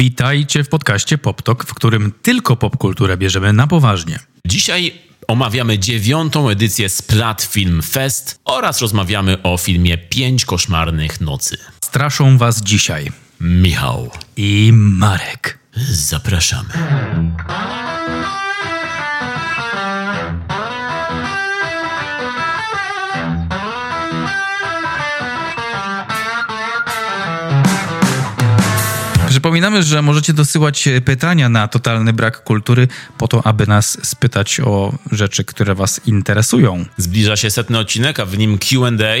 Witajcie w podcaście PopTok, w którym tylko popkulturę bierzemy na poważnie. Dzisiaj omawiamy dziewiątą edycję Splat Film Fest oraz rozmawiamy o filmie Pięć koszmarnych nocy. Straszą was dzisiaj Michał, i Marek. zapraszamy. Przypominamy, że możecie dosyłać pytania na totalny brak kultury po to, aby nas spytać o rzeczy, które was interesują. Zbliża się setny odcinek, a w nim Q&A.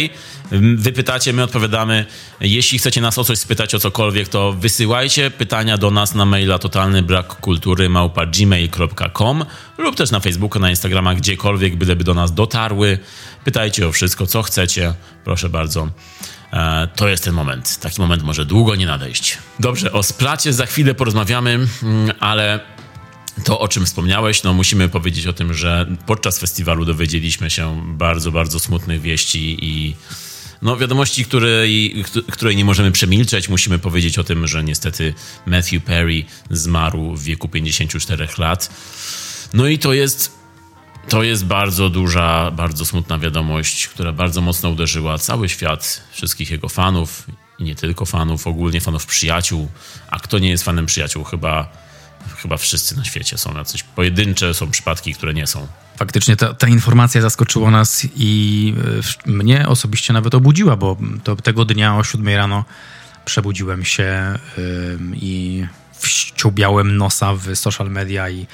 Wy pytacie, my odpowiadamy. Jeśli chcecie nas o coś spytać, o cokolwiek, to wysyłajcie pytania do nas na maila totalny brak kultury gmail.com lub też na Facebooku, na Instagrama, gdziekolwiek, byleby do nas dotarły. Pytajcie o wszystko, co chcecie. Proszę bardzo. E, To jest ten moment. Taki moment może długo nie nadejść. Dobrze, o splacie za chwilę porozmawiamy, mm, ale to, o czym wspomniałeś, no musimy powiedzieć o tym, że podczas festiwalu dowiedzieliśmy się bardzo, bardzo smutnych wieści i no, wiadomości, której, której nie możemy przemilczeć. Musimy powiedzieć o tym, że niestety Matthew Perry zmarł w wieku 54 lat. No i to jest to jest bardzo duża, bardzo smutna wiadomość, która bardzo mocno uderzyła cały świat, wszystkich jego fanów i nie tylko fanów, ogólnie fanów przyjaciół. A kto nie jest fanem przyjaciół? Chyba, chyba wszyscy na świecie są jacyś pojedyncze, są przypadki, które nie są. Faktycznie ta, ta informacja zaskoczyła nas i e, mnie osobiście nawet obudziła, bo to tego dnia o 7 rano przebudziłem się ym, i wściubiałem nosa w social media i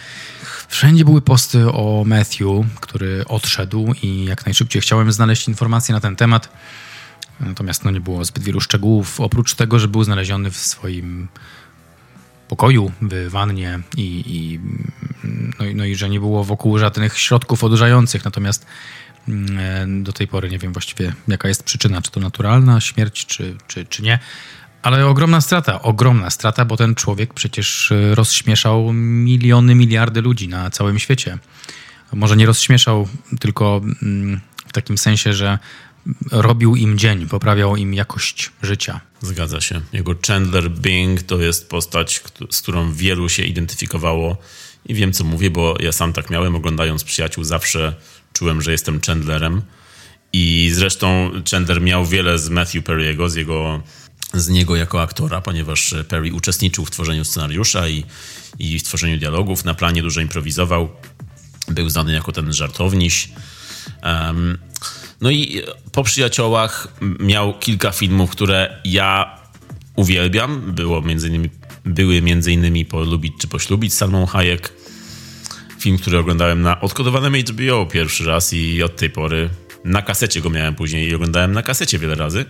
wszędzie były posty o Matthew, który odszedł i jak najszybciej chciałem znaleźć informacje na ten temat. Natomiast no, nie było zbyt wielu szczegółów, oprócz tego, że był znaleziony w swoim pokoju, w wannie i, i, no, no i że nie było wokół żadnych środków odurzających. Natomiast mm, do tej pory nie wiem właściwie, jaka jest przyczyna, czy to naturalna śmierć, czy, czy, czy nie. Ale ogromna strata, ogromna strata, bo ten człowiek przecież y, rozśmieszał miliony, miliardy ludzi na całym świecie. Może nie rozśmieszał, tylko mm, w takim sensie, że robił im dzień, poprawiał im jakość życia. Zgadza się. Jego Chandler Bing to jest postać, z którą wielu się identyfikowało i wiem, co mówię, bo ja sam tak miałem, oglądając Przyjaciół, zawsze czułem, że jestem Chandlerem i zresztą Chandler miał wiele z Matthew Perry'ego, z jego z niego jako aktora, ponieważ Perry uczestniczył w tworzeniu scenariusza i, i w tworzeniu dialogów, na planie dużo improwizował, był znany jako ten żartowniś. Em, no i po przyjaciołach miał kilka filmów, które ja uwielbiam. Było między innymi, były między innymi Polubić czy Poślubić Salmą Hayek. Film, który oglądałem na odkodowanym HBO pierwszy raz i od tej pory na kasecie go miałem później i oglądałem na kasecie wiele razy.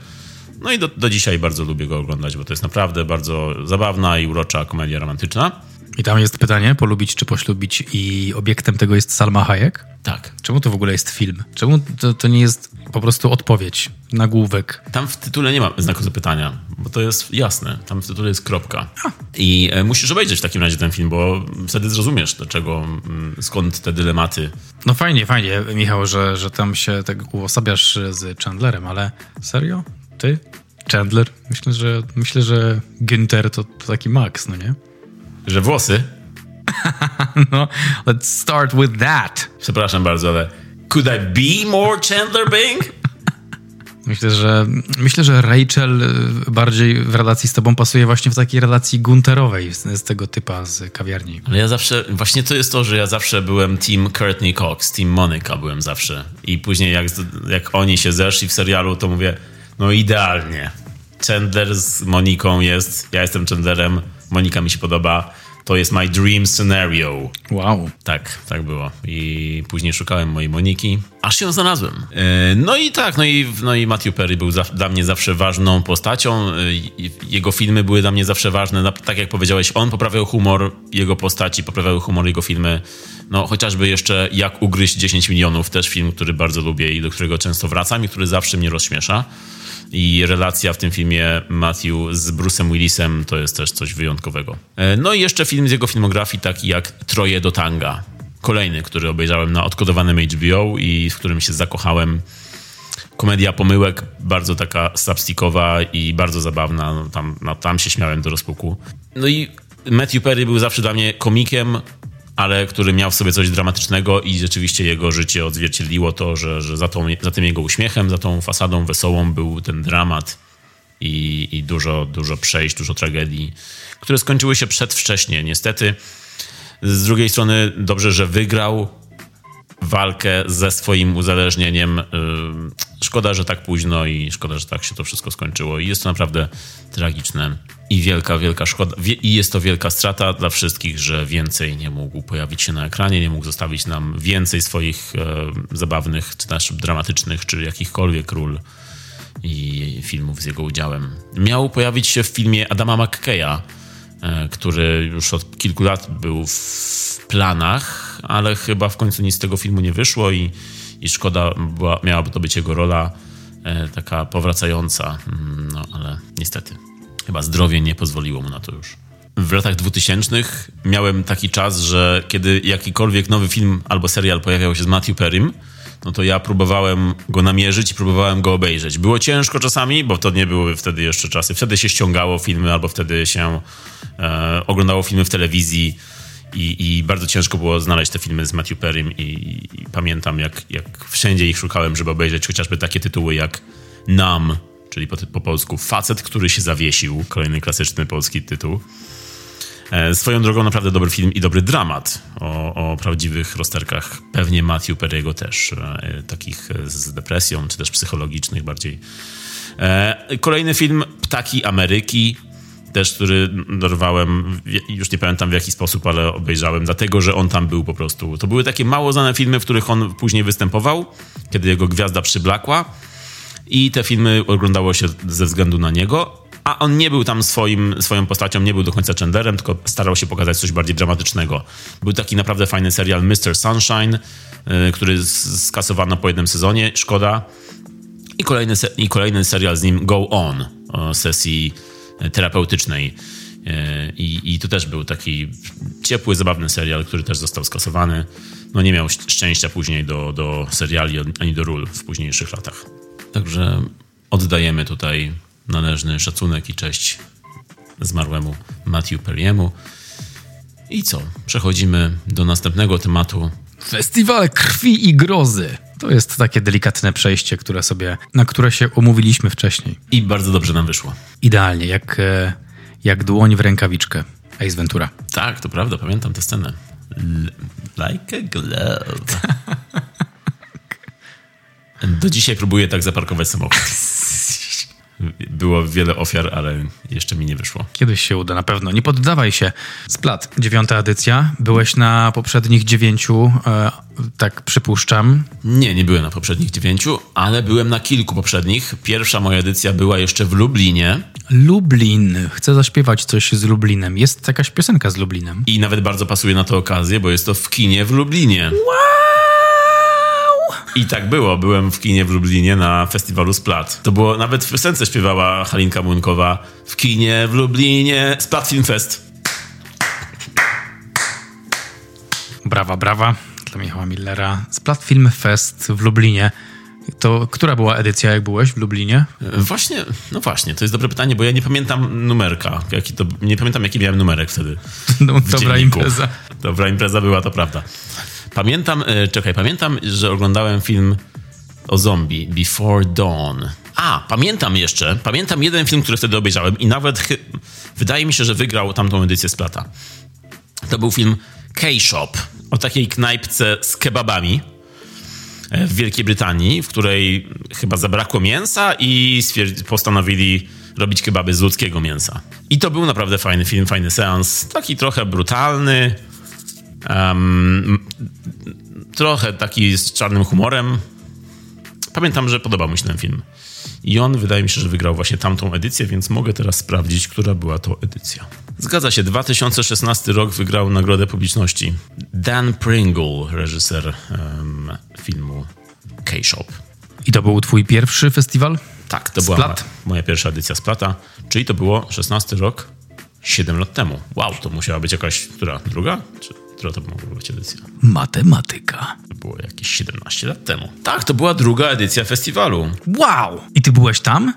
No i do, do dzisiaj bardzo lubię go oglądać, bo to jest naprawdę bardzo zabawna i urocza komedia romantyczna. I tam jest pytanie, polubić czy poślubić i obiektem tego jest Salma Hayek? Tak. Czemu to w ogóle jest film? Czemu to, to nie jest po prostu odpowiedź, nagłówek? Tam w tytule nie ma znaku zapytania, bo to jest jasne. Tam w tytule jest kropka. I e, musisz obejrzeć w takim razie ten film, bo wtedy zrozumiesz, dlaczego, mm, skąd te dylematy. No fajnie, fajnie, Michał, że, że tam się tak uosabiasz z Chandlerem, ale serio? Ty? Chandler? Myślę, że myślę, że Günther to, to taki Max, no nie? Że włosy, No, let's start with that. przepraszam bardzo, ale could I be more Chandler Bing? Myślę, że myślę, że Rachel y, bardziej w relacji z tobą pasuje właśnie w takiej relacji Gunterowej z, z tego typa z kawiarni. Ale ja zawsze, właśnie to jest to, że ja zawsze byłem team Courtney Cox, team Monica byłem zawsze. I później jak, jak oni się zeszli w serialu, to mówię, no idealnie. Chandler z Moniką jest, ja jestem Chandlerem, Monika mi się podoba, to jest my dream scenario. Wow. Tak, tak było. I później szukałem mojej Moniki, aż ją znalazłem. E, No i tak, no i, no i Matthew Perry był za, dla mnie zawsze ważną postacią. E, Jego filmy były dla mnie zawsze ważne. Tak jak powiedziałeś, on poprawiał humor jego postaci, poprawiały humor jego filmy. No chociażby jeszcze Jak ugryźć 10 milionów, też film, który bardzo lubię i do którego często wracam i który zawsze mnie rozśmiesza. I relacja w tym filmie Matthew z Bruce'em Willisem to jest też coś wyjątkowego. E, No i jeszcze film z jego filmografii, taki jak Troje do tanga. Kolejny, który obejrzałem na odkodowanym HBO i w którym się zakochałem. Komedia pomyłek, bardzo taka slapstickowa i bardzo zabawna. No, tam, no, tam się śmiałem do rozpuku. No i Matthew Perry był zawsze dla mnie komikiem, ale który miał w sobie coś dramatycznego i rzeczywiście jego życie odzwierciedliło to, że, że za, tą, za tym jego uśmiechem, za tą fasadą wesołą był ten dramat i, i dużo, dużo przejść, dużo tragedii, które skończyły się przedwcześnie. Niestety, z drugiej strony dobrze, że wygrał walkę ze swoim uzależnieniem. Szkoda, że tak późno i szkoda, że tak się to wszystko skończyło. I jest to naprawdę tragiczne i wielka, wielka szkoda. I jest to wielka strata dla wszystkich, że więcej nie mógł pojawić się na ekranie, nie mógł zostawić nam więcej swoich e, zabawnych, czy też dramatycznych, czy jakichkolwiek ról i filmów z jego udziałem. Miał pojawić się w filmie Adama McKeya, e, który już od kilku lat był w planach, ale chyba w końcu nic z tego filmu nie wyszło i, i szkoda, była, miałaby to być jego rola e, taka powracająca, mm, no ale niestety chyba zdrowie nie pozwoliło mu na to już. W latach 2000 miałem taki czas, że kiedy jakikolwiek nowy film albo serial pojawiał się z Matthew Perrym, no to ja próbowałem go namierzyć i próbowałem go obejrzeć. Było ciężko czasami, bo to nie były wtedy jeszcze czasy. Wtedy się ściągało filmy, albo wtedy się e, oglądało filmy w telewizji i, i, bardzo ciężko było znaleźć te filmy z Matthew Perrym i, i, pamiętam, jak, jak wszędzie ich szukałem, żeby obejrzeć chociażby takie tytuły jak Nam, czyli po, po polsku Facet, który się zawiesił, kolejny klasyczny polski tytuł. E, swoją drogą naprawdę dobry film i dobry dramat o, o prawdziwych rozterkach. Pewnie Matthew Perry'ego też, e, takich z depresją, czy też psychologicznych bardziej. E, kolejny film Ptaki Ameryki, też, który dorwałem, już nie pamiętam w jaki sposób, ale obejrzałem, dlatego, że on tam był po prostu. To były takie mało znane filmy, w których on później występował, kiedy jego gwiazda przyblakła i te filmy oglądało się ze względu na niego, a on nie był tam swoim, swoją postacią, nie był do końca Chenderem, tylko starał się pokazać coś bardziej dramatycznego. Był taki naprawdę fajny serial Mr. Sunshine, y, który skasowano po jednym sezonie, szkoda. I kolejny, I kolejny serial z nim Go On, o sesji terapeutycznej. Y, I, I to też był taki ciepły, zabawny serial, który też został skasowany. No nie miał szczęścia później do, do seriali ani do ról w późniejszych latach. Także oddajemy tutaj należny szacunek i cześć zmarłemu Matthew Perry'emu. I co? Przechodzimy do następnego tematu. Festiwal krwi i grozy. To jest takie delikatne przejście, które sobie, na które się umówiliśmy wcześniej. I bardzo dobrze nam wyszło. Idealnie, jak, e, jak dłoń w rękawiczkę. Ace Ventura. Tak, to prawda, pamiętam tę scenę. L like a glove. Do dzisiaj próbuję tak zaparkować samochód. Było wiele ofiar, ale jeszcze mi nie wyszło. Kiedyś się uda, na pewno. Nie poddawaj się. Splat, dziewiąta edycja. Byłeś na poprzednich dziewięciu, e, tak przypuszczam. Nie, nie byłem na poprzednich dziewięciu, ale byłem na kilku poprzednich. Pierwsza moja edycja była jeszcze w Lublinie. Lublin. Chcę zaśpiewać coś z Lublinem. Jest jakaś piosenka z Lublinem. I nawet bardzo pasuje na tę okazję, bo jest to w kinie w Lublinie. Wow! I tak było. Byłem w kinie w Lublinie na festiwalu Splat. To było, nawet w piosence śpiewała Halinka Młynkowa. W kinie w Lublinie Splat Film Fest. Brawa, brawa dla Michała Millera. Splat Film Fest w Lublinie. To która była edycja, jak byłeś w Lublinie? Właśnie, no właśnie, to jest dobre pytanie, bo ja nie pamiętam numerka. Jaki to, nie pamiętam, jaki miałem numerek wtedy. No, dobra impreza. Dobra impreza była, to prawda. Pamiętam, e, czekaj, pamiętam, że oglądałem film o zombie, Before Dawn. A, pamiętam jeszcze, pamiętam jeden film, który wtedy obejrzałem i nawet wydaje mi się, że wygrał tamtą edycję Splata. To był film K-Shop, o takiej knajpce z kebabami e, w Wielkiej Brytanii, w której chyba zabrakło mięsa i postanowili robić kebaby z ludzkiego mięsa. I to był naprawdę fajny film, fajny seans, taki trochę brutalny, Um, trochę taki z czarnym humorem. Pamiętam, że podobał mi się ten film. I on wydaje mi się, że wygrał właśnie tamtą edycję, więc mogę teraz sprawdzić, która była to edycja. Zgadza się, 2016 rok wygrał Nagrodę Publiczności. Dan Pringle, reżyser um, filmu K-Shop. I to był twój pierwszy festiwal? Tak, to Splat? była moja pierwsza edycja Splata, czyli to było 16 rok, 7 lat temu. Wow, to musiała być jakaś, która, druga? Czy która to mogła być edycja? Matematyka. To było jakieś 17 lat temu. Tak, to była druga edycja festiwalu. Wow! I ty byłeś tam?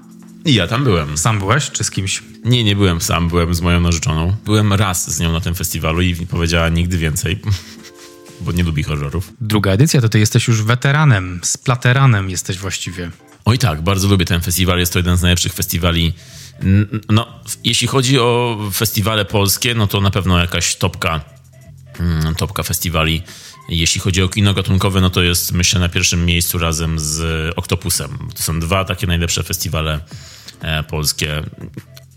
I ja tam byłem. Sam byłeś, czy z kimś? Nie, nie byłem sam, byłem z moją narzeczoną. Byłem raz z nią na tym festiwalu i powiedziała nigdy więcej, bo nie lubi horrorów. Druga edycja, to ty jesteś już weteranem, splateranem jesteś właściwie. Oj tak, bardzo lubię ten festiwal, jest to jeden z najlepszych festiwali. No, jeśli chodzi o festiwale polskie, no to na pewno jakaś topka, topka festiwali. Jeśli chodzi o kino gatunkowe, no to jest myślę na pierwszym miejscu razem z Octopusem. To są dwa takie najlepsze festiwale e, polskie.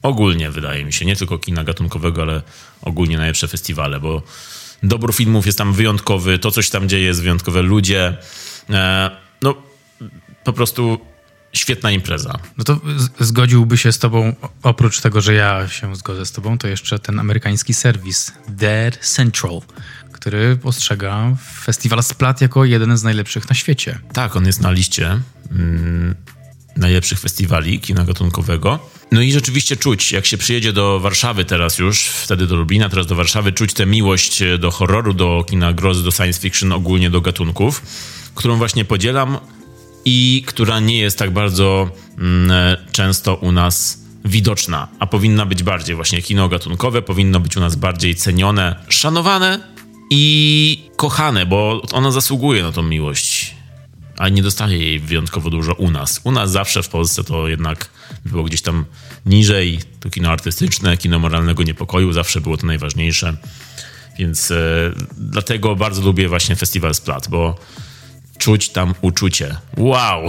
Ogólnie wydaje mi się, nie tylko kina gatunkowego, ale ogólnie najlepsze festiwale, bo dobór filmów jest tam wyjątkowy, to coś tam dzieje jest wyjątkowe, ludzie. E, no, po prostu świetna impreza. No to zgodziłby się z tobą, oprócz tego, że ja się zgodzę z tobą, to jeszcze ten amerykański serwis Dead Central, który postrzega festiwal Splat jako jeden z najlepszych na świecie. Tak, on jest na liście mm, najlepszych festiwali kina gatunkowego. No i rzeczywiście czuć, jak się przyjedzie do Warszawy teraz już, wtedy do Lublina, teraz do Warszawy, czuć tę miłość do horroru, do kina grozy, do science fiction, ogólnie do gatunków, którą właśnie podzielam i która nie jest tak bardzo mm, często u nas widoczna, a powinna być bardziej. Właśnie kino gatunkowe powinno być u nas bardziej cenione, szanowane i kochane, bo ona zasługuje na tą miłość. Ale nie dostaje jej wyjątkowo dużo u nas. U nas zawsze w Polsce to jednak było gdzieś tam niżej. To kino artystyczne, kino moralnego niepokoju, zawsze było to najważniejsze. Więc e, dlatego bardzo lubię właśnie festiwal Splat, bo czuć tam uczucie. Wow!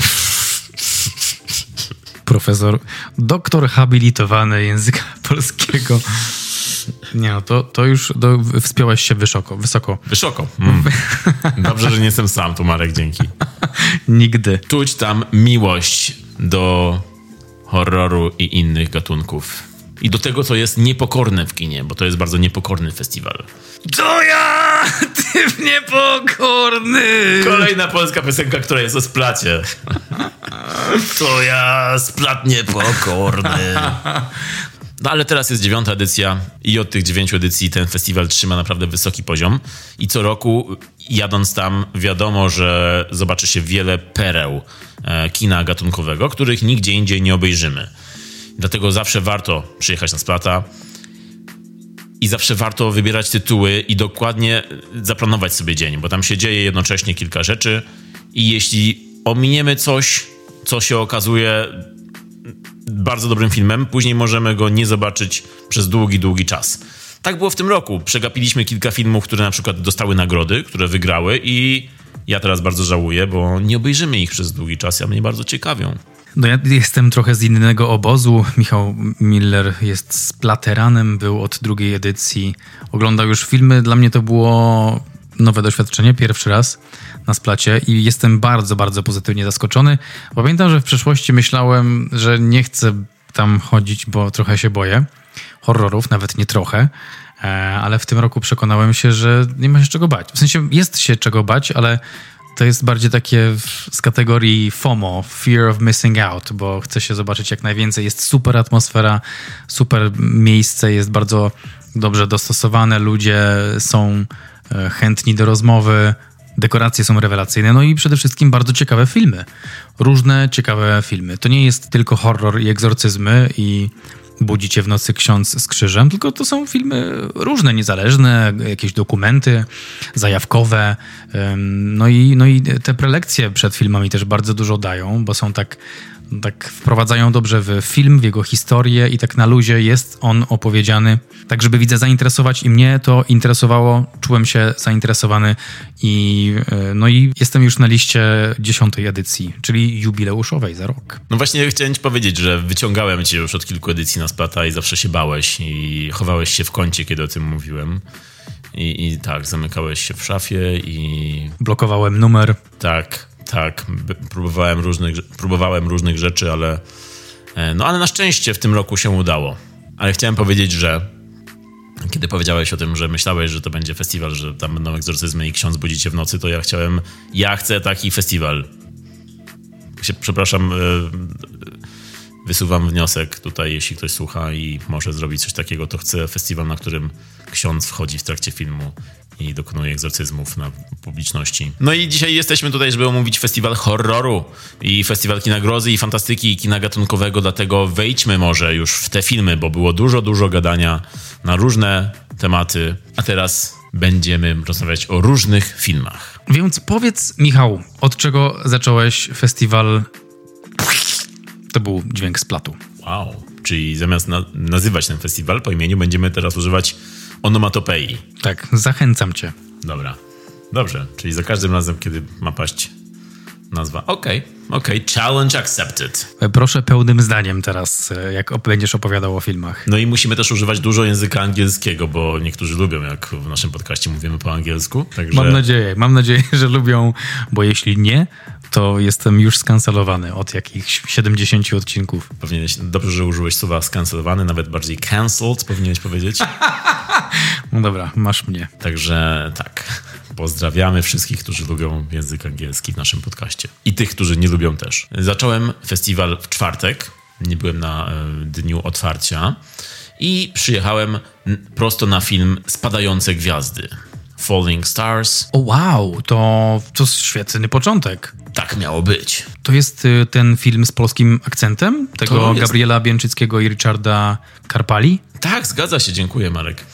Profesor, doktor habilitowany języka polskiego. Nie no, to, to już do, wspiąłeś się wysoko, wysoko. Wysoko. Mm. Dobrze, że nie jestem sam tu, Marek, dzięki. Nigdy. Czuć tam miłość do horroru i innych gatunków. I do tego, co jest niepokorne w kinie, bo to jest bardzo niepokorny festiwal. To ja, ty niepokorny! Kolejna polska piosenka, która jest o splacie. To ja, splat niepokorny. No ale teraz jest dziewiąta edycja i od tych dziewięciu edycji ten festiwal trzyma naprawdę wysoki poziom. I co roku jadąc tam wiadomo, że zobaczy się wiele pereł e, kina gatunkowego, których nigdzie indziej nie obejrzymy. Dlatego zawsze warto przyjechać na Splata i zawsze warto wybierać tytuły i dokładnie zaplanować sobie dzień, bo tam się dzieje jednocześnie kilka rzeczy i jeśli ominiemy coś, co się okazuje bardzo dobrym filmem, później możemy go nie zobaczyć przez długi, długi czas. Tak było w tym roku. Przegapiliśmy kilka filmów, które na przykład dostały nagrody, które wygrały i ja teraz bardzo żałuję, bo nie obejrzymy ich przez długi czas, a mnie bardzo ciekawią. No ja jestem trochę z innego obozu. Michał Miller jest splateranem, był od drugiej edycji. Oglądał już filmy. Dla mnie to było nowe doświadczenie, pierwszy raz na splacie i jestem bardzo, bardzo pozytywnie zaskoczony. Pamiętam, że w przeszłości myślałem, że nie chcę tam chodzić, bo trochę się boję horrorów, nawet nie trochę. E, Ale w tym roku przekonałem się, że nie ma się czego bać. W sensie jest się czego bać, ale to jest bardziej takie z kategorii FOMO, Fear of Missing Out, bo chce się zobaczyć jak najwięcej. Jest super atmosfera, super miejsce, jest bardzo dobrze dostosowane, ludzie są e, chętni do rozmowy, dekoracje są rewelacyjne, no i przede wszystkim bardzo ciekawe filmy. Różne ciekawe filmy. To nie jest tylko horror i egzorcyzmy i budzi cię w nocy ksiądz z krzyżem, tylko to są filmy różne, niezależne, jakieś dokumenty zajawkowe. No i, no i te prelekcje przed filmami też bardzo dużo dają, bo są tak, tak wprowadzają dobrze w film, w jego historię i tak na luzie jest on opowiedziany, tak żeby widza zainteresować i mnie to interesowało, czułem się zainteresowany i, y, no i jestem już na liście dziesiątej edycji, czyli jubileuszowej za rok. No właśnie chciałem ci powiedzieć, że wyciągałem cię już od kilku edycji na Splata i zawsze się bałeś i chowałeś się w kącie, kiedy o tym mówiłem. I, I tak, zamykałeś się w szafie i Blokowałem numer, tak, tak, próbowałem różnych, próbowałem różnych rzeczy, ale e, no ale na szczęście w tym roku się udało. Ale chciałem powiedzieć, że kiedy powiedziałeś o tym, że myślałeś, że to będzie festiwal, że tam będą egzorcyzmy i ksiądz budzi cię w nocy, to ja chciałem, ja chcę taki festiwal. Przepraszam, e, wysuwam wniosek tutaj, jeśli ktoś słucha i może zrobić coś takiego, to chcę festiwal, na którym ksiądz wchodzi w trakcie filmu i dokonuje egzorcyzmów na publiczności. No i dzisiaj jesteśmy tutaj, żeby omówić festiwal horroru i festiwal kina grozy i fantastyki i kina gatunkowego, dlatego wejdźmy może już w te filmy, bo było dużo, dużo gadania na różne tematy, a teraz będziemy rozmawiać o różnych filmach. Więc powiedz, Michał, od czego zacząłeś festiwal? To był dźwięk z platu. Wow. Czyli zamiast na nazywać ten festiwal po imieniu, będziemy teraz używać onomatopei. Tak, zachęcam cię. Dobra. Dobrze. Czyli za każdym razem, kiedy ma paść nazwa. Okej, okay, okej. Okay. Challenge accepted. Proszę pełnym zdaniem teraz, e, jak będziesz opowiadał o filmach. No i musimy też używać dużo języka angielskiego, bo niektórzy lubią, jak w naszym podcaście mówimy po angielsku. Także... Mam nadzieję, mam nadzieję, że lubią, bo jeśli nie, to jestem już skancelowany od jakichś 70 odcinków. Powinieneś, dobrze, że użyłeś słowa skancelowany, nawet bardziej cancelled, powinieneś powiedzieć. no dobra, masz mnie. Także tak. Pozdrawiamy wszystkich, którzy lubią język angielski w naszym podcaście. I tych, którzy nie lubią też. Zacząłem festiwal w czwartek. Nie byłem na e, dniu otwarcia. I przyjechałem prosto na film Spadające Gwiazdy. Falling Stars. O wow, to, to świetny początek. Tak miało być. To jest y, ten film z polskim akcentem? Tego. Gabriela Bięczyckiego i Richarda Karpali? Tak, zgadza się, dziękuję Marek.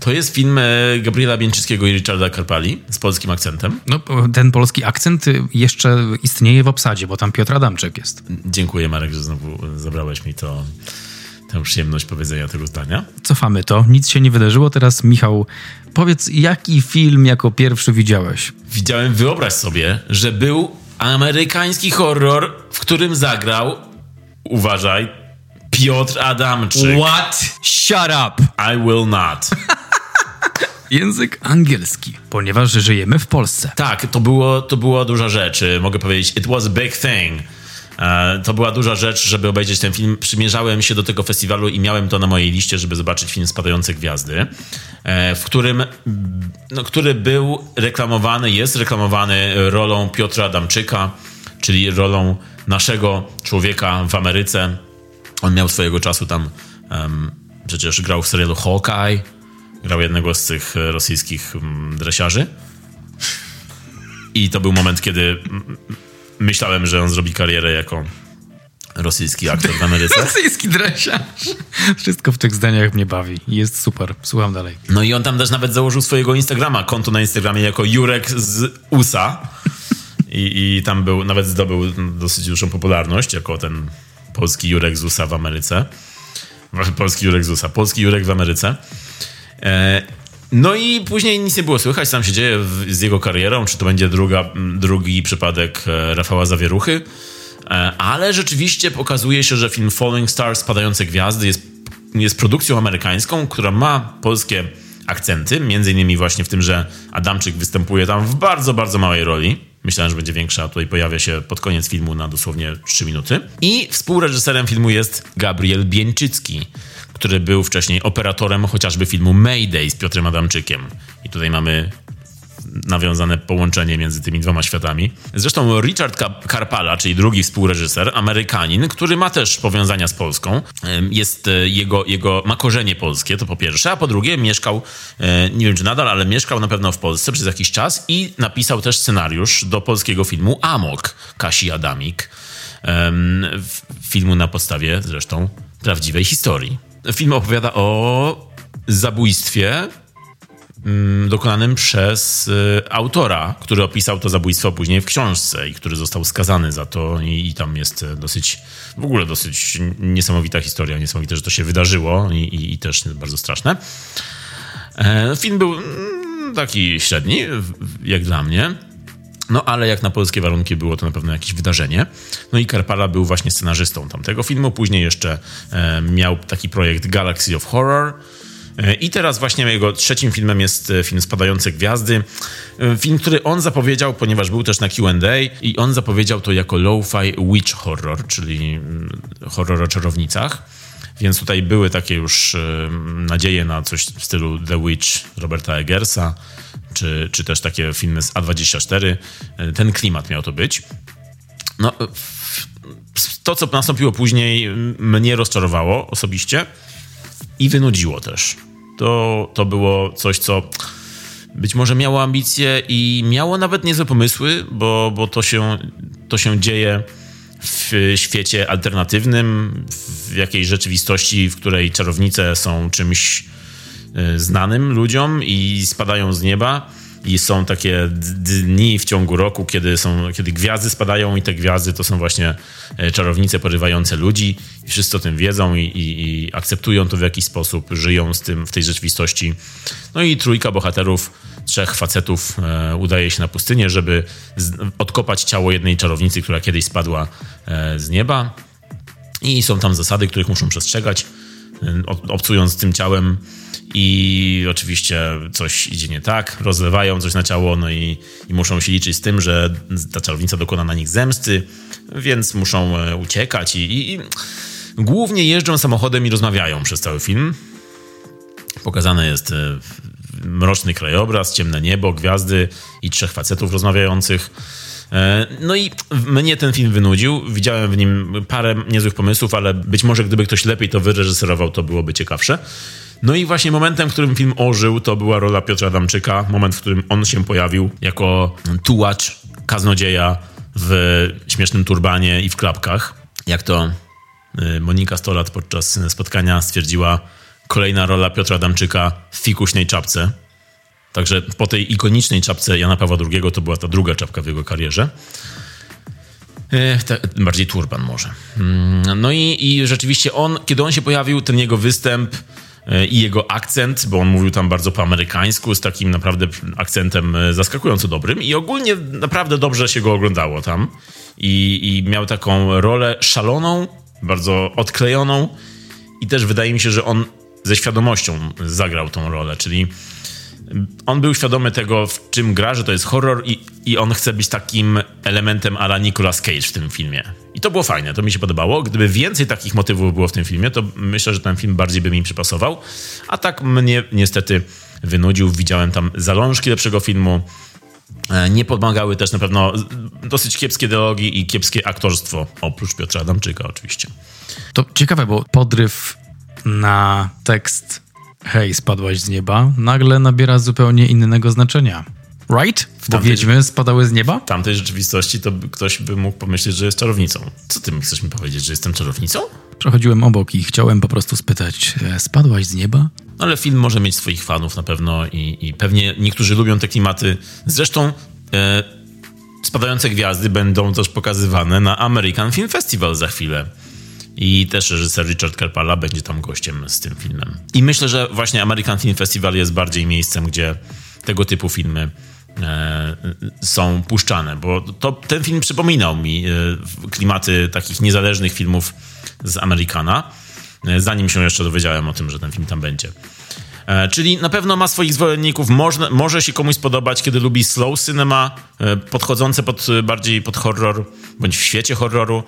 To jest film e, Gabriela Bięczyckiego i Richarda Karpali z polskim akcentem. No, ten polski akcent y, jeszcze istnieje w obsadzie, bo tam Piotr Adamczyk jest. Dziękuję Marek, że znowu zabrałeś mi to tę przyjemność powiedzenia tego zdania. Cofamy to, nic się nie wydarzyło. Teraz Michał, powiedz, jaki film jako pierwszy widziałeś? Widziałem, wyobraź sobie, że był amerykański horror, w którym zagrał, uważaj, Piotr Adamczyk. What? Shut up! I will not. Język angielski, ponieważ żyjemy w Polsce. Tak, to było, to była duża rzecz. Mogę powiedzieć, it was a big thing. E, to była duża rzecz, żeby obejrzeć ten film. Przymierzałem się do tego festiwalu i miałem to na mojej liście, żeby zobaczyć film Spadające Gwiazdy, e, w którym, no, który był reklamowany, jest reklamowany rolą Piotra Adamczyka, czyli rolą naszego człowieka w Ameryce. On miał swojego czasu tam, um, przecież grał w serialu Hawkeye, grał jednego z tych rosyjskich dresiarzy. I to był moment, kiedy myślałem, że on zrobi karierę jako rosyjski aktor w Ameryce. rosyjski dresiarz. Wszystko w tych zdaniach mnie bawi. Jest super. Słucham dalej. No i on tam też nawet założył swojego Instagrama, konto na Instagramie jako Jurek z USA. I, I tam był, nawet zdobył dosyć dużą popularność jako ten polski Jurek z USA w Ameryce. Polski Jurek z USA. Polski Jurek w Ameryce. No i później nic nie było słychać, co tam się dzieje z jego karierą, czy to będzie druga, drugi przypadek e, Rafała Zawieruchy. E, ale rzeczywiście pokazuje się, że film Falling Stars, Spadające Gwiazdy jest, jest produkcją amerykańską, która ma polskie akcenty, między innymi właśnie w tym, że Adamczyk występuje tam w bardzo, bardzo małej roli. Myślałem, że będzie większa, a tutaj pojawia się pod koniec filmu na dosłownie 3 minuty. I współreżyserem filmu jest Gabriel Bieńczycki, który był wcześniej operatorem chociażby filmu Mayday z Piotrem Adamczykiem. I tutaj mamy nawiązane połączenie między tymi dwoma światami. Zresztą Richard Karpala, czyli drugi współreżyser, Amerykanin, który ma też powiązania z Polską, jest e, jego, jego ma korzenie polskie, to po pierwsze, a po drugie mieszkał, e, nie wiem czy nadal, ale mieszkał na pewno w Polsce przez jakiś czas i napisał też scenariusz do polskiego filmu Amok Kasi Adamik. Filmu na podstawie zresztą prawdziwej historii. Film opowiada o zabójstwie mm, dokonanym przez y, autora, który opisał to zabójstwo później w książce i który został skazany za to i, i tam jest dosyć, w ogóle dosyć niesamowita historia, niesamowite, że to się wydarzyło i, i, i też bardzo straszne. E, film był mm, taki średni, jak dla mnie. No ale jak na polskie warunki było to na pewno jakieś wydarzenie. No i Karpala był właśnie scenarzystą tamtego filmu. Później jeszcze e, miał taki projekt Galaxy of Horror. E, I teraz właśnie jego trzecim filmem jest e, film Spadające Gwiazdy. E, film, który on zapowiedział, ponieważ był też na Q&A i on zapowiedział to jako lo-fi witch horror, czyli mm, horror o czarownicach. Więc tutaj były takie już nadzieje na coś w stylu The Witch Roberta Eggersa, czy, czy też takie filmy z A24. Ten klimat miał to być. No, to, co nastąpiło później, mnie rozczarowało osobiście i wynudziło też. To, to było coś, co być może miało ambicje i miało nawet niezłe pomysły, bo, bo to, się, to się dzieje w świecie alternatywnym, w jakiejś rzeczywistości, w której czarownice są czymś e, znanym ludziom i spadają z nieba. I są takie dni w ciągu roku, kiedy, są, kiedy gwiazdy spadają, i te gwiazdy to są właśnie e, czarownice porywające ludzi. I wszyscy o tym wiedzą i, i, i akceptują to w jakiś sposób, żyją z tym w tej rzeczywistości. No i trójka bohaterów trzech facetów e, udaje się na pustynię, żeby z, odkopać ciało jednej czarownicy, która kiedyś spadła e, z nieba. I są tam zasady, których muszą przestrzegać, e, obcując tym ciałem. I oczywiście coś idzie nie tak, rozlewają coś na ciało, no i, i muszą się liczyć z tym, że ta czarownica dokona na nich zemsty, więc muszą e, uciekać i, i, i głównie jeżdżą samochodem i rozmawiają przez cały film. Pokazane jest e, mroczny krajobraz, ciemne niebo, gwiazdy i trzech facetów rozmawiających. E, no i mnie ten film wynudził. Widziałem w nim parę niezłych pomysłów, ale być może gdyby ktoś lepiej to wyreżyserował, to byłoby ciekawsze. No i właśnie momentem, w którym film ożył, to była rola Piotra Adamczyka. Moment, w którym on się pojawił jako tułacz, kaznodzieja w śmiesznym turbanie i w klapkach. Jak to e, Monika Stolat podczas spotkania stwierdziła, kolejna rola Piotra Adamczyka w fikuśnej czapce. Także po tej ikonicznej czapce Jana Pawła II to była ta druga czapka w jego karierze. Te, bardziej turban może. Mm, no i, i rzeczywiście on, kiedy on się pojawił, ten jego występ i jego akcent, bo on mówił tam bardzo po amerykańsku, z takim naprawdę akcentem e, zaskakująco dobrym i ogólnie naprawdę dobrze się go oglądało tam. I, i miał taką rolę szaloną, bardzo odklejoną i też wydaje mi się, że on ze świadomością zagrał tą rolę, czyli on był świadomy tego, w czym gra, że to jest horror i, i on chce być takim elementem ala Nicolas Cage w tym filmie. I to było fajne, to mi się podobało. Gdyby więcej takich motywów było w tym filmie, to myślę, że ten film bardziej by mi przypasował. A tak mnie niestety wynudził. Widziałem tam zalążki lepszego filmu. E, nie pomagały też na pewno dosyć kiepskie dialogi i kiepskie aktorstwo, oprócz Piotra Adamczyka oczywiście. To ciekawe, bo podryw na tekst hej, spadłaś z nieba, nagle nabiera zupełnie innego znaczenia. Right? W Bo wiedźmy spadały z nieba? W tamtej rzeczywistości to ktoś by mógł pomyśleć, że jest czarownicą. Co ty chcesz mi powiedzieć, że jestem czarownicą? Przechodziłem obok i chciałem po prostu spytać, e, spadłaś z nieba? No, ale film może mieć swoich fanów na pewno i, i pewnie niektórzy lubią te klimaty. Zresztą e, spadające gwiazdy będą też pokazywane na American Film Festival za chwilę. I też reżyser Richard Kerpala będzie tam gościem z tym filmem. I myślę, że właśnie American Film Festival jest bardziej miejscem, gdzie tego typu filmy e, są puszczane, bo to, ten film przypominał mi e, klimaty takich niezależnych filmów z Amerykana, e, zanim się jeszcze dowiedziałem o tym, że ten film tam będzie. E, czyli na pewno ma swoich zwolenników, może, może się komuś spodobać, kiedy lubi slow cinema, e, podchodzące pod, bardziej pod horror, bądź w świecie horroru.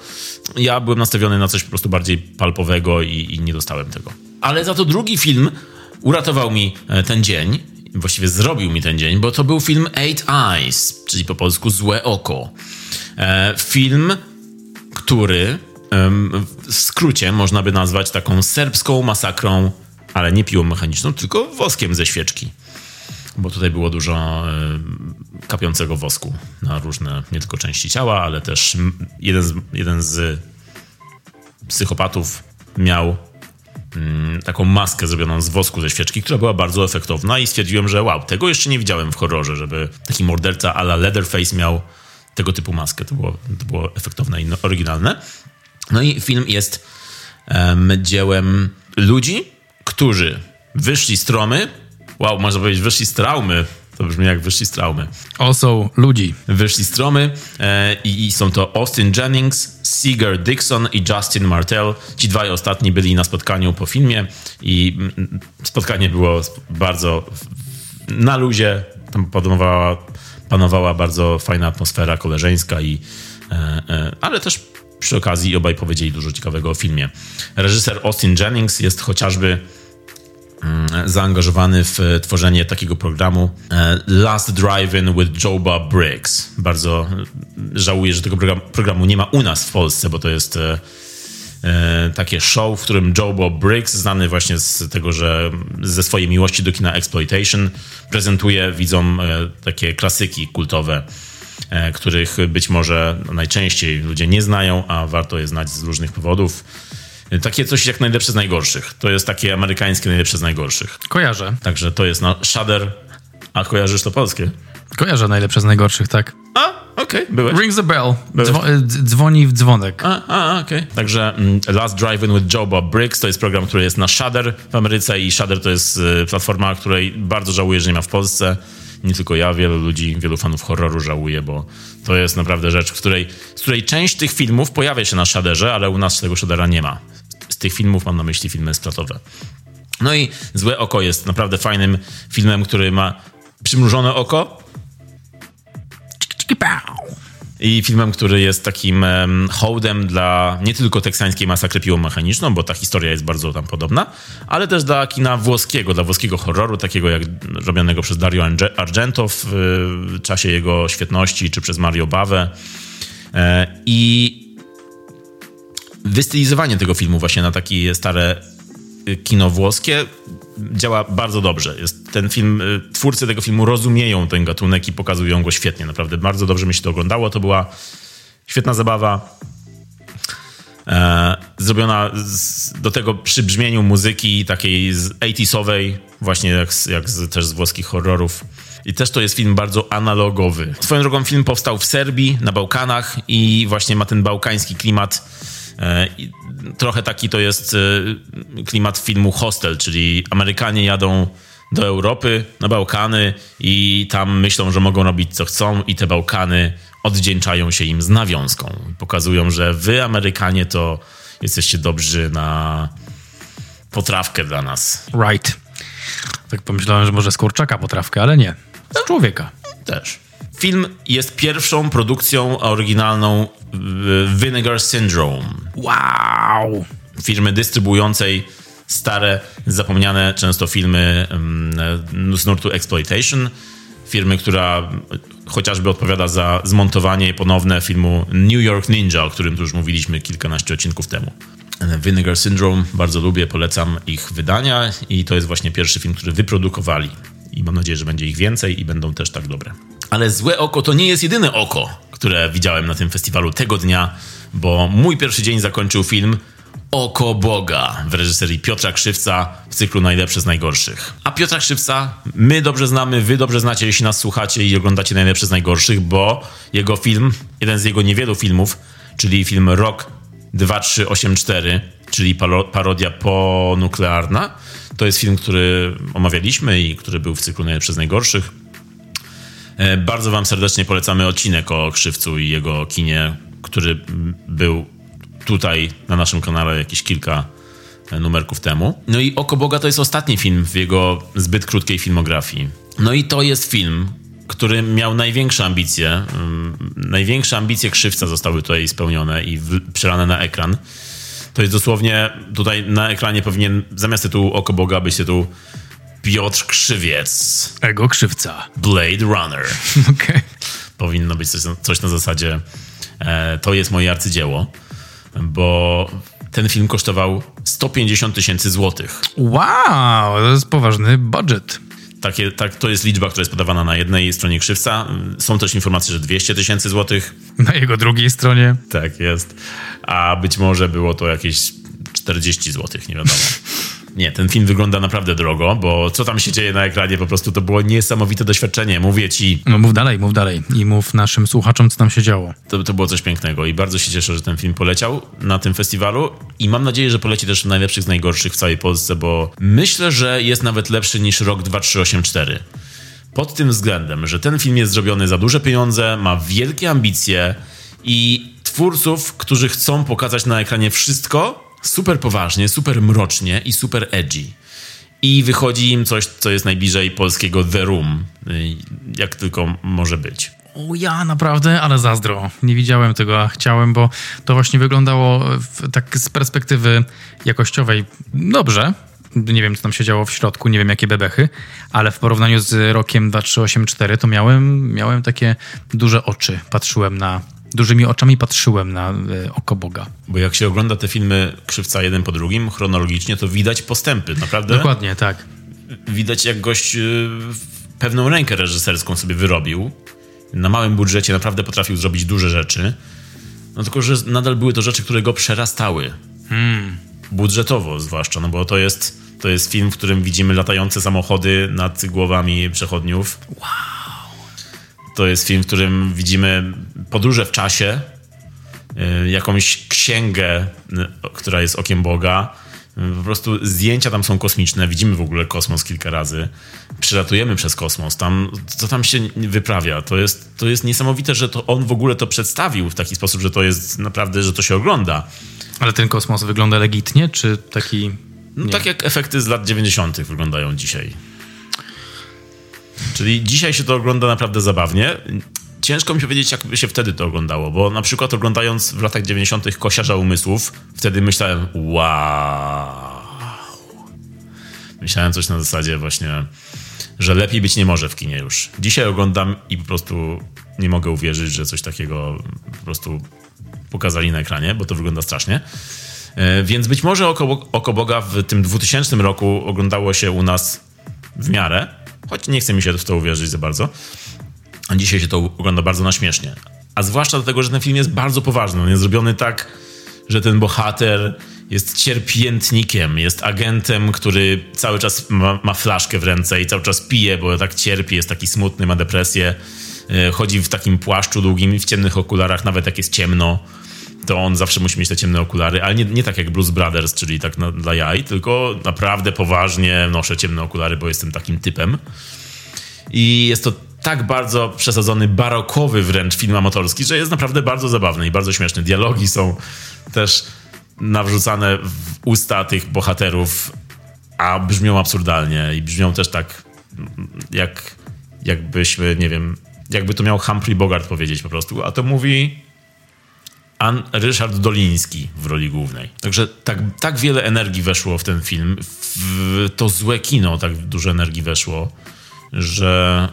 Ja byłem nastawiony na coś po prostu bardziej palpowego i, i nie dostałem tego. Ale za to drugi film uratował mi e, ten dzień, właściwie zrobił mi ten dzień, bo to był film Eight Eyes, czyli po polsku Złe Oko. film, który w skrócie można by nazwać taką serbską masakrą ale nie piłą mechaniczną, tylko woskiem ze świeczki. Bo tutaj było dużo y, kapiącego wosku na różne, nie tylko części ciała, ale też jeden z, jeden z psychopatów miał y, taką maskę zrobioną z wosku ze świeczki, która była bardzo efektowna i stwierdziłem, że wow, tego jeszcze nie widziałem w horrorze, żeby taki morderca ala Leatherface miał tego typu maskę. To było, to było efektowne i oryginalne. No i film jest um, dziełem ludzi, którzy wyszli z tromy, wow, można powiedzieć, wyszli z traumy, to brzmi jak wyszli z traumy. O, są ludzi. Wyszli z tromy e, i, i, są to Austin Jennings, Seeger Dixon i Justin Martell. Ci dwaj ostatni byli na spotkaniu po filmie i mm, spotkanie było bardzo na luzie. Tam panowała, panowała bardzo fajna atmosfera koleżeńska i e, e, ale też przy okazji obaj powiedzieli dużo ciekawego o filmie. Reżyser Austin Jennings jest chociażby mm, zaangażowany w tworzenie takiego programu e, Last Drive-In with Joe Bob Briggs. Bardzo żałuję, że tego programu nie ma u nas w Polsce, bo to jest e, e, takie show, w którym Joe Bob Briggs, znany właśnie z tego, że ze swojej miłości do kina exploitation, prezentuje widzom e, takie klasyki kultowe, e, których być może najczęściej ludzie nie znają, a warto je znać z różnych powodów. E, Takie coś jak najlepsze z najgorszych. To jest takie amerykańskie najlepsze z najgorszych. Kojarzę. Także to jest na Shudder. A kojarzysz to polskie? Kojarzę najlepsze z najgorszych, tak. A, okej, byłeś. Rings the bell. Dzwo- e, dz- dzwoni w dzwonek. A, a okej. Także mm, Last Drive-In with Joe Bob Briggs to jest program, który jest na Shudder w Ameryce i Shudder to jest y, platforma, której bardzo żałuję, że nie ma w Polsce. Nie tylko ja, wielu ludzi, wielu fanów horroru żałuje, bo to jest naprawdę rzecz, w której, z której część tych filmów pojawia się na Shudderze, ale u nas tego Shuddera nie ma. Z tych filmów mam na myśli filmy splatowe. No i Złe Oko jest naprawdę fajnym filmem, który ma przymrużone oko, i filmem, który jest takim em, hołdem dla nie tylko teksańskiej masakry piłą mechaniczną, bo ta historia jest bardzo tam podobna, ale też dla kina włoskiego, dla włoskiego horroru, takiego jak robionego przez Dario Arge- Argento w czasie jego świetności, czy przez Mario Bawę. E, I wystylizowanie tego filmu właśnie na takie stare kino włoskie działa bardzo dobrze. Jest ten film, y, twórcy tego filmu rozumieją ten gatunek i pokazują go świetnie. Naprawdę bardzo dobrze mi się to oglądało. To była świetna zabawa. E, zrobiona z, do tego przy brzmieniu muzyki takiej z 80sowej, właśnie jak, jak z, też z włoskich horrorów. I też to jest film bardzo analogowy. Swoją drogą film powstał w Serbii, na Bałkanach i właśnie ma ten bałkański klimat. E, trochę taki to jest e, klimat filmu Hostel, czyli Amerykanie jadą do Europy, na Bałkany i tam myślą, że mogą robić co chcą i te Bałkany oddzięczają się im z nawiązką. Pokazują, że wy Amerykanie to jesteście dobrzy na potrawkę dla nas. Right. Tak pomyślałem, że może z kurczaka potrawkę, ale nie. Z człowieka. Też. Film jest pierwszą produkcją oryginalną y, Vinegar Syndrome, Wow. firmy dystrybuującej stare, zapomniane często filmy um, z nurtu Exploitation. Firmy, która chociażby odpowiada za zmontowanie ponowne filmu New York Ninja, o którym tu już mówiliśmy kilkanaście odcinków temu. Vinegar Syndrome, bardzo lubię, polecam ich wydania i to jest właśnie pierwszy film, który wyprodukowali. I mam nadzieję, że będzie ich więcej i będą też tak dobre. Ale Złe Oko to nie jest jedyne oko, które widziałem na tym festiwalu tego dnia, bo mój pierwszy dzień zakończył film Oko Boga w reżyserii Piotra Krzywca w cyklu Najlepsze z Najgorszych. A Piotra Krzywca my dobrze znamy, wy dobrze znacie, jeśli nas słuchacie i oglądacie Najlepsze z Najgorszych, bo jego film, jeden z jego niewielu filmów, czyli film Rok 2384, czyli paro- parodia ponuklearna, to jest film, który omawialiśmy i który był w cyklu Najlepsze z Najgorszych. E, Bardzo Wam serdecznie polecamy odcinek o Krzywcu i jego kinie, który był tutaj na naszym kanale jakieś kilka e, numerków temu. No i Oko Boga to jest ostatni film w jego zbyt krótkiej filmografii. No i to jest film, który miał największe ambicje. mm, Największe ambicje Krzywca zostały tutaj spełnione i przelane na ekran. To jest dosłownie, tutaj na ekranie powinien zamiast tytułu Oko Boga być tytuł Piotr Krzywiec, Ego krzywca. Blade Runner Okej. powinno być coś, coś na zasadzie e, to jest moje arcydzieło, bo ten film kosztował 150 tysięcy złotych. Wow, to jest poważny budget. Takie, tak, to jest liczba, która jest podawana na jednej stronie krzywca. Są też informacje, że 200 tysięcy złotych. Na jego drugiej stronie. Tak jest. A być może było to jakieś 40 złotych, nie wiadomo. Nie, ten film wygląda naprawdę drogo, bo co tam się dzieje na ekranie, po prostu to było niesamowite doświadczenie. Mówię ci, No mów dalej, mów dalej. I mów naszym słuchaczom, co tam się działo. To, to było coś pięknego i bardzo się cieszę, że ten film poleciał na tym festiwalu i mam nadzieję, że poleci też w najlepszych z najgorszych w całej Polsce, bo myślę, że jest nawet lepszy niż rok 2384. Pod tym względem, że ten film jest zrobiony za duże pieniądze, ma wielkie ambicje i twórców, którzy chcą pokazać na ekranie wszystko super poważnie, super mrocznie i super edgy. I wychodzi im coś, co jest najbliżej polskiego The Room, y, jak tylko może być. O ja naprawdę, ale zazdro. Nie widziałem tego, a chciałem, bo to właśnie wyglądało w, tak z perspektywy jakościowej dobrze. Nie wiem, co tam się działo w środku, nie wiem, jakie bebechy, ale w porównaniu z rokiem 2384 to miałem, miałem takie duże oczy. Patrzyłem na, dużymi oczami patrzyłem na y, oko Boga. Bo jak się ogląda te filmy Krzywca jeden po drugim, chronologicznie, to widać postępy, naprawdę. Dokładnie, tak. Widać jak gość y, pewną rękę reżyserską sobie wyrobił. Na małym budżecie naprawdę potrafił zrobić duże rzeczy. No tylko, że nadal były to rzeczy, które go przerastały. Hmm. Budżetowo zwłaszcza, no bo to jest, to jest film, w którym widzimy latające samochody nad głowami przechodniów. Wow. To jest film, w którym widzimy podróże w czasie, y, jakąś księgę, y, która jest okiem Boga. Y, Po prostu zdjęcia tam są kosmiczne, widzimy w ogóle kosmos kilka razy. Przelatujemy przez kosmos, tam, co tam się wyprawia. To jest, to jest niesamowite, że to on w ogóle to przedstawił w taki sposób, że to jest naprawdę, że to się ogląda. Ale ten kosmos wygląda legitnie, czy taki... No, tak jak efekty z lat 90. wyglądają dzisiaj. Czyli dzisiaj się to ogląda naprawdę zabawnie. Ciężko mi powiedzieć, jak się wtedy to oglądało, bo na przykład oglądając w latach 90. Kosiarza Umysłów, wtedy myślałem, wow. Myślałem coś na zasadzie właśnie, że lepiej być nie może w kinie już. Dzisiaj oglądam i po prostu nie mogę uwierzyć, że coś takiego po prostu pokazali na ekranie, bo to wygląda strasznie. E, Więc być może Oko, Oko Boga w tym 2000 roku oglądało się u nas w miarę, choć nie chce mi się w to uwierzyć za bardzo. A dzisiaj się to ogląda bardzo na śmiesznie. A zwłaszcza dlatego, że ten film jest bardzo poważny. On jest zrobiony tak, że ten bohater jest cierpiętnikiem, jest agentem, który cały czas ma, ma flaszkę w ręce i cały czas pije, bo tak cierpi, jest taki smutny, ma depresję. E, Chodzi w takim płaszczu długim w ciemnych okularach, nawet jak jest ciemno to on zawsze musi mieć te ciemne okulary, ale nie, nie tak jak Bruce Brothers, czyli tak na, dla jaj, tylko naprawdę poważnie noszę ciemne okulary, bo jestem takim typem. I jest to tak bardzo przesadzony, barokowy wręcz film amatorski, że jest naprawdę bardzo zabawny i bardzo śmieszny. Dialogi są też nawrzucane w usta tych bohaterów, a brzmią absurdalnie i brzmią też tak jak jakbyśmy, nie wiem, jakby to miał Humphrey Bogart powiedzieć po prostu, a to mówi An Ryszard Doliński w roli głównej. Także tak, tak wiele energii weszło w ten film, w to złe kino tak dużo energii weszło, że,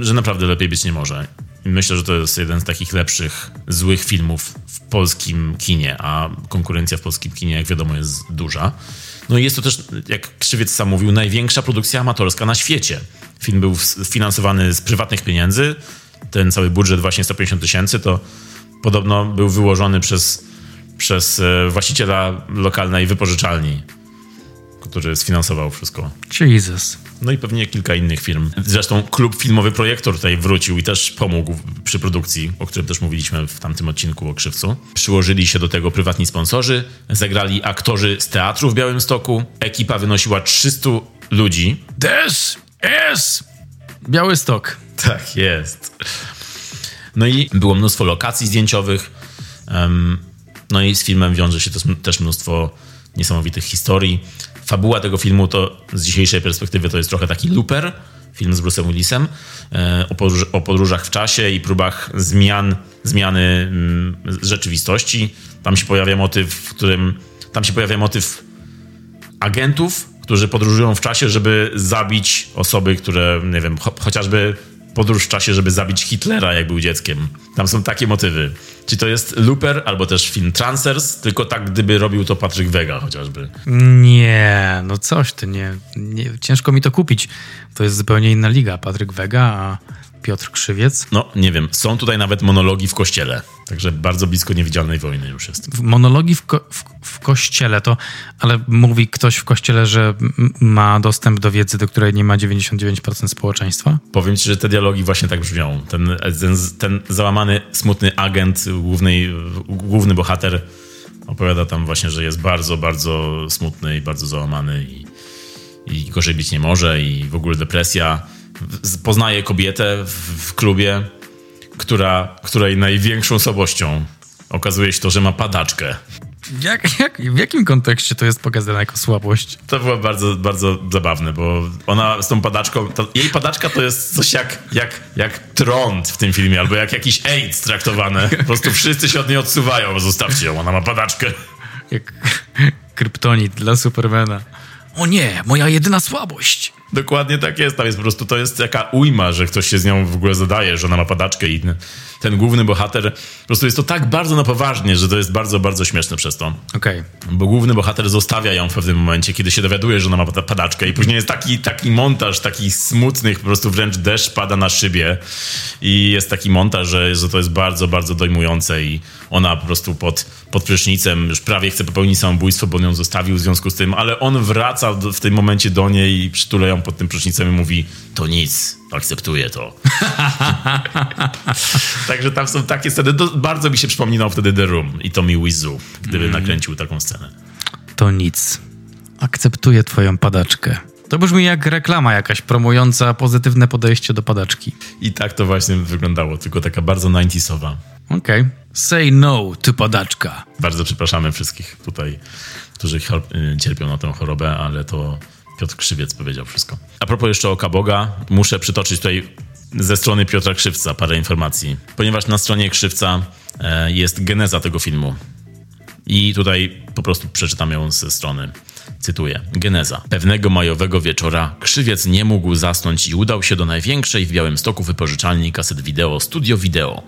że naprawdę lepiej być nie może. Myślę, że to jest jeden z takich lepszych, złych filmów w polskim kinie, a konkurencja w polskim kinie, jak wiadomo, jest duża. No i jest to też, jak Krzywiec sam mówił, największa produkcja amatorska na świecie. Film był finansowany z prywatnych pieniędzy. Ten cały budżet właśnie 150 tysięcy to podobno był wyłożony przez, przez e, właściciela lokalnej wypożyczalni, który sfinansował wszystko. Jesus. No i pewnie kilka innych firm. Zresztą klub filmowy Projektor tutaj wrócił i też pomógł przy produkcji, o którym też mówiliśmy w tamtym odcinku o Krzywcu. Przyłożyli się do tego prywatni sponsorzy, zagrali aktorzy z teatru w Białymstoku. Ekipa wynosiła 300 ludzi. This is Białystok. Tak jest. No i było mnóstwo lokacji zdjęciowych. no i z filmem wiąże się też mnóstwo niesamowitych historii. Fabuła tego filmu to z dzisiejszej perspektywy to jest trochę taki looper, film z Bruce'em Willisem, e, o, podróż, o podróżach w czasie i próbach zmian, zmiany mm, rzeczywistości. Tam się pojawia motyw, w którym tam się pojawia motyw agentów, którzy podróżują w czasie, żeby zabić osoby, które, nie wiem, cho chociażby podróż w czasie, żeby zabić Hitlera, jak był dzieckiem. Tam są takie motywy. Czy to jest Looper, albo też film Transers, tylko tak, gdyby robił to Patryk Wega chociażby. Nie, no coś ty, nie, nie. Ciężko mi to kupić. To jest zupełnie inna liga. Patryk Wega, a Piotr Krzywiec. No, nie wiem, są tutaj nawet monologi w kościele. Także bardzo blisko niewidzialnej wojny już jest. W monologii w, ko- w, w kościele to, ale mówi ktoś w kościele, że ma dostęp do wiedzy, do której nie ma 99% społeczeństwa? Powiem ci, że te dialogi właśnie tak brzmią. Ten, ten, ten załamany, smutny agent, główny, główny bohater opowiada tam właśnie, że jest bardzo, bardzo smutny i bardzo załamany i, i gorzej być nie może i w ogóle depresja. Poznaje kobietę w, w klubie, która, której największą słabością okazuje się to, że ma padaczkę. Jak, jak, w jakim kontekście to jest pokazane jako słabość? To było bardzo, bardzo zabawne, bo ona z tą padaczką, to, jej padaczka to jest coś jak, jak, jak trąd w tym filmie, albo jak jakiś AIDS traktowane. Po prostu wszyscy się od niej odsuwają, bo zostawcie ją, ona ma padaczkę. Jak kryptonit dla Supermana. O nie, moja jedyna słabość. Dokładnie tak jest. Tam jest po prostu, to jest taka ujma, że ktoś się z nią w ogóle zadaje, że ona ma padaczkę i ten główny bohater, po prostu jest to tak bardzo na poważnie, że to jest bardzo, bardzo śmieszne przez to. Okej. Okay. Bo główny bohater zostawia ją w pewnym momencie, kiedy się dowiaduje, że ona ma padaczkę i później jest taki, taki montaż, taki smutny, po prostu wręcz deszcz pada na szybie i jest taki montaż, że, że to jest bardzo, bardzo dojmujące i ona po prostu pod, pod prysznicem już prawie chce popełnić samobójstwo, bo on ją zostawił w związku z tym, ale on wraca w tym momencie do niej i przytula ją pod tym prysznicem i mówi, to nic, akceptuję to. Także tam są takie sceny. Do, bardzo mi się przypominał wtedy The Room i Tommy Wizu, gdyby mm. nakręcił taką scenę. To nic. Akceptuję twoją padaczkę. To brzmi jak reklama jakaś promująca pozytywne podejście do padaczki. I tak to właśnie wyglądało, tylko taka bardzo 90sowa. Okej. Okay. Say no to padaczka. Bardzo przepraszamy wszystkich tutaj, którzy y, cierpią na tę chorobę, ale to Piotr Krzywiec powiedział wszystko. A propos jeszcze oka Boga, muszę przytoczyć tutaj ze strony Piotra Krzywca parę informacji, ponieważ na stronie Krzywca e, jest geneza tego filmu. I tutaj po prostu przeczytam ją ze strony. Cytuję. Geneza. Pewnego majowego wieczora krzywiec nie mógł zasnąć i udał się do największej w Białymstoku wypożyczalni kaset wideo Studio Video,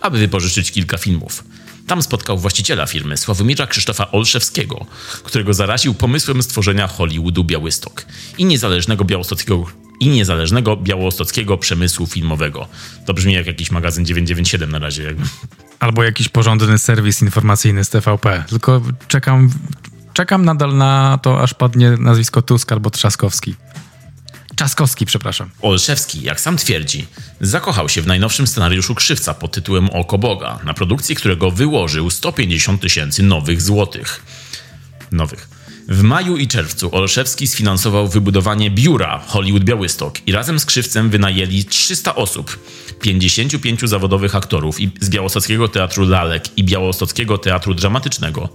aby wypożyczyć kilka filmów. Tam spotkał właściciela firmy, Sławomira Krzysztofa Olszewskiego, którego zaraził pomysłem stworzenia Hollywoodu Białystok i niezależnego białostockiego i niezależnego białostockiego przemysłu filmowego. To brzmi jak jakiś magazyn 997 na razie. Albo jakiś porządny serwis informacyjny z TVP. Tylko czekam, czekam nadal na to, aż padnie nazwisko Tusk albo Trzaskowski. Czaskowski, przepraszam. Olszewski, jak sam twierdzi, zakochał się w najnowszym scenariuszu Krzywca pod tytułem Oko Boga, na produkcji którego wyłożył 150 tysięcy nowych złotych. Nowych. W maju i czerwcu Olszewski sfinansował wybudowanie biura Hollywood Białystok i razem z Krzywcem wynajęli 300 osób, 55 zawodowych aktorów z Białostockiego Teatru Lalek i Białostockiego Teatru Dramatycznego,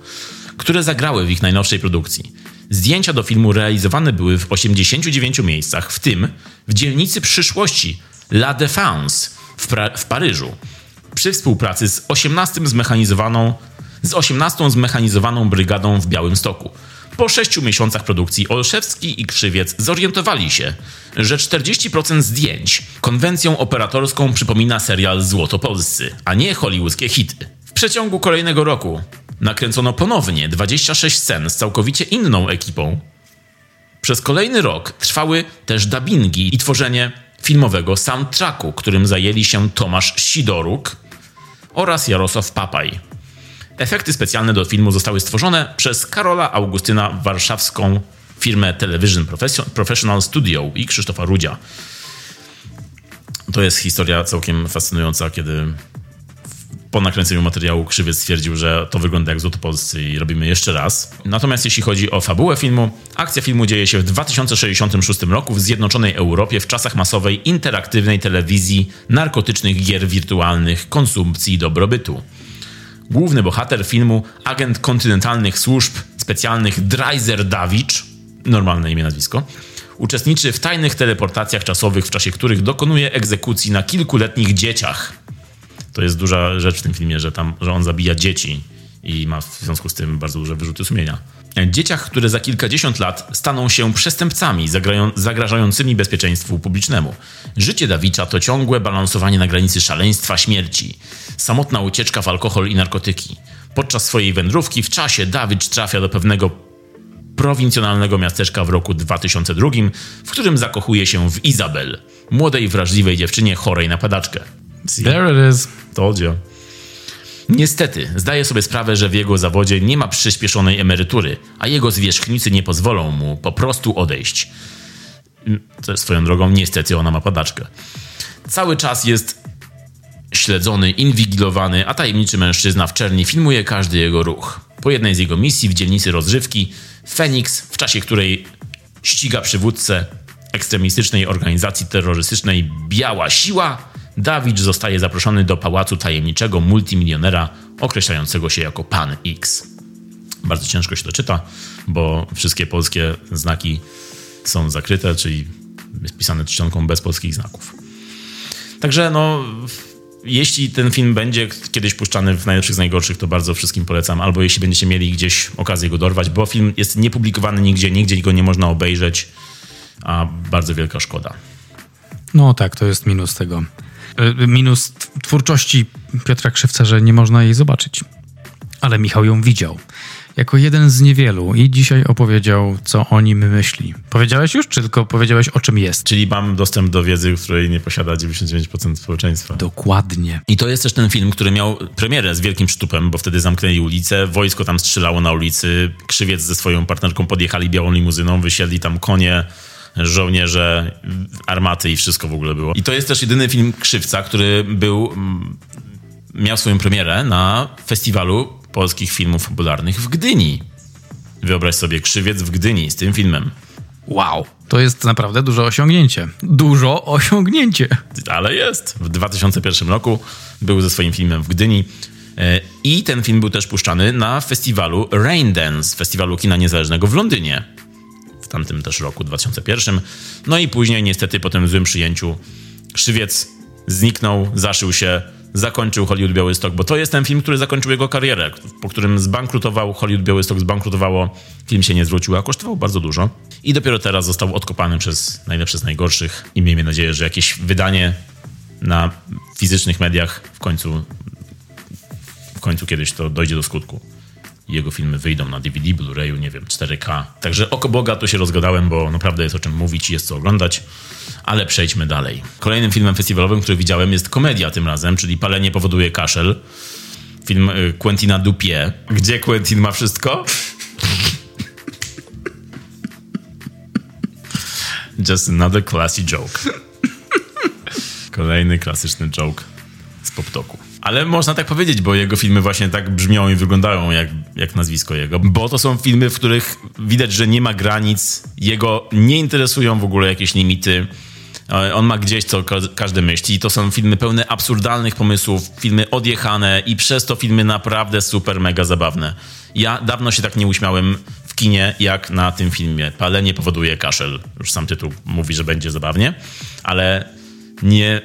które zagrały w ich najnowszej produkcji. Zdjęcia do filmu realizowane były w 89 miejscach, w tym w dzielnicy przyszłości La Défense w, w Paryżu, przy współpracy z 18 zmechanizowaną, z 18 zmechanizowaną brygadą w Białymstoku. Po sześciu miesiącach produkcji Olszewski i Krzywiec zorientowali się, że 40% zdjęć konwencją operatorską przypomina serial Złotopolscy, a nie hollywoodzkie hity. W przeciągu kolejnego roku nakręcono ponownie 26 scen z całkowicie inną ekipą. Przez kolejny rok trwały też dubbingi i tworzenie filmowego soundtracku, którym zajęli się Tomasz Sidoruk oraz Jarosław Papaj. Efekty specjalne do filmu zostały stworzone przez Karola Augustyna warszawską firmę Television Professional Studio i Krzysztofa Rudzia. To jest historia całkiem fascynująca, kiedy po nakręceniu materiału Krzywiec stwierdził, że to wygląda jak Złoto Polscy i robimy jeszcze raz. Natomiast jeśli chodzi o fabułę filmu, akcja filmu dzieje się w 2066 roku w Zjednoczonej Europie w czasach masowej interaktywnej telewizji, narkotycznych gier wirtualnych, konsumpcji i dobrobytu. Główny bohater filmu, agent kontynentalnych służb specjalnych Dreiser Dawicz, normalne imię, nazwisko, uczestniczy w tajnych teleportacjach czasowych, w czasie których dokonuje egzekucji na kilkuletnich dzieciach. To jest duża rzecz w tym filmie, że, tam, że on zabija dzieci i ma w związku z tym bardzo duże wyrzuty sumienia. Dzieciach, które za kilkadziesiąt lat staną się przestępcami zagrażającymi bezpieczeństwu publicznemu. Życie Dawicza to ciągłe balansowanie na granicy szaleństwa śmierci, samotna ucieczka w alkohol i narkotyki. Podczas swojej wędrówki w czasie Dawicz trafia do pewnego prowincjonalnego miasteczka w roku 2002, w którym zakochuje się w Izabel, młodej, wrażliwej dziewczynie chorej na padaczkę. There it is. Told you. Niestety, zdaje sobie sprawę, że w jego zawodzie nie ma przyspieszonej emerytury, a jego zwierzchnicy nie pozwolą mu po prostu odejść. To swoją drogą, niestety ona ma padaczkę. Cały czas jest śledzony, inwigilowany, a tajemniczy mężczyzna w czerni filmuje każdy jego ruch. Po jednej z jego misji w dzielnicy rozrywki, Phoenix, w czasie której ściga przywódcę ekstremistycznej organizacji terrorystycznej Biała Siła, Dawid zostaje zaproszony do pałacu tajemniczego multimilionera określającego się jako Pan X. Bardzo ciężko się to czyta, bo wszystkie polskie znaki są zakryte, czyli jest pisane czcionką bez polskich znaków. Także no, jeśli ten film będzie kiedyś puszczany w najlepszych z najgorszych, to bardzo wszystkim polecam. Albo jeśli będziecie mieli gdzieś okazję go dorwać, bo film jest niepublikowany nigdzie, nigdzie go nie można obejrzeć a bardzo wielka szkoda. No tak, to jest minus tego. Y, Minus twórczości Piotra Krzywca, że nie można jej zobaczyć. Ale Michał ją widział. Jako jeden z niewielu i dzisiaj opowiedział, co o nim myśli. Powiedziałeś już, czy tylko powiedziałeś, o czym jest? Czyli mam dostęp do wiedzy, której nie posiada 99% społeczeństwa. Dokładnie. I to jest też ten film, który miał premierę z wielkim sztupem, bo wtedy zamknęli ulicę, wojsko tam strzelało na ulicy, Krzywiec ze swoją partnerką podjechali białą limuzyną, wysiedli tam konie, żołnierze, armaty i wszystko w ogóle było. I to jest też jedyny film Krzywca, który był, mm, miał swoją premierę na festiwalu polskich filmów popularnych w Gdyni. Wyobraź sobie Krzywiec w Gdyni z tym filmem. Wow. To jest naprawdę duże osiągnięcie. Dużo osiągnięcie. ale jest. W 2001 roku był ze swoim filmem w Gdyni. E, I ten film był też puszczany na festiwalu Raindance, festiwalu kina niezależnego w Londynie. W tamtym też roku, 2001. No i później niestety po tym złym przyjęciu Krzywiec zniknął, zaszył się, zakończył Hollywood Białystok, bo to jest ten film, który zakończył jego karierę, po którym zbankrutował, Hollywood Białystok zbankrutowało, film się nie zwrócił, a kosztował bardzo dużo. I dopiero teraz został odkopany przez najlepsze z najgorszych i miejmy nadzieję, że jakieś wydanie na fizycznych mediach w końcu, w końcu kiedyś to dojdzie do skutku. Jego filmy wyjdą na DVD, Blu-rayu, nie wiem, 4K. Także oko Boga to się rozgadałem, bo naprawdę jest o czym mówić i jest co oglądać. Ale przejdźmy dalej. Kolejnym filmem festiwalowym, który widziałem, jest komedia tym razem, czyli Palenie powoduje kaszel. Film y, Quentina Dupie. Gdzie Quentin ma wszystko? Just another classy joke. Kolejny klasyczny joke z poptoku. Ale można tak powiedzieć, bo jego filmy właśnie tak brzmią i wyglądają jak, jak nazwisko jego. Bo to są filmy, w których widać, że nie ma granic, jego nie interesują w ogóle jakieś limity. E, On ma gdzieś, co ka- każdy myśli. To są filmy pełne absurdalnych pomysłów, filmy odjechane i przez to filmy naprawdę super, mega zabawne. Ja dawno się tak nie uśmiałem w kinie, jak na tym filmie. Palenie powoduje kaszel. Już sam tytuł mówi, że będzie zabawnie, ale nie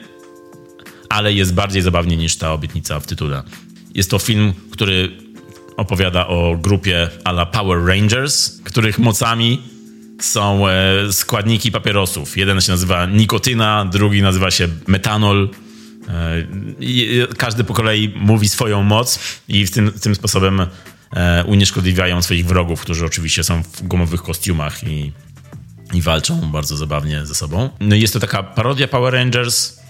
ale jest bardziej zabawnie niż ta obietnica w tytule. Jest to film, który opowiada o grupie ala Power Rangers, których mocami są e, składniki papierosów. Jeden się nazywa nikotyna, drugi nazywa się metanol. E, każdy po kolei mówi swoją moc i w tym, tym sposobem e, unieszkodliwiają swoich wrogów, którzy oczywiście są w gumowych kostiumach i, i walczą bardzo zabawnie ze sobą. No jest to taka parodia Power Rangers,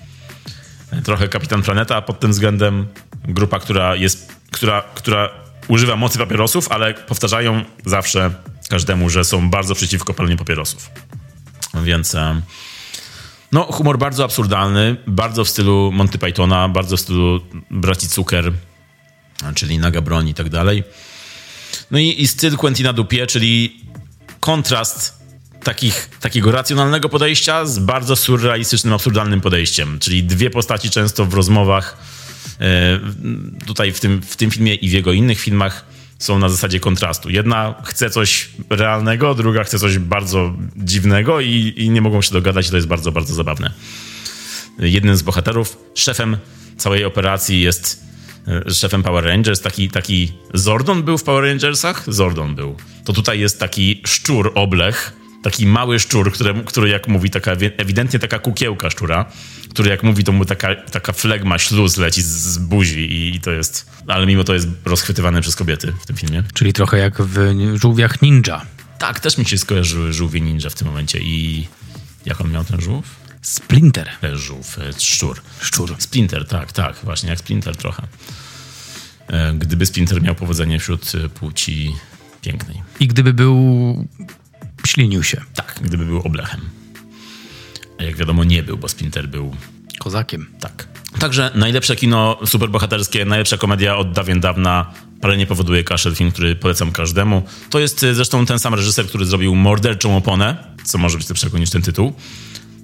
trochę Kapitan Planeta pod tym względem. Grupa, która jest, która, która używa mocy papierosów, ale powtarzają zawsze każdemu, że są bardzo przeciwko paleniu papierosów. Więc em, no, humor bardzo absurdalny, bardzo w stylu Monty Pythona, bardzo w stylu Braci Cukier, czyli Naga Broń i tak dalej. No i, i styl Quentina Dupie, czyli kontrast takich, takiego racjonalnego podejścia z bardzo surrealistycznym, absurdalnym podejściem. Czyli dwie postaci często w rozmowach, e, tutaj w tym, w tym filmie i w jego innych filmach są na zasadzie kontrastu. Jedna chce coś realnego, druga chce coś bardzo dziwnego i, i nie mogą się dogadać to jest bardzo, bardzo zabawne. Jednym z bohaterów, szefem całej operacji jest e, szefem Power Rangers, taki, taki Zordon był w Power Rangersach? Zordon był. To tutaj jest taki szczur oblech, taki mały szczur, który, który jak mówi, taka ewi- ewidentnie taka kukiełka szczura, który jak mówi, to mu taka, taka flegma, śluz leci z, z buzi i, i to jest... Ale mimo to jest rozchwytywany przez kobiety w tym filmie. Czyli trochę jak w żółwiach ninja. Tak, też mi się skojarzyły żółwie ninja w tym momencie i... Jak on miał ten żółw? Splinter. Też żółw, e, szczur. Szczur. Splinter, tak, tak, właśnie jak Splinter trochę. E, Gdyby Splinter miał powodzenie wśród e, płci pięknej. I gdyby był... Ślinił się. Tak, gdyby był oblechem. A jak wiadomo nie był, bo Splinter był Kozakiem. tak. Także najlepsze kino superbohaterskie, najlepsza komedia od dawien dawna. Palenie powoduje kaszel, film, który polecam każdemu. To jest e, zresztą ten sam reżyser, który zrobił Morderczą oponę, co może być lepszego niż ten tytuł.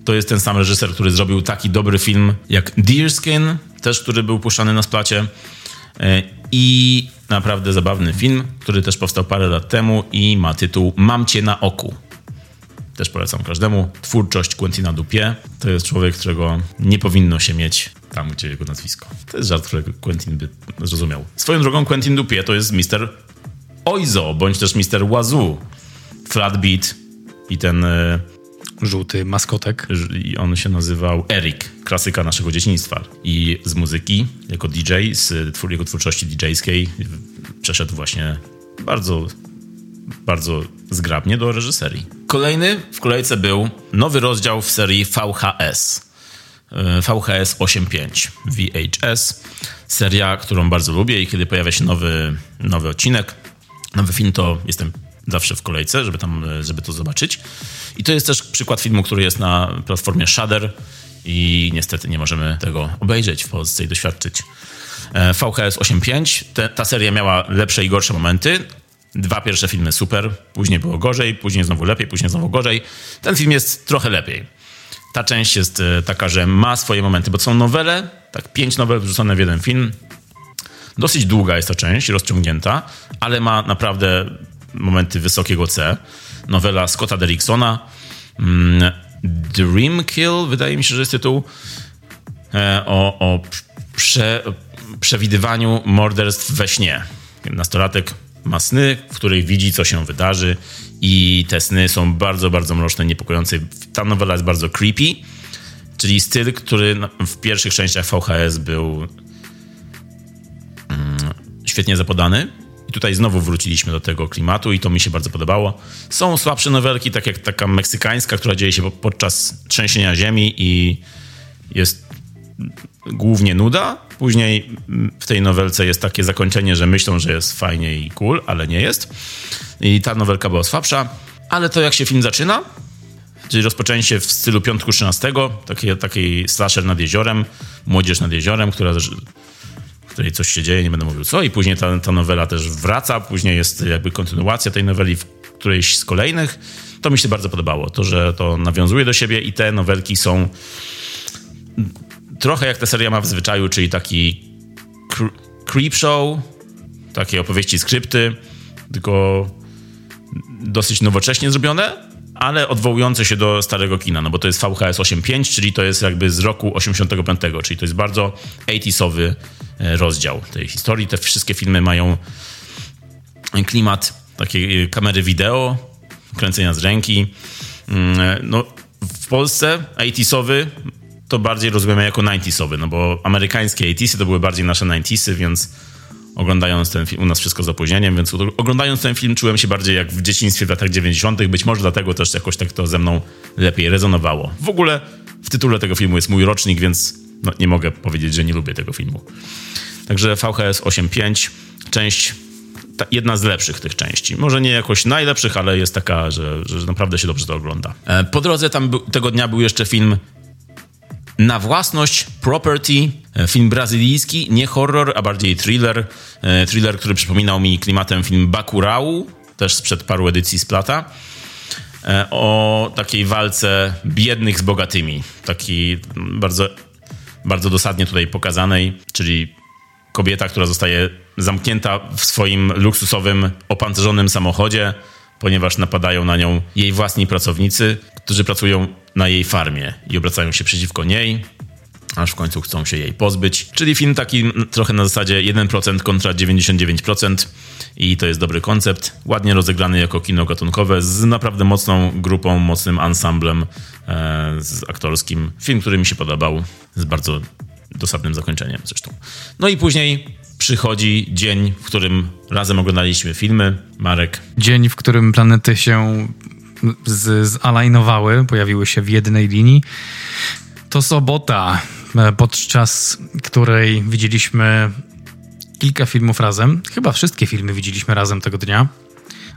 To jest ten sam reżyser, który zrobił taki dobry film jak Deerskin, też który był puszczany na splacie. E, I naprawdę zabawny film, który też powstał parę lat temu i ma tytuł Mam cię na oku. Też polecam każdemu. Twórczość Quentina Dupie to jest człowiek, którego nie powinno się mieć tam, gdzie jego nazwisko. To jest żart, którego Quentin by zrozumiał. Swoją drogą Quentin Dupie to jest Mr. Oizo, bądź też Mr. Wazoo. Flatbeat i ten e, żółty maskotek. I on się nazywał Eric, klasyka naszego dzieciństwa. I z muzyki, jako DJ, z twór, jego twórczości DJ-skiej przeszedł właśnie bardzo, bardzo zgrabnie do reżyserii. Kolejny w kolejce był nowy rozdział w serii VHS. VHS 85 VHS. Seria, którą bardzo lubię i kiedy pojawia się nowy, nowy odcinek, nowy film, to jestem zawsze w kolejce, żeby tam, żeby to zobaczyć. I to jest też przykład filmu, który jest na platformie Shudder i niestety nie możemy tego obejrzeć w Polsce i doświadczyć. E, VHS 85. Te, ta seria miała lepsze i gorsze momenty. Dwa pierwsze filmy super, później było gorzej, później znowu lepiej, później znowu gorzej. Ten film jest trochę lepiej. Ta część jest e, taka, że ma swoje momenty, bo są nowele, tak pięć nowel wrzucone w jeden film. Dosyć długa jest ta część, rozciągnięta, ale ma naprawdę momenty wysokiego C. Nowela Scotta Derricksona, mm, Dream Kill, wydaje mi się, że jest tytuł, e, o, o prze, przewidywaniu morderstw we śnie. Nastolatek ma sny, w których widzi, co się wydarzy i te sny są bardzo, bardzo mroczne, niepokojące. Ta nowela jest bardzo creepy, czyli styl, który w pierwszych częściach VHS był mm, świetnie zapodany. I tutaj znowu wróciliśmy do tego klimatu i to mi się bardzo podobało. Są słabsze nowelki, tak jak taka meksykańska, która dzieje się podczas trzęsienia ziemi i jest głównie nuda. Później w tej nowelce jest takie zakończenie, że myślą, że jest fajnie i cool, ale nie jest. I ta nowelka była słabsza. Ale to jak się film zaczyna, czyli rozpoczęcie w stylu Piątku 13, taki, taki slasher nad jeziorem, młodzież nad jeziorem, która której coś się dzieje, nie będę mówił co, i później ta, ta nowela też wraca, później jest jakby kontynuacja tej noweli w którejś z kolejnych. To mi się bardzo podobało, to, że to nawiązuje do siebie i te nowelki są trochę jak ta seria ma w zwyczaju, czyli taki creep show, takie opowieści, skrypty, tylko dosyć nowocześnie zrobione, ale odwołujące się do starego kina, no bo to jest VHS 85, czyli to jest jakby z roku 85, czyli to jest bardzo 80sowy e, rozdział tej historii. Te wszystkie filmy mają klimat takiej e, kamery wideo, kręcenia z ręki. Mm, e, no, w Polsce 80sowy to bardziej rozumiemy jako 90sowy, no bo amerykańskie 80sy to były bardziej nasze 90sy, więc oglądając ten film, u nas wszystko z opóźnieniem, więc oglądając ten film czułem się bardziej jak w dzieciństwie w latach 90., być może dlatego też jakoś tak to ze mną lepiej rezonowało. W ogóle w tytule tego filmu jest mój rocznik, więc no, nie mogę powiedzieć, że nie lubię tego filmu. Także VHS 8.5, część ta, jedna z lepszych tych części. Może nie jakoś najlepszych, ale jest taka, że, że naprawdę się dobrze to ogląda. E, po drodze tam był, tego dnia był jeszcze film na własność Property, e, film brazylijski, nie horror, a bardziej thriller. E, thriller, który przypominał mi klimatem film Bakurau, też sprzed paru edycji Splata. E, o takiej walce biednych z bogatymi. Taki bardzo, bardzo dosadnie tutaj pokazanej, czyli kobieta, która zostaje zamknięta w swoim luksusowym, opancerzonym samochodzie, ponieważ napadają na nią jej własni pracownicy, którzy pracują na jej farmie i obracają się przeciwko niej, aż w końcu chcą się jej pozbyć. Czyli film taki trochę na zasadzie 1% kontra 99% i to jest dobry koncept. Ładnie rozegrany jako kino gatunkowe z naprawdę mocną grupą, mocnym ensemblem e, z aktorskim. Film, który mi się podobał, z bardzo dosadnym zakończeniem zresztą. No i później przychodzi dzień, w którym razem oglądaliśmy filmy. Marek. Dzień, w którym planety się z, zalajnowały, pojawiły się w jednej linii. To sobota, e, podczas której widzieliśmy kilka filmów razem. Chyba wszystkie filmy widzieliśmy razem tego dnia.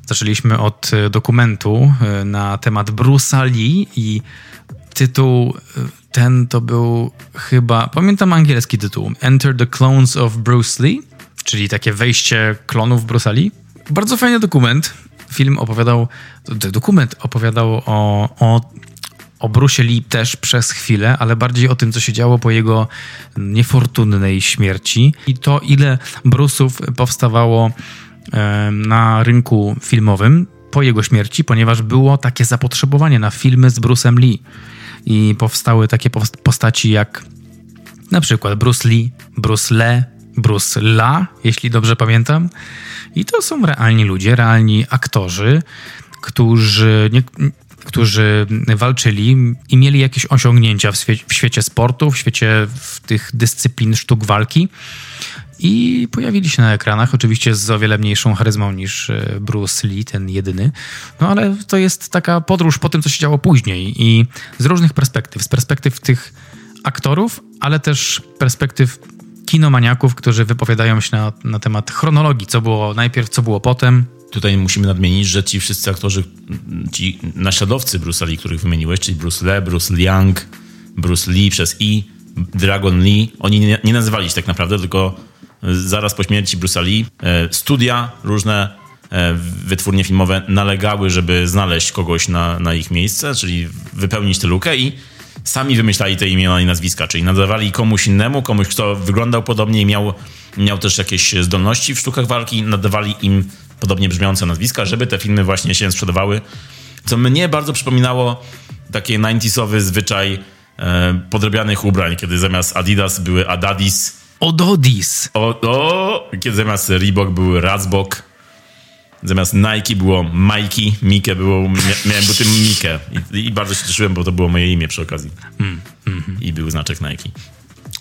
Zaczęliśmy od e, dokumentu e, na temat Bruce'a Lee i tytuł ten to był chyba, pamiętam angielski tytuł, Enter the Clones of Bruce Lee, czyli takie wejście klonów Bruce'a Lee. Bardzo fajny dokument film opowiadał, dokument opowiadał o, o, o Bruce Lee też przez chwilę, ale bardziej o tym, co się działo po jego niefortunnej śmierci i to, ile Bruce'ów powstawało na rynku filmowym po jego śmierci, ponieważ było takie zapotrzebowanie na filmy z Bruce'em Lee. I powstały takie postaci jak na przykład Bruce Lee, Bruce Le, Bruce La, jeśli dobrze pamiętam. I to są realni ludzie, realni aktorzy, którzy nie, którzy walczyli i mieli jakieś osiągnięcia w, świe w świecie sportu, w świecie w tych dyscyplin sztuk walki. I pojawili się na ekranach, oczywiście z o wiele mniejszą charyzmą niż e, Bruce Lee, ten jedyny. No ale to jest taka podróż po tym, co się działo później i z różnych perspektyw. Z perspektyw tych aktorów, ale też perspektyw kinomaniaków, którzy wypowiadają się na, na temat chronologii, co było najpierw, co było potem. Tutaj musimy nadmienić, że ci wszyscy aktorzy, ci naśladowcy Bruce'a Lee, których wymieniłeś, czyli Bruce Lee, Bruce Liang, Bruce Lee przez I, Dragon Lee, oni nie, nie nazywali się tak naprawdę, tylko zaraz po śmierci Bruce'a Lee e, studia różne e, wytwórnie filmowe nalegały, żeby znaleźć kogoś na, na ich miejsce, czyli wypełnić tę lukę i sami wymyślali te imiona i nazwiska, czyli nadawali komuś innemu, komuś, kto wyglądał podobnie i miał, miał też jakieś zdolności w sztukach walki, nadawali im podobnie brzmiące nazwiska, żeby te filmy właśnie się sprzedawały. Co mnie bardzo przypominało taki 90sowy zwyczaj e, podrobianych ubrań, kiedy zamiast Adidas były Adadis. Ododis. O, o, kiedy zamiast Reebok były Razbok. Zamiast Nike było Mikey, Mike było, miałem buty Mike I, I, bardzo się cieszyłem, bo to było moje imię przy okazji. Mm, mm, I był znaczek Nike.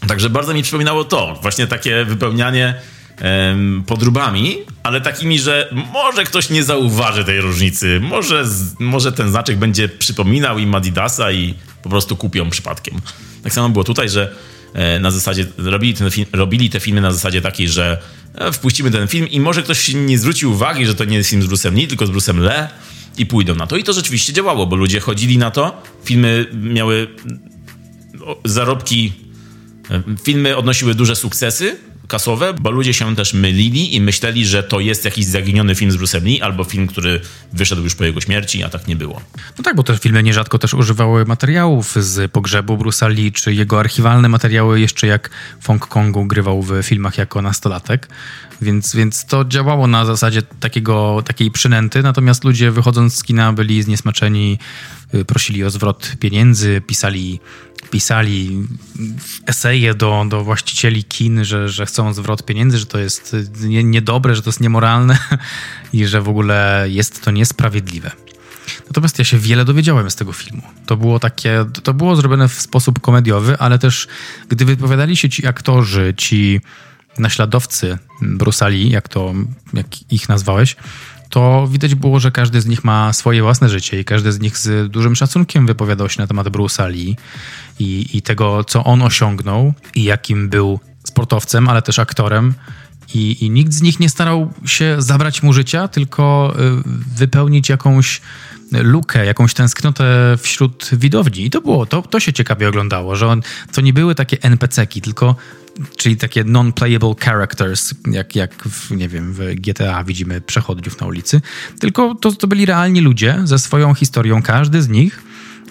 Także bardzo mi przypominało to, właśnie takie wypełnianie em, podróbami, ale takimi, że może ktoś nie zauważy tej różnicy, może, może ten znaczek będzie przypominał im Adidasa i po prostu kupią przypadkiem. Tak samo było tutaj, że e, na zasadzie robili, ten robili te filmy na zasadzie takiej, że wpuścimy ten film i może ktoś nie zwróci uwagi, że to nie jest film z Bruce'em Lee, tylko z Bruce'em Le i pójdą na to. I to rzeczywiście działało, bo ludzie chodzili na to, filmy miały zarobki, e, filmy odnosiły duże sukcesy, kasowe, bo ludzie się też mylili i myśleli, że to jest jakiś zaginiony film z Bruce'em Lee albo film, który wyszedł już po jego śmierci, a tak nie było. No tak, bo te filmy nierzadko też używały materiałów z pogrzebu Bruce'a Lee, czy jego archiwalne materiały jeszcze jak w Hongkongu grywał w filmach jako nastolatek. Więc, więc to działało na zasadzie takiego, takiej przynęty, natomiast ludzie wychodząc z kina byli zniesmaczeni, y, prosili o zwrot pieniędzy, pisali pisali eseje do, do właścicieli kin, że, że chcą zwrot pieniędzy, że to jest nie, niedobre, że to jest niemoralne i że w ogóle jest to niesprawiedliwe. Natomiast ja się wiele dowiedziałem z tego filmu. To było takie, to było zrobione w sposób komediowy, ale też gdy wypowiadali się ci aktorzy, ci naśladowcy Brusali, jak to, jak ich nazwałeś, to widać było, że każdy z nich ma swoje własne życie i każdy z nich z dużym szacunkiem wypowiadał się na temat Bruce'a Lee i, i tego, co on osiągnął i jakim był sportowcem, ale też aktorem. I, I, nikt z nich nie starał się zabrać mu życia, tylko y, wypełnić jakąś lukę, jakąś tęsknotę wśród widowni. I to było, to, to się ciekawie oglądało, że on, to nie były takie NPC-ki, tylko czyli takie non-playable characters, jak, jak w, nie wiem, w GTA widzimy przechodniów na ulicy, tylko to, to byli realni ludzie ze swoją historią, każdy z nich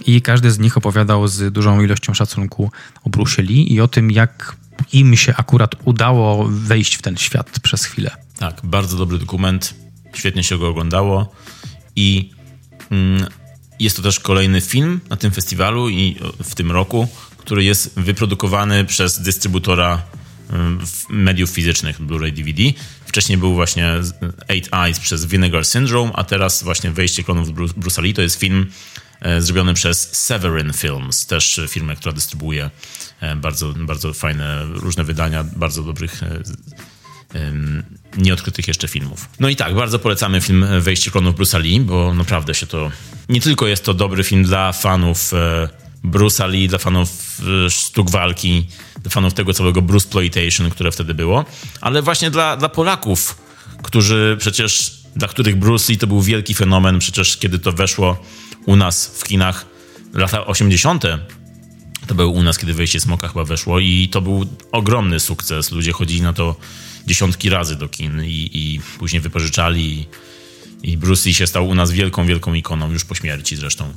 i każdy z nich opowiadał z dużą ilością szacunku o Bruce i o tym, jak im się akurat udało wejść w ten świat przez chwilę. Tak, bardzo dobry dokument, świetnie się go oglądało i mm, jest to też kolejny film na tym festiwalu i w tym roku, który jest wyprodukowany przez dystrybutora mediów fizycznych Blu-ray DVD. Wcześniej był właśnie Eight Eyes przez Vinegar Syndrome, a teraz właśnie Wejście klonów Bruce Lee to jest film e, zrobiony przez Severin Films, też firmę, która dystrybuuje e, bardzo, bardzo fajne, różne wydania, bardzo dobrych e, nieodkrytych jeszcze filmów. No i tak, bardzo polecamy film Wejście klonów Bruce'a Lee, bo naprawdę się to... Nie tylko jest to dobry film dla fanów Bruce'a Lee, dla fanów e, sztuk walki, dla fanów tego całego Bruceploitation, które wtedy było, ale właśnie dla, dla Polaków, którzy przecież, dla których Bruce Lee to był wielki fenomen, przecież kiedy to weszło u nas w kinach lata 80., to był u nas, kiedy wejście Smoka chyba weszło i to był ogromny sukces. Ludzie chodzili na to dziesiątki razy do kin i, i później wypożyczali i, i Bruce Lee się stał u nas wielką, wielką ikoną, już po śmierci zresztą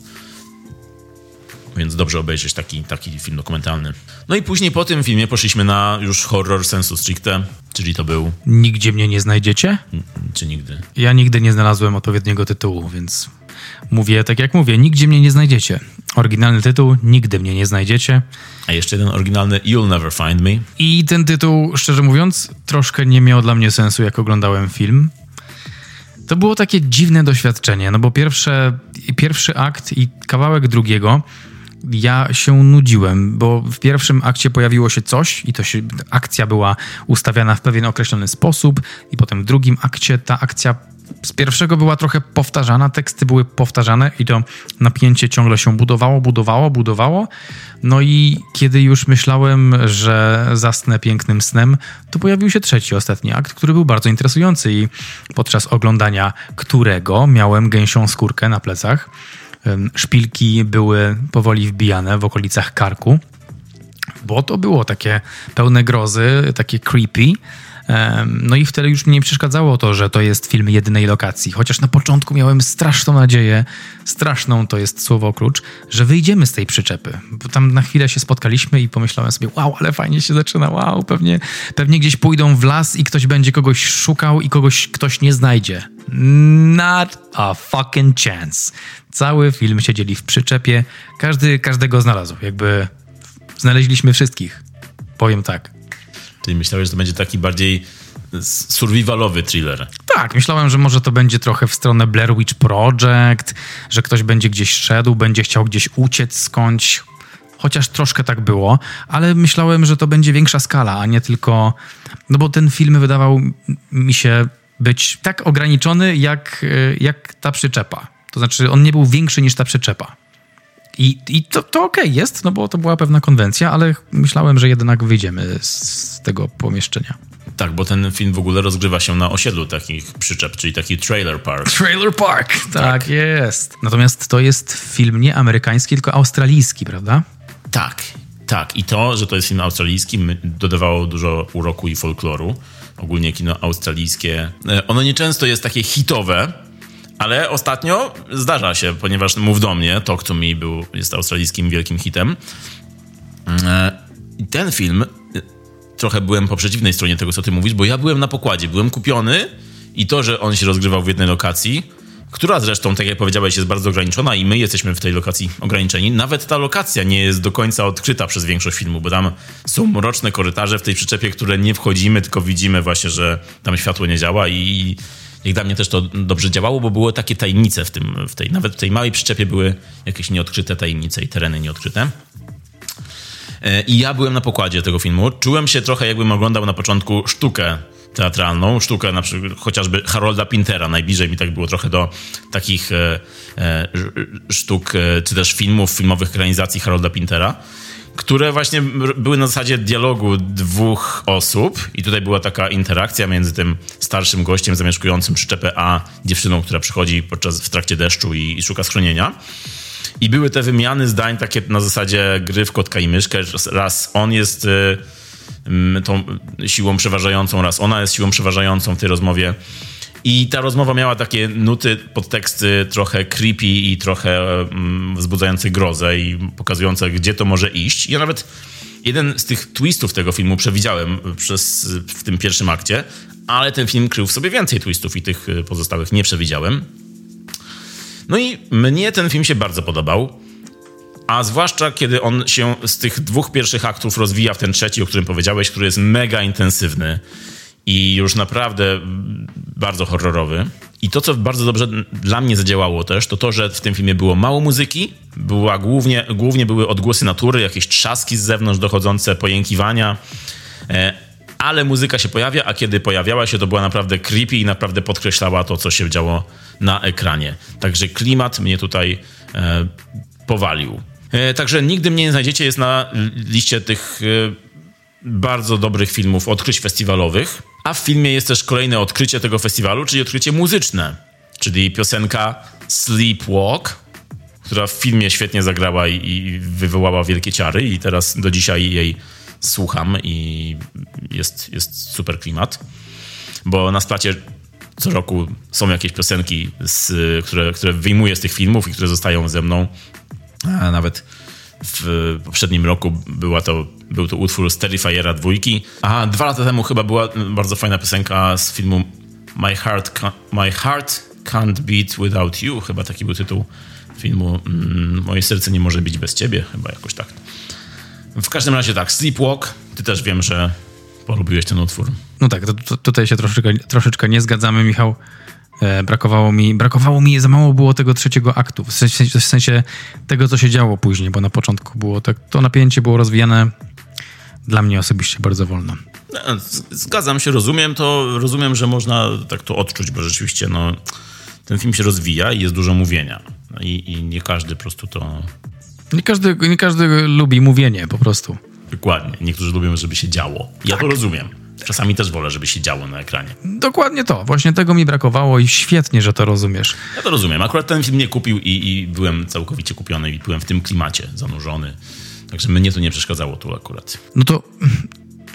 więc dobrze obejrzeć taki, taki film dokumentalny. No i później po tym filmie poszliśmy na już horror sensu stricte, czyli to był... Nigdzie mnie nie znajdziecie? Czy nigdy? Ja nigdy nie znalazłem odpowiedniego tytułu, więc mówię tak jak mówię, nigdzie mnie nie znajdziecie. Oryginalny tytuł, nigdy mnie nie znajdziecie. A jeszcze jeden oryginalny, You'll Never Find Me. I ten tytuł, szczerze mówiąc, troszkę nie miał dla mnie sensu, jak oglądałem film. To było takie dziwne doświadczenie, no bo pierwsze, pierwszy akt i kawałek drugiego ja się nudziłem, bo w pierwszym akcie pojawiło się coś i to się, akcja była ustawiana w pewien określony sposób i potem w drugim akcie ta akcja z pierwszego była trochę powtarzana, teksty były powtarzane i to napięcie ciągle się budowało, budowało, budowało. No i kiedy już myślałem, że zasnę pięknym snem, to pojawił się trzeci, ostatni akt, który był bardzo interesujący i podczas oglądania którego miałem gęsią skórkę na plecach. Szpilki były powoli wbijane w okolicach karku, bo to było takie pełne grozy, takie creepy. No i wtedy już mnie nie przeszkadzało to, że to jest film jednej lokacji. Chociaż na początku miałem straszną nadzieję, straszną to jest słowo klucz, że wyjdziemy z tej przyczepy. Bo tam na chwilę się spotkaliśmy i pomyślałem sobie, wow, ale fajnie się zaczyna, wow, pewnie, pewnie gdzieś pójdą w las i ktoś będzie kogoś szukał i kogoś ktoś nie znajdzie. Not a fucking chance. Cały film siedzieli w przyczepie, każdy każdego znalazł. Jakby znaleźliśmy wszystkich. Powiem tak. Czyli myślałeś, że to będzie taki bardziej survivalowy thriller. Tak, myślałem, że może to będzie trochę w stronę Blair Witch Project, że ktoś będzie gdzieś szedł, będzie chciał gdzieś uciec skądś. Chociaż troszkę tak było, ale myślałem, że to będzie większa skala, a nie tylko. No bo ten film wydawał mi się być tak ograniczony, jak, jak ta przyczepa. To znaczy, on nie był większy niż ta przyczepa. I, i to, to okej okay jest, no bo to była pewna konwencja, ale myślałem, że jednak wyjdziemy z tego pomieszczenia. Tak, bo ten film w ogóle rozgrywa się na osiedlu takich przyczep, czyli taki trailer park. Trailer park, tak, tak jest. Natomiast to jest film nie amerykański, tylko australijski, prawda? Tak, tak. I to, że to jest film australijski, dodawało dużo uroku i folkloru. Ogólnie kino australijskie. E, ono nieczęsto jest takie hitowe, ale ostatnio zdarza się, ponieważ Mów do mnie, Talk to Me był, jest australijskim wielkim hitem. E, ten film, e, trochę byłem po przeciwnej stronie tego, co ty mówisz, bo ja byłem na pokładzie, byłem kupiony i to, że on się rozgrywał w jednej lokacji, która zresztą, tak jak powiedziałeś, jest bardzo ograniczona i my jesteśmy w tej lokacji ograniczeni. Nawet ta lokacja nie jest do końca odkryta przez większość filmu, bo tam są mroczne korytarze w tej przyczepie, które nie wchodzimy, tylko widzimy właśnie, że tam światło nie działa i jak dla mnie też to dobrze działało, bo były takie tajemnice w, tym, w tej, nawet w tej małej przyczepie były jakieś nieodkryte tajemnice i tereny nieodkryte. E, I ja byłem na pokładzie tego filmu. Czułem się trochę, jakbym oglądał na początku sztukę teatralną, sztukę na przykład chociażby Harolda Pintera. Najbliżej mi tak było trochę do takich e, e, sztuk, e, czy też filmów, filmowych ekranizacji Harolda Pintera które właśnie były na zasadzie dialogu dwóch osób i tutaj była taka interakcja między tym starszym gościem zamieszkującym przyczepę a dziewczyną, która przychodzi podczas, w trakcie deszczu i, i szuka schronienia. I były te wymiany zdań takie na zasadzie gry w kotka i myszkę. Raz on jest y, tą siłą przeważającą, raz ona jest siłą przeważającą w tej rozmowie. I ta rozmowa miała takie nuty, podteksty trochę creepy i trochę mm, wzbudzające grozę i pokazujące, gdzie to może iść. Ja nawet jeden z tych twistów tego filmu przewidziałem przez, w tym pierwszym akcie, ale ten film krył w sobie więcej twistów i tych pozostałych nie przewidziałem. No i mnie ten film się bardzo podobał. A zwłaszcza kiedy on się z tych dwóch pierwszych aktów rozwija w ten trzeci, o którym powiedziałeś, który jest mega intensywny i już naprawdę bardzo horrorowy. I to, co bardzo dobrze dla mnie zadziałało też, to to, że w tym filmie było mało muzyki, była głównie, głównie były odgłosy natury, jakieś trzaski z zewnątrz dochodzące, pojękiwania, e, ale muzyka się pojawia, a kiedy pojawiała się, to była naprawdę creepy i naprawdę podkreślała to, co się działo na ekranie. Także klimat mnie tutaj e, powalił. E, także nigdy mnie nie znajdziecie, jest na liście tych bardzo dobrych filmów, odkryć festiwalowych. A w filmie jest też kolejne odkrycie tego festiwalu, czyli odkrycie muzyczne, czyli piosenka Sleepwalk, która w filmie świetnie zagrała i, i wywołała wielkie ciary i teraz do dzisiaj jej słucham i jest, jest super klimat. Bo na splacie co roku są jakieś piosenki, z, które, które wyjmuję z tych filmów i które zostają ze mną. A nawet w poprzednim roku była to, był to utwór z Terrifiera dwójki. A dwa lata temu chyba była bardzo fajna piosenka z filmu My Heart, My Heart Can't Beat Without You. Chyba taki był tytuł filmu mm, Moje serce nie może być bez ciebie. Chyba jakoś tak. W każdym razie tak, Sleepwalk. Ty też wiem, że polubiłeś ten utwór. No tak, to, to tutaj się troszeczkę, troszeczkę nie zgadzamy, Michał. E, brakowało mi, brakowało mi, za mało było tego trzeciego aktu, w sensie, w sensie tego, co się działo później, bo na początku było tak, to napięcie było rozwijane dla mnie osobiście bardzo wolno. No, zgadzam się, rozumiem to, rozumiem, że można tak to odczuć, bo rzeczywiście no, ten film się rozwija i jest dużo mówienia. No i, I nie każdy po prostu to... Nie każdy, nie każdy lubi mówienie po prostu. Dokładnie. Niektórzy lubią, żeby się działo. Ja tak. to rozumiem. Czasami też wolę, żeby się działo na ekranie. Dokładnie to. Właśnie tego mi brakowało i świetnie, że to rozumiesz. Ja to rozumiem. Akurat ten film nie kupił i, i byłem całkowicie kupiony i byłem w tym klimacie zanurzony. Także mnie to nie przeszkadzało tu akurat. No to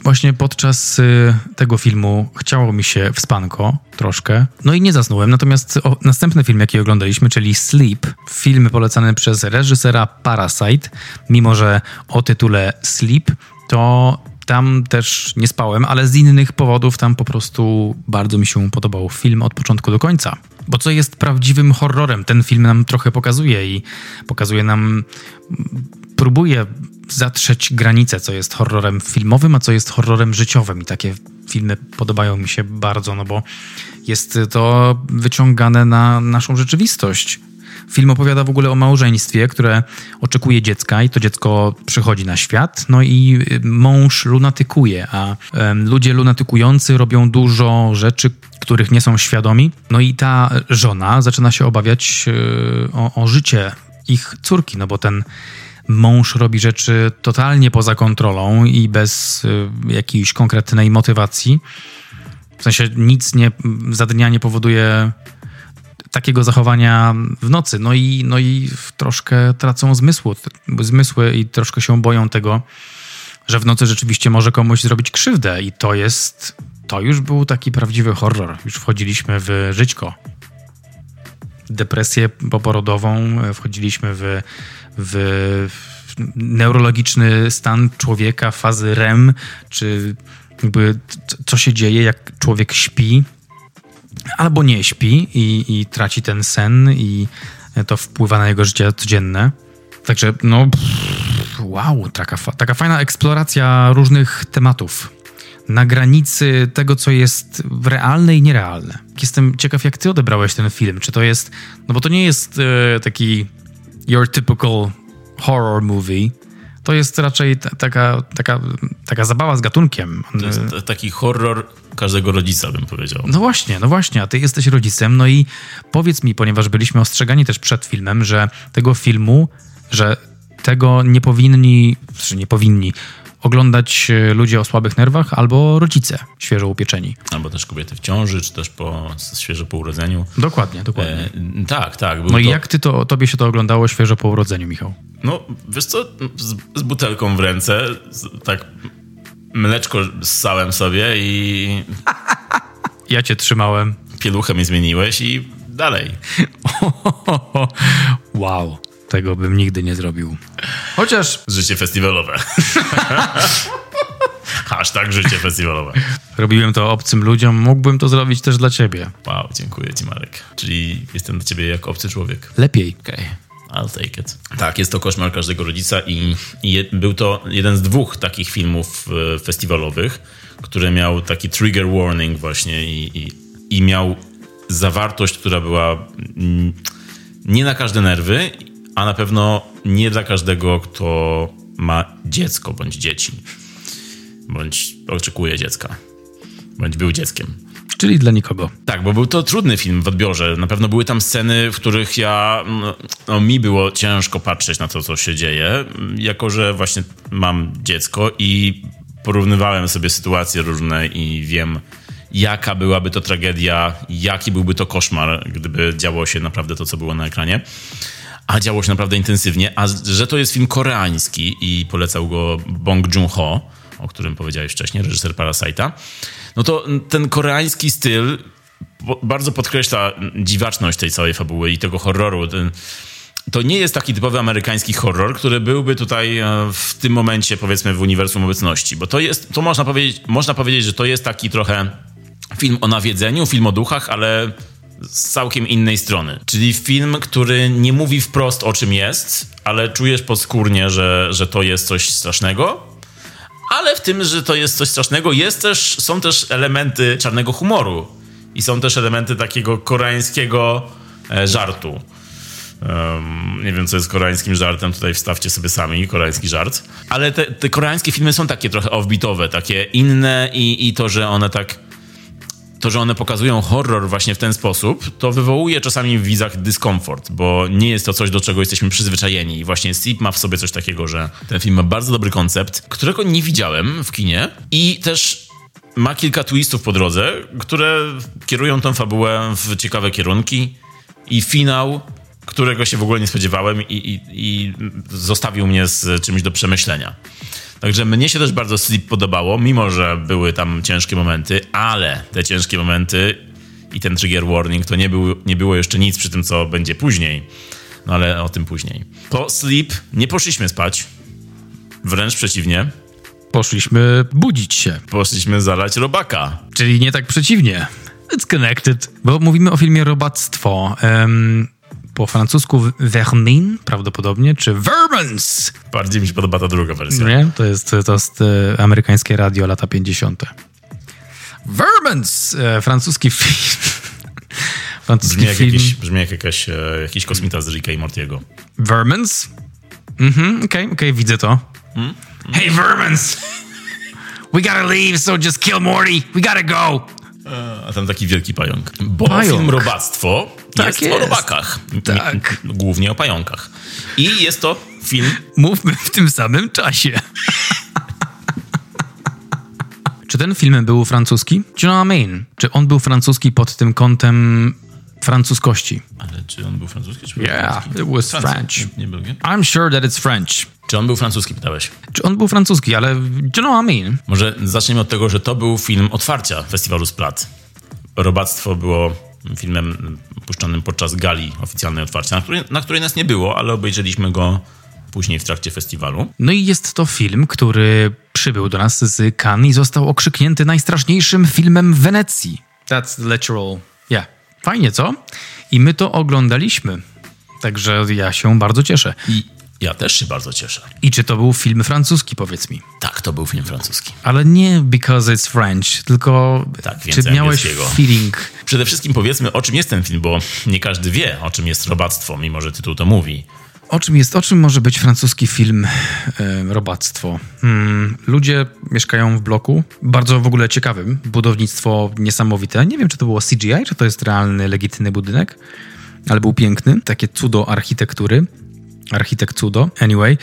właśnie podczas y, tego filmu chciało mi się w spanko troszkę, no i nie zasnąłem. Natomiast o, następny film, jaki oglądaliśmy, czyli Sleep, film polecany przez reżysera Parasite, mimo że o tytule Sleep, to tam też nie spałem, ale z innych powodów tam po prostu bardzo mi się podobał film od początku do końca. Bo co jest prawdziwym horrorem? Ten film nam trochę pokazuje i pokazuje nam, próbuje zatrzeć granicę, co jest horrorem filmowym, a co jest horrorem życiowym. I takie filmy podobają mi się bardzo, no bo jest to wyciągane na naszą rzeczywistość. Film opowiada w ogóle o małżeństwie, które oczekuje dziecka i to dziecko przychodzi na świat, no i mąż lunatykuje, a ludzie lunatykujący robią dużo rzeczy, których nie są świadomi. No i ta żona zaczyna się obawiać e, o, o życie ich córki, no bo ten mąż robi rzeczy totalnie poza kontrolą i bez e, jakiejś konkretnej motywacji. W sensie nic nie, za dnia nie powoduje takiego zachowania w nocy. No i, no i troszkę tracą zmysły, zmysły i troszkę się boją tego, że w nocy rzeczywiście może komuś zrobić krzywdę. I to jest. To już był taki prawdziwy horror. Już wchodziliśmy w żyćko. Depresję poporodową, wchodziliśmy w, w neurologiczny stan człowieka, fazy REM, czy jakby co się dzieje, jak człowiek śpi, albo nie śpi i, i traci ten sen i to wpływa na jego życie codzienne. Także no, wow, taka, taka fajna eksploracja różnych tematów na granicy tego, co jest realne i nierealne. Jestem ciekaw, jak ty odebrałeś ten film. Czy to jest, no bo to nie jest e, taki your typical horror movie, to jest raczej taka, taka, taka zabawa z gatunkiem. To jest taki horror każdego rodzica, bym powiedział. No właśnie, no właśnie, a ty jesteś rodzicem, no i powiedz mi, ponieważ byliśmy ostrzegani też przed filmem, że tego filmu, że tego nie powinni, znaczy nie powinni, oglądać e, ludzie o słabych nerwach albo rodzice świeżo upieczeni. Albo też kobiety w ciąży, czy też po świeżo po urodzeniu. Dokładnie, dokładnie. E, tak, tak. No to... i jak ty to, tobie się to oglądało świeżo po urodzeniu, Michał? No, wiesz co, z, z butelką w ręce, z, tak mleczko ssałem sobie i... ja cię trzymałem. Pieluchę mi zmieniłeś i dalej. wow. Tego bym nigdy nie zrobił. Chociaż. Życie festiwalowe. Hashtag życie festiwalowe. Robiłem to obcym ludziom, mógłbym to zrobić też dla ciebie. Wow, dziękuję ci, Marek. Czyli jestem dla ciebie jak obcy człowiek. Lepiej. Okej. Okay. I'll take it. Tak, jest to koszmar każdego rodzica i, i je, był to jeden z dwóch takich filmów e, festiwalowych, który miał taki trigger warning właśnie i, i, i miał zawartość, która była mm, nie na każde nerwy a na pewno nie dla każdego, kto ma dziecko bądź dzieci, bądź oczekuje dziecka, bądź był dzieckiem. Czyli dla nikogo. Tak, bo był to trudny film w odbiorze. Na pewno były tam sceny, w których ja, no, mi było ciężko patrzeć na to, co się dzieje, jako że właśnie mam dziecko i porównywałem sobie sytuacje różne i wiem, jaka byłaby to tragedia, jaki byłby to koszmar, gdyby działo się naprawdę to, co było na ekranie a działo się naprawdę intensywnie, a że to jest film koreański i polecał go Bong Joon-ho, o którym powiedziałeś wcześniej, reżyser Parasite'a, no to ten koreański styl bardzo podkreśla dziwaczność tej całej fabuły i tego horroru. to nie jest taki typowy amerykański horror, który byłby tutaj e, w tym momencie, powiedzmy, w uniwersum obecności, bo to jest, to można powiedzieć, można powiedzieć, że to jest taki trochę film o nawiedzeniu, film o duchach, ale z całkiem innej strony. Czyli film, który nie mówi wprost o czym jest, ale czujesz podskórnie, że, że to jest coś strasznego. Ale w tym, że to jest coś strasznego, jest też, są też elementy czarnego humoru. I są też elementy takiego koreańskiego e, żartu. Um, nie wiem, co jest koreańskim żartem, tutaj wstawcie sobie sami koreański żart. Ale te, te koreańskie filmy są takie trochę offbeatowe, takie inne i, i to, że one tak to, że one pokazują horror właśnie w ten sposób, to wywołuje czasami w widzach dyskomfort, bo nie jest to coś, do czego jesteśmy przyzwyczajeni. I właśnie Sleep ma w sobie coś takiego, że ten film ma bardzo dobry koncept, którego nie widziałem w kinie i też ma kilka twistów po drodze, które kierują tą fabułę w ciekawe kierunki i finał którego się w ogóle nie spodziewałem i, i, i zostawił mnie z czymś do przemyślenia. Także mnie się też bardzo Sleep podobało, mimo że były tam ciężkie momenty, ale te ciężkie momenty i ten trigger warning to nie, był, nie było jeszcze nic przy tym, co będzie później. No ale o tym później. Po Sleep nie poszliśmy spać. Wręcz przeciwnie. Poszliśmy budzić się. Poszliśmy zalać robaka. Czyli nie tak przeciwnie. It's connected. Bo mówimy o filmie Robactwo. Um, po francusku vermin prawdopodobnie, czy vermins. Bardziej mi się podoba ta druga wersja. Nie? To jest, to jest e, amerykańskie radio lata 50. Vermins! E, francuski film. francuski brzmi, jak film. Jakiś, brzmi jak jakaś, e, jakiś kosmita z Ricka i Mortiego. Vermins? Mhm, okej, okay, okej, okay, widzę to. Hmm? Hey, Vermins! We gotta leave, so just kill Morty. We gotta go! A tam taki wielki pająk. Bo pająk. film Robactwo tak jest, jest, o robakach. Tak. Głównie o pająkach. I jest to film... Mówmy w tym samym czasie. czy ten film był francuski? Do you know what I mean? Czy on był francuski pod tym kątem francuskości? Ale czy on był francuski? Czy yeah, francuski? it was French. Nie, nie był, nie? I'm sure that it's French. Czy on był francuski, pytałeś? Czy on był francuski, ale do you know what I mean? Może zaczniemy od tego, że to był film otwarcia festiwalu Splat. Robactwo było filmem puszczonym podczas gali oficjalnej otwarcia, na której, na której nas nie było, ale obejrzeliśmy go później w trakcie festiwalu. No i jest to film, który przybył do nas z Cannes i został okrzyknięty najstraszniejszym filmem w Wenecji. That's literal. Yeah. Fajnie, co? I my to oglądaliśmy. Także ja się bardzo cieszę. I ja też się bardzo cieszę. I czy to był film francuski, powiedz mi? Tak, to był film francuski. Ale nie because it's French, tylko tak, czy miałeś feeling... Przede wszystkim powiedzmy, o czym jest ten film, bo nie każdy wie, o czym jest robactwo, mimo że tytuł to mówi. O czym jest, o czym może być francuski film e, Robactwo? Hmm, ludzie mieszkają w bloku, bardzo w ogóle ciekawym, budownictwo niesamowite. Nie wiem, czy to było CGI, czy to jest realny, legitymny budynek, ale był piękny, takie cudo architektury architekt cudo. Anyway,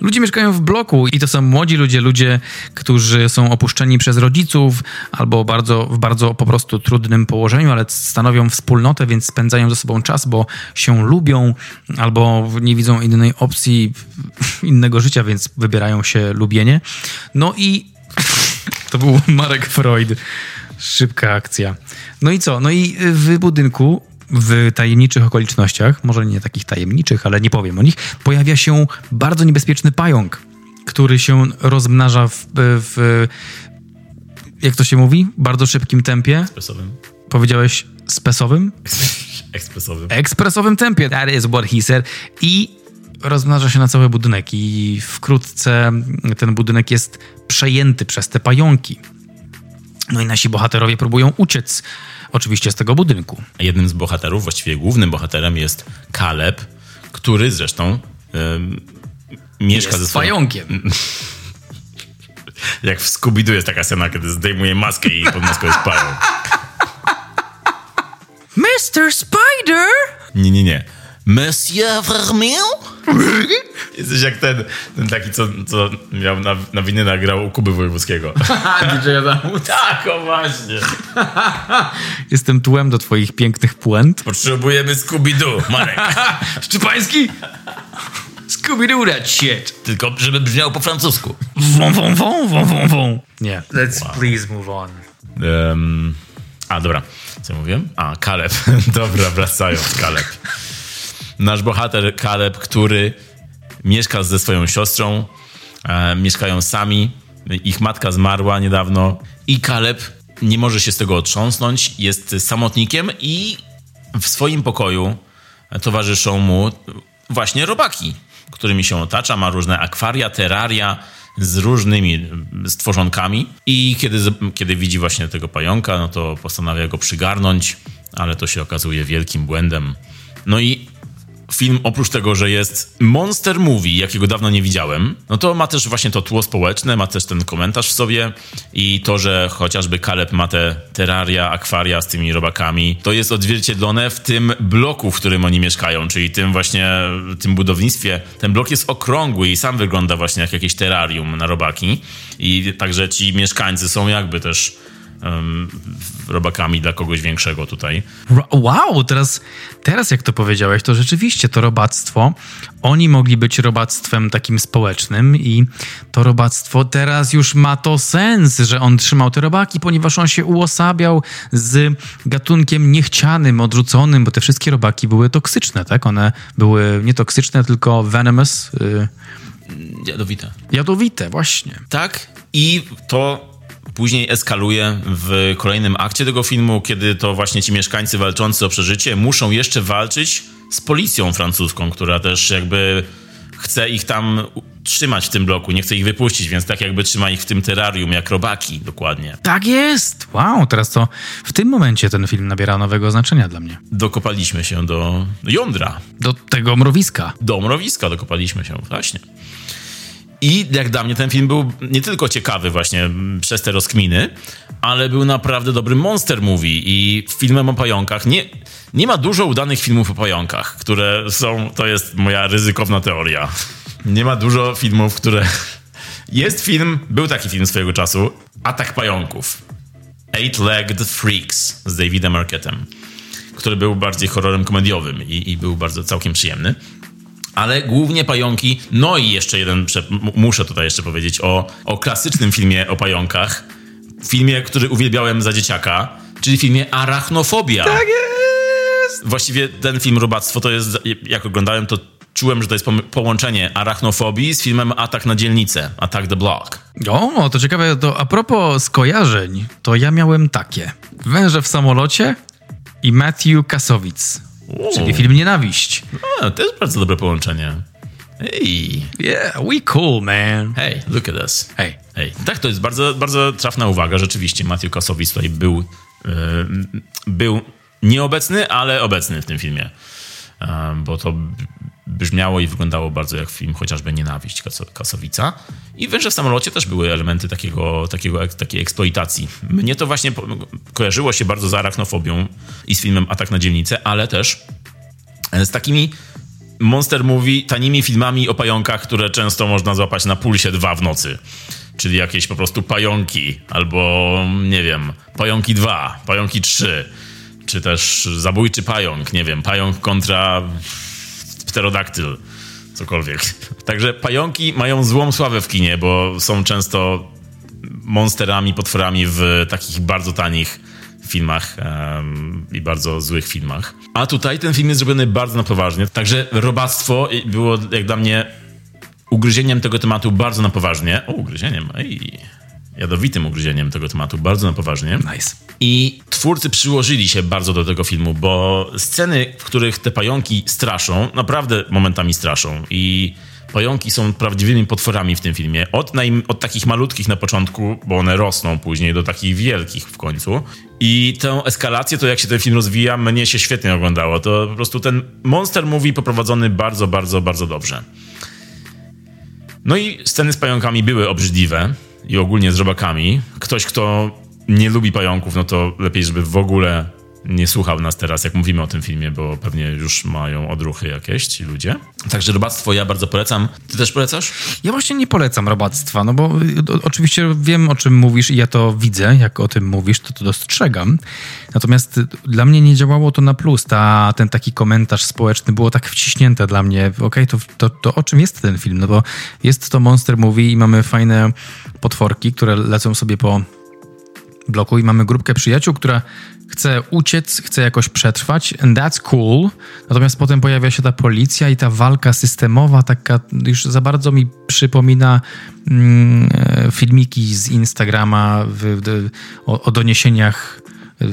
ludzie mieszkają w bloku i to są młodzi ludzie, ludzie, którzy są opuszczeni przez rodziców albo bardzo, w bardzo po prostu trudnym położeniu, ale stanowią wspólnotę, więc spędzają ze sobą czas, bo się lubią albo nie widzą innej opcji innego życia, więc wybierają się lubienie. No i to był Marek Freud. Szybka akcja. No i co? No i w budynku w tajemniczych okolicznościach, może nie takich tajemniczych, ale nie powiem o nich, pojawia się bardzo niebezpieczny pająk, który się rozmnaża w, w jak to się mówi? Bardzo szybkim tempie. Ekspresowym. Powiedziałeś spesowym? Ekspresowym. Ekspresowym tempie. That is what he said. I rozmnaża się na cały budynek i wkrótce ten budynek jest przejęty przez te pająki. No i nasi bohaterowie próbują uciec oczywiście z tego budynku. Jednym z bohaterów, właściwie głównym bohaterem jest Kaleb, który zresztą mieszka jest ze swoim... pająkiem. Jak w Scooby-Doo jest taka scena, kiedy zdejmuje maskę i pod maską jest pająk. Mr. Spider! Nie, nie, nie. Monsieur Vermeil? Jesteś jak ten, ten taki, co, co miał na, na winy nagrał u Kuby Wojewódzkiego. DJ Adamu. Tak, o właśnie. Jestem tłem do twoich pięknych puent. Potrzebujemy Scooby-Doo, Marek. Szczepański? Scooby-Doo that shit. Tylko, żeby brzmiał po francusku. Wą, wą, wą, wą, wą, wą. Nie. Let's wow. please move on. Um, a, dobra. Co mówiłem? A, Kaleb. dobra, wracając, Kaleb nasz bohater Kaleb, który mieszka ze swoją siostrą, e, mieszkają sami, ich matka zmarła niedawno i Kaleb nie może się z tego otrząsnąć, jest samotnikiem i w swoim pokoju towarzyszą mu właśnie robaki, którymi się otacza, ma różne akwaria, teraria z różnymi stworzonkami i kiedy, kiedy widzi właśnie tego pająka, no to postanawia go przygarnąć, ale to się okazuje wielkim błędem. No i film oprócz tego, że jest monster movie, jakiego dawno nie widziałem, no to ma też właśnie to tło społeczne, ma też ten komentarz w sobie i to, że chociażby Kaleb ma te terraria, akwaria z tymi robakami, to jest odzwierciedlone w tym bloku, w którym oni mieszkają, czyli tym właśnie, tym budownictwie. Ten blok jest okrągły i sam wygląda właśnie jak jakieś terrarium na robaki i także ci mieszkańcy są jakby też um, robakami dla kogoś większego tutaj. Wow, teraz, teraz jak to powiedziałeś, to rzeczywiście to robactwo, oni mogli być robactwem takim społecznym i to robactwo teraz już ma to sens, że on trzymał te robaki, ponieważ on się uosabiał z gatunkiem niechcianym, odrzuconym, bo te wszystkie robaki były toksyczne, tak? One były nie toksyczne, tylko venomous. Y Jadowite. Jadowite, właśnie. Tak, i to później eskaluje w kolejnym akcie tego filmu, kiedy to właśnie ci mieszkańcy walczący o przeżycie muszą jeszcze walczyć z policją francuską, która też jakby chce ich tam trzymać w tym bloku, nie chce ich wypuścić, więc tak jakby trzyma ich w tym terrarium, jak robaki, dokładnie. Tak jest! Wow, teraz to w tym momencie ten film nabiera nowego znaczenia dla mnie. Dokopaliśmy się do jądra. Do tego mrowiska. Do mrowiska dokopaliśmy się, właśnie. I jak dla mnie ten film był nie tylko ciekawy właśnie przez te rozkminy, ale był naprawdę dobry monster movie i filmem o pająkach. Nie, nie ma dużo udanych filmów o pająkach, które są, to jest moja ryzykowna teoria. Nie ma dużo filmów, które... Jest film, był taki film swojego czasu, Atak Pająków. Eight-Legged Freaks z Davidem Arquettem, który był bardziej horrorem komediowym i, i był bardzo całkiem przyjemny ale głównie pająki. No i jeszcze jeden, muszę tutaj jeszcze powiedzieć o, o klasycznym filmie o pająkach. Filmie, który uwielbiałem za dzieciaka, czyli filmie Arachnofobia. Tak jest! Właściwie ten film Robactwo to jest, jak oglądałem, to czułem, że to jest połączenie arachnofobii z filmem Atak na dzielnicę, Attack the Block. O, to ciekawe, to a propos skojarzeń, to ja miałem takie. Węże w samolocie i Matthew Czyli film Nienawiść. A, to jest bardzo dobre połączenie. Hey. Yeah, we cool, man. Hey, look at us. Hey. Hey. Tak, to jest bardzo, bardzo trafna uwaga. Rzeczywiście, Matthew Kasowicz tutaj był, yy, był nieobecny, ale obecny w tym filmie. Yy, bo to brzmiało i wyglądało bardzo jak film chociażby Nienawiść Kasowica. I Węże w samolocie też były elementy takiego, takiego, takiej eksploitacji. Mnie to właśnie kojarzyło się bardzo z arachnofobią i z filmem Atak na dzielnicę, ale też z takimi monster movie, tanimi filmami o pająkach, które często można złapać na pulsie dwa w nocy. Czyli jakieś po prostu pająki, albo nie wiem, pająki 2, pająki 3, czy też zabójczy pająk, nie wiem, pająk kontra pterodaktyl, cokolwiek. Także pająki mają złą sławę w kinie, bo są często monsterami, potworami w takich bardzo tanich filmach um, i bardzo złych filmach. A tutaj ten film jest zrobiony bardzo na poważnie. Także robactwo było jak dla mnie ugryzieniem tego tematu bardzo na poważnie. O, ugryzieniem, ej jadowitym ugryzieniem tego tematu, bardzo na poważnie. Nice. I twórcy przyłożyli się bardzo do tego filmu, bo sceny, w których te pająki straszą, naprawdę momentami straszą. I pająki są prawdziwymi potworami w tym filmie. Od, najm- od takich malutkich na początku, bo one rosną później do takich wielkich w końcu. I tę eskalację, to jak się ten film rozwija, mnie się świetnie oglądało. To po prostu ten monster movie poprowadzony bardzo, bardzo, bardzo dobrze. No i sceny z pająkami były obrzydliwe i ogólnie z robakami. Ktoś, kto nie lubi pająków, no to lepiej, żeby w ogóle nie słuchał nas teraz, jak mówimy o tym filmie, bo pewnie już mają odruchy jakieś ci ludzie. Także robactwo ja bardzo polecam. Ty też polecasz? Ja właśnie nie polecam robactwa, no bo y, oczywiście wiem, o czym mówisz i ja to widzę, jak o tym mówisz, to to dostrzegam. Natomiast y, dla mnie nie działało to na plus. Ta, ten taki komentarz społeczny było tak wciśnięte dla mnie. Okej, okay, to, to, to o czym jest ten film? No bo jest to Monster Movie i mamy fajne potworki, które lecą sobie po bloku i mamy grupkę przyjaciół, która chce uciec, chce jakoś przetrwać, and that's cool. Natomiast potem pojawia się ta policja i ta walka systemowa, taka już za bardzo mi przypomina mm, e, filmiki z Instagrama w, w, o, o, doniesieniach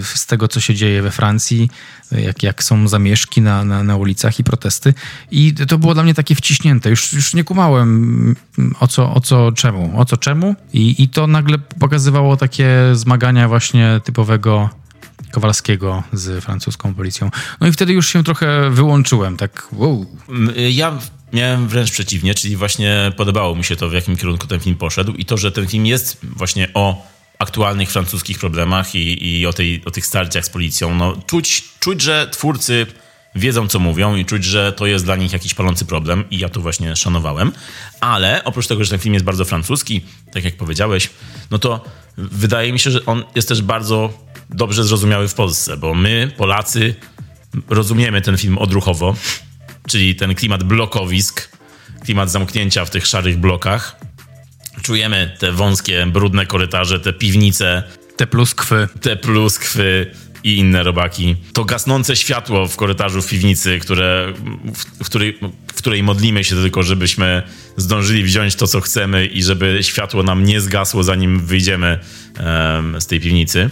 z tego, co się dzieje we Francji, jak, jak są zamieszki na, na, na ulicach i protesty. I to było dla mnie takie wciśnięte. Już, już nie kumałem o co, o co czemu, o co czemu. I, I to nagle pokazywało takie zmagania właśnie typowego Kowalskiego z francuską policją. No i wtedy już się trochę wyłączyłem, tak wow. Ja miałem wręcz przeciwnie, czyli właśnie podobało mi się to, w jakim kierunku ten film poszedł i to, że ten film jest właśnie o aktualnych francuskich problemach i, i o, tej, o tych starciach z policją. No, czuć, czuć, że twórcy wiedzą, co mówią i czuć, że to jest dla nich jakiś palący problem i ja to właśnie szanowałem. Ale oprócz tego, że ten film jest bardzo francuski, tak jak powiedziałeś, no to wydaje mi się, że on jest też bardzo dobrze zrozumiały w Polsce, bo my, Polacy, rozumiemy ten film odruchowo, czyli ten klimat blokowisk, klimat zamknięcia w tych szarych blokach. Czujemy te wąskie, brudne korytarze, te piwnice. Te pluskwy. Te pluskwy i inne robaki. To gasnące światło w korytarzu w piwnicy, które, w, której, w której modlimy się tylko, żebyśmy zdążyli wziąć to, co chcemy i żeby światło nam nie zgasło, zanim wyjdziemy um, z tej piwnicy.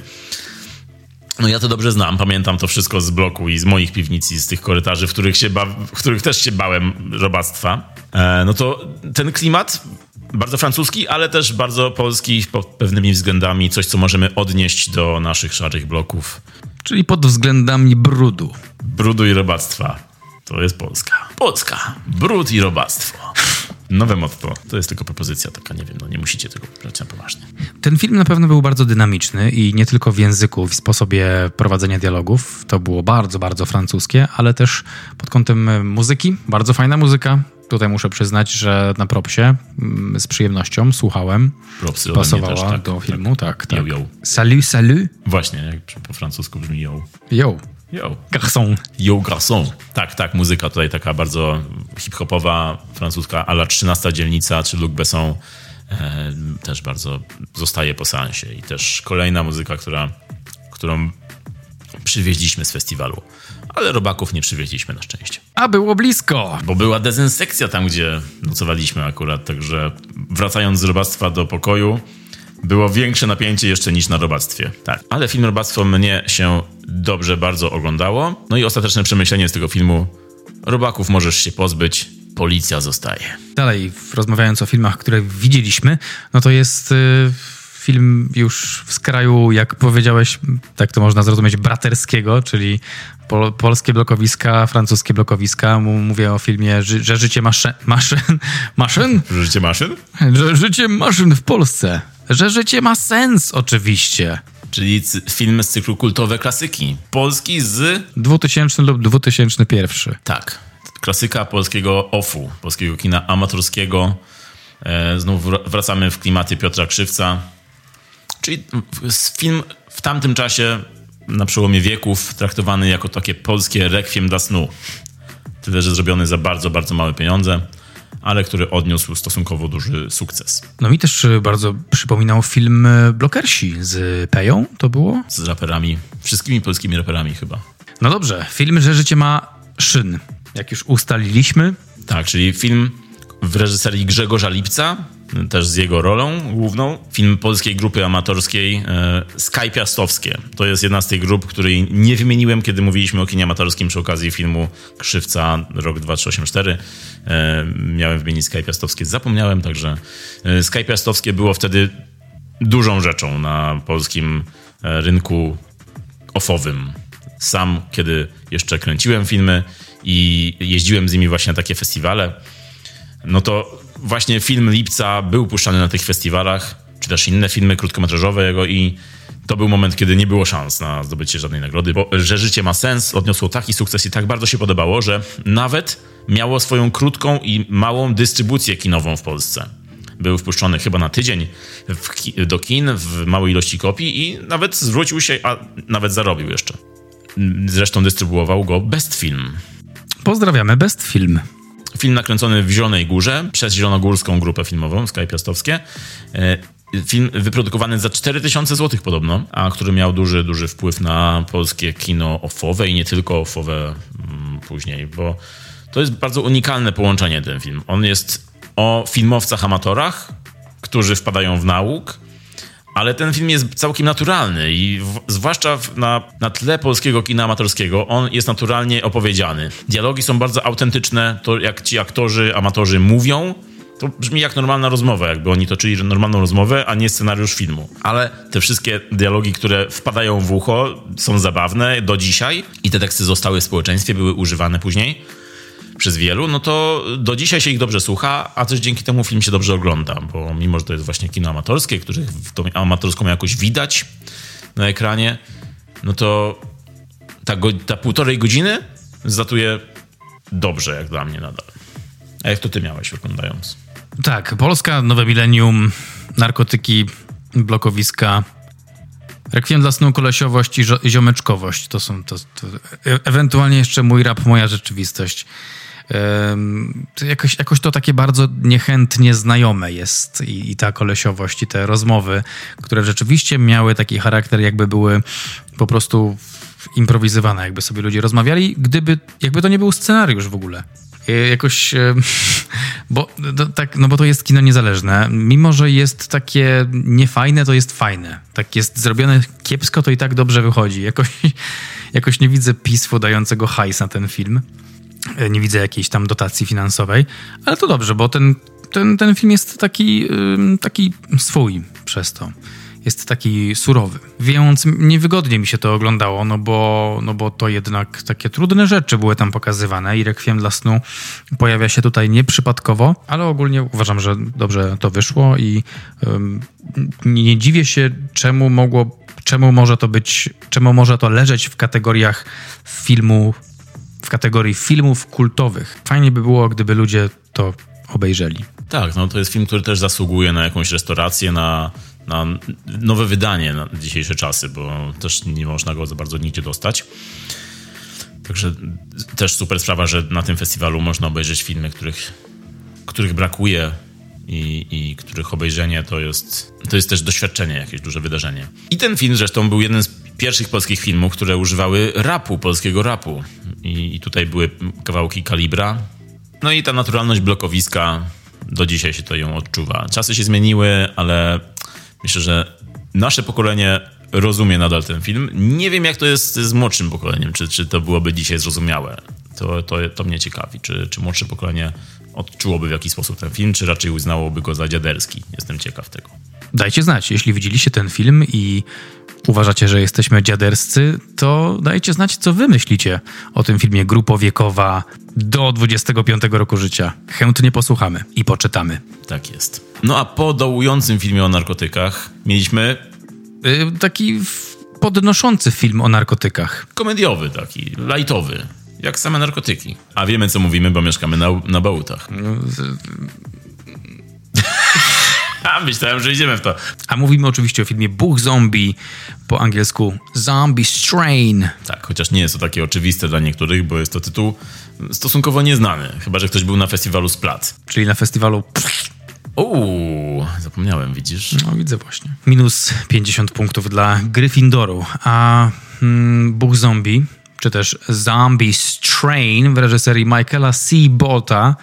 No ja to dobrze znam, pamiętam to wszystko z bloku i z moich piwnic i z tych korytarzy, w których, się ba- w których też się bałem robactwa. E, no to ten klimat bardzo francuski, ale też bardzo polski pod pewnymi względami, coś co możemy odnieść do naszych szarych bloków. Czyli pod względami brudu. Brudu i robactwa. To jest Polska. Polska. Brud i robactwo. Nowe motto. To jest tylko propozycja taka, nie wiem, no nie musicie tego brać na poważnie. Ten film na pewno był bardzo dynamiczny i nie tylko w języku, w sposobie prowadzenia dialogów. To było bardzo, bardzo francuskie, ale też pod kątem muzyki. Bardzo fajna muzyka. Tutaj muszę przyznać, że na propsie mm, z przyjemnością słuchałem. Propsy Pasowała też, tak, do filmu, tak. tak. Yo, yo. Salut, salut. Właśnie, jak po francusku brzmi yo. Yo. Yo. Garçon. Yo Garçon. Tak, tak, muzyka tutaj taka bardzo hip-hopowa, francuska, ala 13 dzielnica, czy Luc Besson e, też bardzo zostaje po seansie. I też kolejna muzyka, która, którą przywieźliśmy z festiwalu. Ale robaków nie przywieźliśmy na szczęście. A było blisko. Bo była dezynsekcja tam, gdzie nocowaliśmy akurat, także wracając z robactwa do pokoju, było większe napięcie jeszcze niż na robactwie. Tak. Ale film Robactwo mnie się dobrze bardzo oglądało. No i ostateczne przemyślenie z tego filmu. Robaków możesz się pozbyć, policja zostaje. Dalej, rozmawiając o filmach, które widzieliśmy, no to jest y, film już w skraju, jak powiedziałeś, tak to można zrozumieć, braterskiego, czyli pol, polskie blokowiska, francuskie blokowiska. Mówię o filmie, że, że życie maszyn, maszyn, maszyn? Życie maszyn? Że życie maszyn w Polsce. Że życie ma sens, oczywiście. Czyli film z cyklu kultowe klasyki. Polski z... 2000 lub 2001. Tak. Klasyka polskiego OFU, polskiego kina amatorskiego. E, znów wracamy w klimaty Piotra Krzywca. Czyli film w tamtym czasie, na przełomie wieków, traktowany jako takie polskie rekwiem dla snu. Tyle, że zrobiony za bardzo, bardzo małe pieniądze ale który odniósł stosunkowo duży sukces. No mi też e, bardzo przypominał film e, Blokersi z Peją, to było? Z raperami, wszystkimi polskimi raperami chyba. No dobrze, film, że życie ma szyn, jak już ustaliliśmy. Tak, czyli film w reżyserii Grzegorza Lipca, też z jego rolą główną. Film polskiej grupy amatorskiej e, Sky Piastowskie. To jest jedna z tych grup, której nie wymieniłem, kiedy mówiliśmy o kinie amatorskim przy okazji filmu Krzywca rok 2384. E, miałem wymienić Sky Piastowskie, zapomniałem, także e, Sky Piastowskie było wtedy dużą rzeczą na polskim rynku ofowym. Sam, kiedy jeszcze kręciłem filmy i jeździłem z nimi właśnie na takie festiwale, no to właśnie film Lipca był puszczany na tych festiwalach, czy też inne filmy krótkometrażowe jego i to był moment, kiedy nie było szans na zdobycie żadnej nagrody, bo że życie ma sens odniosło taki sukces i tak bardzo się podobało, że nawet miało swoją krótką i małą dystrybucję kinową w Polsce. Był wpuszczony chyba na tydzień ki do kin w małej ilości kopii i nawet zwrócił się, a nawet zarobił jeszcze. Zresztą dystrybuował go Best Film. Pozdrawiamy Best Film. Film nakręcony w Zielonej Górze przez Zielonogórską Grupę Filmową Sky Piastowskie. E, film wyprodukowany za 4000 zł podobno, a który miał duży, duży wpływ na polskie kino ofowe i nie tylko ofowe mm, później, bo to jest bardzo unikalne połączenie ten film. On jest o filmowcach amatorach, którzy wpadają w nauk, ale ten film jest całkiem naturalny i w, zwłaszcza w, na, na tle polskiego kina amatorskiego on jest naturalnie opowiedziany. Dialogi są bardzo autentyczne, to jak ci aktorzy, amatorzy mówią, to brzmi jak normalna rozmowa, jakby oni toczyli normalną rozmowę, a nie scenariusz filmu. Ale te wszystkie dialogi, które wpadają w ucho, są zabawne do dzisiaj i te teksty zostały w społeczeństwie, były używane później przez wielu, no to do dzisiaj się ich dobrze słucha, a też dzięki temu film się dobrze ogląda, bo mimo, że to jest właśnie kino amatorskie, których tą amatorską jakoś widać na ekranie, no to ta, go, ta półtorej godziny zatuje dobrze, jak dla mnie nadal. A jak to ty miałeś oglądając? Tak, Polska, Nowe Milenium, narkotyki, blokowiska, Rekwiem dla snu, kolesiowość i ziomeczkowość. To są to, to, ewentualnie jeszcze mój rap, moja rzeczywistość. To jakoś, jakoś to takie bardzo niechętnie znajome jest i, i ta kolesiowość, i te rozmowy, które rzeczywiście miały taki charakter, jakby były po prostu improwizowane, jakby sobie ludzie rozmawiali, gdyby, jakby to nie był scenariusz w ogóle. E, jakoś, bo, no, tak, no bo to jest kino niezależne. Mimo, że jest takie niefajne, to jest fajne. Tak jest zrobione kiepsko, to i tak dobrze wychodzi. Jakoś, jakoś nie widzę pisfu dającego hajs na ten film. E, nie widzę jakiejś tam dotacji finansowej, ale to dobrze, bo ten, ten, ten film jest taki, taki swój przez to jest taki surowy. Więc niewygodnie mi się to oglądało, no bo, no bo to jednak takie trudne rzeczy były tam pokazywane i Rekwiem dla snu pojawia się tutaj nieprzypadkowo, ale ogólnie uważam, że dobrze to wyszło i um, nie dziwię się, czemu mogło, czemu może to być, czemu może to leżeć w kategoriach filmu, w kategorii filmów kultowych. Fajnie by było, gdyby ludzie to obejrzeli. Tak, no to jest film, który też zasługuje na jakąś restaurację, na na nowe wydanie na dzisiejsze czasy, bo też nie można go za bardzo nigdzie dostać. Także też super sprawa, że na tym festiwalu można obejrzeć filmy, których, których brakuje i, i których obejrzenie to jest, to jest też doświadczenie, jakieś duże wydarzenie. I ten film zresztą był jeden z pierwszych polskich filmów, które używały rapu, polskiego rapu. I, i tutaj były kawałki kalibra. No i ta naturalność blokowiska, do dzisiaj się to ją odczuwa. Czasy się zmieniły, ale Myślę, że nasze pokolenie rozumie nadal ten film. Nie wiem, jak to jest z młodszym pokoleniem, czy, czy to byłoby dzisiaj zrozumiałe. To, to, to mnie ciekawi, czy, czy młodsze pokolenie odczułoby w jakiś sposób ten film, czy raczej uznałoby go za dziaderski. Jestem ciekaw tego. Dajcie znać, jeśli widzieliście ten film i uważacie, że jesteśmy dziaderscy, to dajcie znać, co wy myślicie o tym filmie Grupowiekowa do 25 roku życia. Chętnie posłuchamy i poczytamy. Tak jest. No a po dołującym filmie o narkotykach mieliśmy... Yy, taki podnoszący film o narkotykach. Komediowy taki, lightowy. Jak same narkotyki. A wiemy, co mówimy, bo mieszkamy na, na bałutach. No, A myślałem, że idziemy w to. A mówimy oczywiście o filmie Buch Zombie, po angielsku Zombie Strain. Tak, chociaż nie jest to takie oczywiste dla niektórych, bo jest to tytuł stosunkowo nieznany, chyba że ktoś był na festiwalu Splat. Czyli na festiwalu... Uuu, zapomniałem, widzisz? No widzę właśnie. Minus 50 punktów dla Gryffindoru, a hmm, Buch Zombie, czy też Zombie Strain w reżyserii Michaela C. Bolta,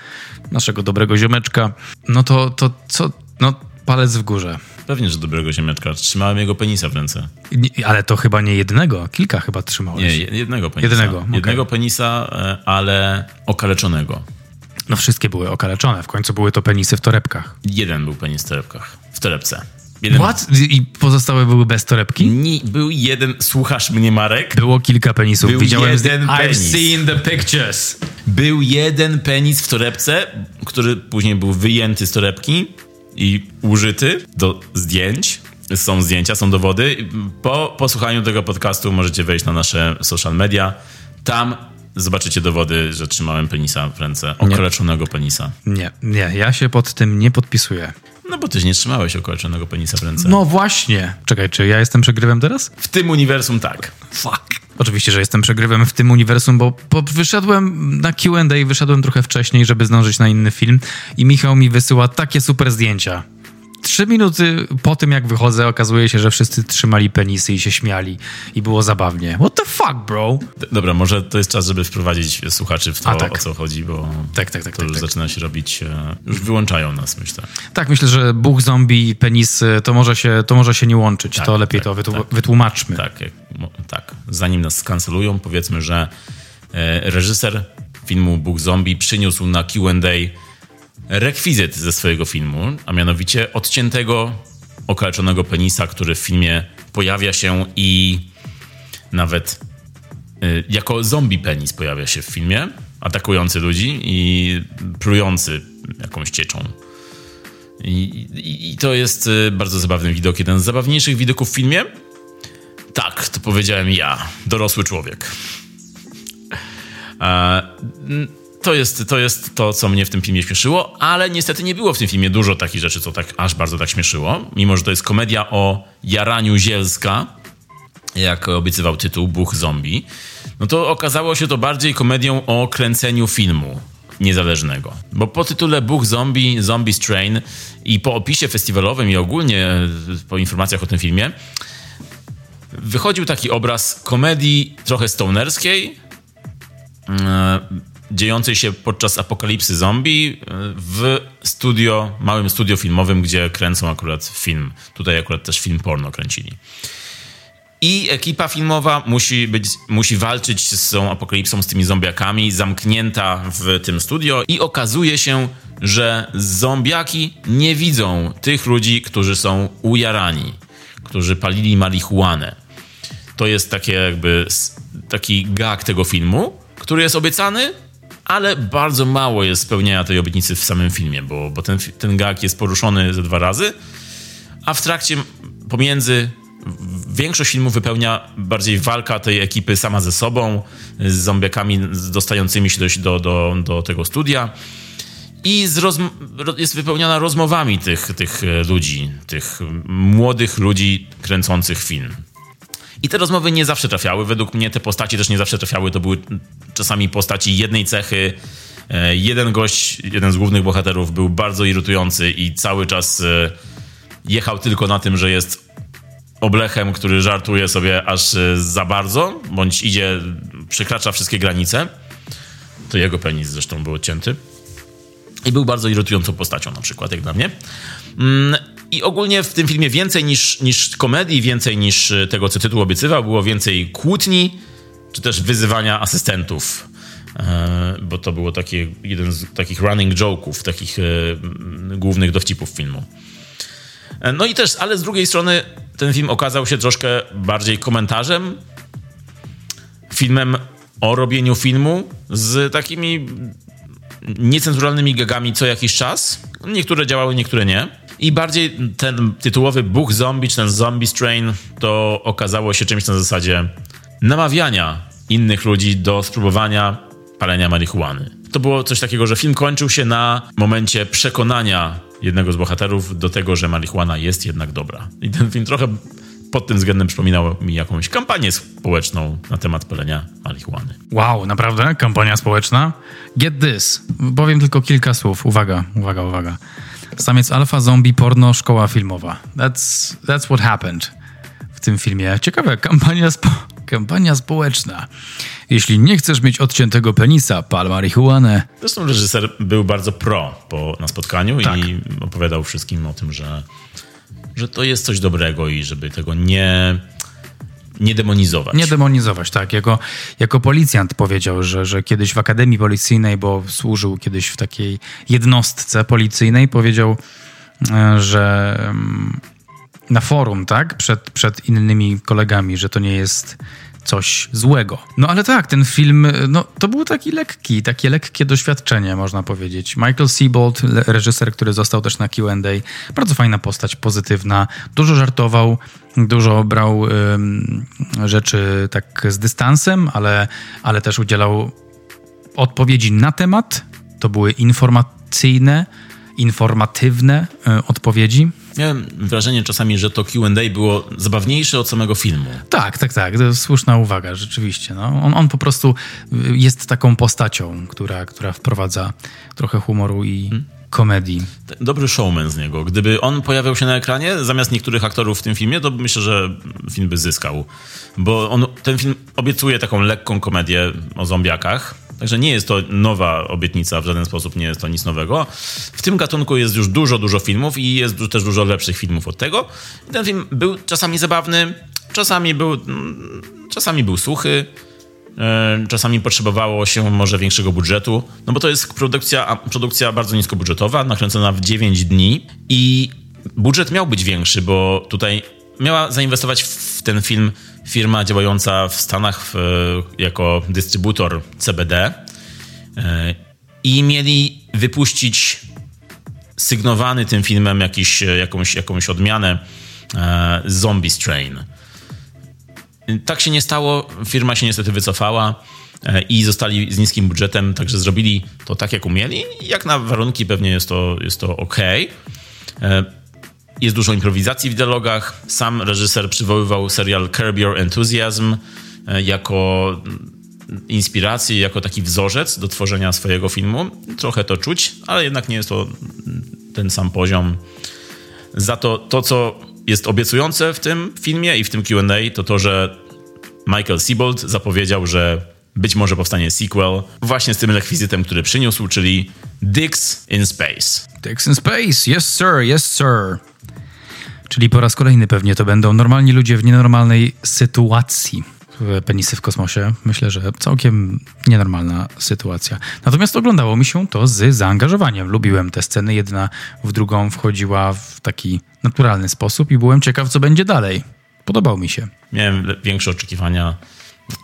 naszego dobrego ziomeczka, no to, to co, no palec w górze. Pewnie, że dobrego ziemniaczka. Trzymałem jego penisa w ręce. Nie, ale to chyba nie jednego, kilka chyba trzymałeś. Nie, jednego penisa. Jednego, okay. jednego penisa, e, ale okaleczonego. No wszystkie były okaleczone, w końcu były to penisy w torebkach. Jeden był penis w torebkach, w torebce. Jeden... What? I pozostałe były bez torebki? Nie, był jeden, słuchasz mnie Marek? Było kilka penisów, był widziałem jeden I've penis. seen the pictures. Był jeden penis w torebce, który później był wyjęty z torebki i użyty do zdjęć. Są zdjęcia, są dowody. Po posłuchaniu tego podcastu możecie wejść na nasze social media. Tam zobaczycie dowody, że trzymałem penisa w ręce, okaleczonego penisa. Nie, nie, ja się pod tym nie podpisuję. No bo ty nie trzymałeś okaleczonego penisa w ręce. No właśnie. Czekaj, czy ja jestem przegrywem teraz? W tym uniwersum tak. Fuck. Oczywiście, że jestem przegrywem w tym uniwersum, bo, bo wyszedłem na Q&A wyszedłem trochę wcześniej, żeby zdążyć na inny film i Michał mi wysyła takie super zdjęcia. Trzy minuty po tym, jak wychodzę, okazuje się, że wszyscy trzymali penisy i się śmiali i było zabawnie. What the fuck, bro? Dobra, może to jest czas, żeby wprowadzić słuchaczy w to, A, tak. o co chodzi, bo Tak, tak, tak, to tak, już tak. zaczyna się robić... E, już wyłączają nas, myślę. Tak, myślę, że Bóg, zombie penisy to może się, to może się nie łączyć. Tak, to lepiej tak, to tak. wytłumaczmy. Tak, tak. Zanim nas skancelują, powiedzmy, że e, reżyser filmu Bóg Zombie przyniósł na Q&A rekwizyt ze swojego filmu, a mianowicie odciętego, okaleczonego penisa, który w filmie pojawia się i nawet e, jako zombie penis pojawia się w filmie, atakujący ludzi i plujący jakąś cieczą. I, i, I to jest e, bardzo zabawny widok, jeden z zabawniejszych widoków w filmie. Tak, to powiedziałem ja, dorosły człowiek. E, to, jest, to jest to, co mnie w tym filmie śmieszyło, ale niestety nie było w tym filmie dużo takich rzeczy, co tak aż bardzo tak śmieszyło. Mimo, że to jest komedia o jaraniu zielska, jak obiecywał tytuł Buch Zombie, no to okazało się to bardziej komedią o kręceniu filmu niezależnego. Bo po tytule Buch Zombie, Zombie Strain i po opisie festiwalowym i ogólnie e, po informacjach o tym filmie, wychodził taki obraz komedii trochę stonerskiej, e, dziejącej się podczas apokalipsy zombie e, w studio, małym studio filmowym, gdzie kręcą akurat film. Tutaj akurat też film porno kręcili. I ekipa filmowa musi, być, musi walczyć z tą apokalipsą, z tymi zombiakami, zamknięta w tym studio. I okazuje się, że zombiaki nie widzą tych ludzi, którzy są ujarani, którzy palili marihuanę. To jest takie jakby taki gag tego filmu, który jest obiecany, ale bardzo mało jest spełnienia tej obietnicy w samym filmie, bo, bo ten, ten gag jest poruszony ze dwa razy, a w trakcie pomiędzy większość filmu wypełnia bardziej walka tej ekipy sama ze sobą, z zombiakami dostającymi się do, do, do, tego studia. I jest wypełniona rozmowami tych, tych e, ludzi, tych młodych ludzi kręcących film. I te rozmowy nie zawsze trafiały. Według mnie te postaci też nie zawsze trafiały. To były czasami postaci jednej cechy. E, Jeden gość, jeden z głównych bohaterów był bardzo irytujący i cały czas e, jechał tylko na tym, że jest oblechem, który żartuje sobie aż e, za bardzo, bądź idzie, przekracza wszystkie granice. To jego penis zresztą był odcięty. I był bardzo irytującą postacią, na przykład, jak dla mnie. I ogólnie w tym filmie więcej niż, niż komedii, więcej niż e, tego, co tytuł obiecywał, było więcej kłótni, czy też wyzywania asystentów. E, Bo to było takie, jeden z takich running joke'ów, takich e, głównych dowcipów filmu. No i też, ale z drugiej strony ten film okazał się troszkę bardziej komentarzem, filmem o robieniu filmu z takimi niecenzuralnymi gagami co jakiś czas. Niektóre działały, niektóre nie. I bardziej ten tytułowy Buch Zombie, czy ten Zombie Strain, to okazało się czymś na zasadzie namawiania innych ludzi do spróbowania palenia marihuany. To było coś takiego, że film kończył się na momencie przekonania jednego z bohaterów do tego, że marihuana jest jednak dobra. I ten film trochę pod tym względem przypominał mi jakąś kampanię społeczną na temat palenia marihuany. Wow, naprawdę? Kampania społeczna? Get this. Powiem tylko kilka słów. Uwaga, uwaga, uwaga. Samiec alfa, zombie, porno, szkoła filmowa. That's, that's what happened w tym filmie. Ciekawe, kampania, spo, kampania społeczna. Jeśli nie chcesz mieć odciętego penisa, pal marihuanę. Zresztą reżyser był bardzo pro po, na spotkaniu Tak. i opowiadał wszystkim o tym, że, że to jest coś dobrego i żeby tego nie, nie demonizować. Nie demonizować, tak. Jako, jako policjant powiedział, że, że kiedyś w Akademii Policyjnej, bo służył kiedyś w takiej jednostce policyjnej, powiedział, e, że mm, na forum, tak, przed, przed innymi kolegami, że to nie jest coś złego. No ale tak, ten film, no to był taki lekki, takie lekkie doświadczenie, można powiedzieć. Michael Seabold, le- reżyser, który został też na Q&A, bardzo fajna postać, pozytywna, dużo żartował, dużo brał ym, rzeczy tak z dystansem, ale, ale też udzielał odpowiedzi na temat. To były informacyjne, informatywne y, odpowiedzi. Miałem wrażenie czasami, że to Q&A było zabawniejsze od samego filmu. Tak, tak, tak. To słuszna uwaga, rzeczywiście. No. On, on po prostu y, jest taką postacią, która, która wprowadza trochę humoru i, komedii. Dobry showman z niego. Gdyby on pojawiał się na ekranie zamiast niektórych aktorów w tym filmie, to myślę, że film by zyskał. Bo on, ten film obiecuje taką lekką komedię o zombiakach. Także nie jest to nowa obietnica, w żaden sposób nie jest to nic nowego. W tym gatunku jest już dużo, dużo filmów i jest też dużo lepszych filmów od tego. Ten film był czasami zabawny, czasami był, czasami był suchy, e, czasami potrzebowało się może większego budżetu, no bo to jest produkcja, produkcja bardzo niskobudżetowa, nakręcona w 9 dni i budżet miał być większy, bo tutaj miała zainwestować w ten film firma działająca w Stanach w, jako dystrybutor CBD e, i mieli wypuścić sygnowany tym filmem jakiś, jakąś, jakąś odmianę e, Zombie Strain. Tak się nie stało, firma się niestety wycofała e, i zostali z niskim budżetem, także zrobili to tak, jak umieli. Jak na warunki pewnie jest to, jest to ok. Jest dużo improwizacji w dialogach. Sam reżyser przywoływał serial Curb Your Enthusiasm e, jako inspirację, jako taki wzorzec do tworzenia swojego filmu. Trochę to czuć, ale jednak nie jest to ten sam poziom. Za to, to co jest obiecujące w tym filmie i w tym QA, to to, że Michael Siebold zapowiedział, że być może powstanie sequel właśnie z tym rekwizytem, który przyniósł, czyli Dicks in Space. Dicks in Space, yes sir, yes sir. Czyli po raz kolejny pewnie to będą normalni ludzie w nienormalnej sytuacji. Penisy w kosmosie. Myślę, że całkiem nienormalna sytuacja. Natomiast oglądało mi się to z zaangażowaniem. Lubiłem te sceny. Jedna w drugą wchodziła w taki naturalny sposób i byłem ciekaw, co będzie dalej. Podobał mi się. Miałem większe oczekiwania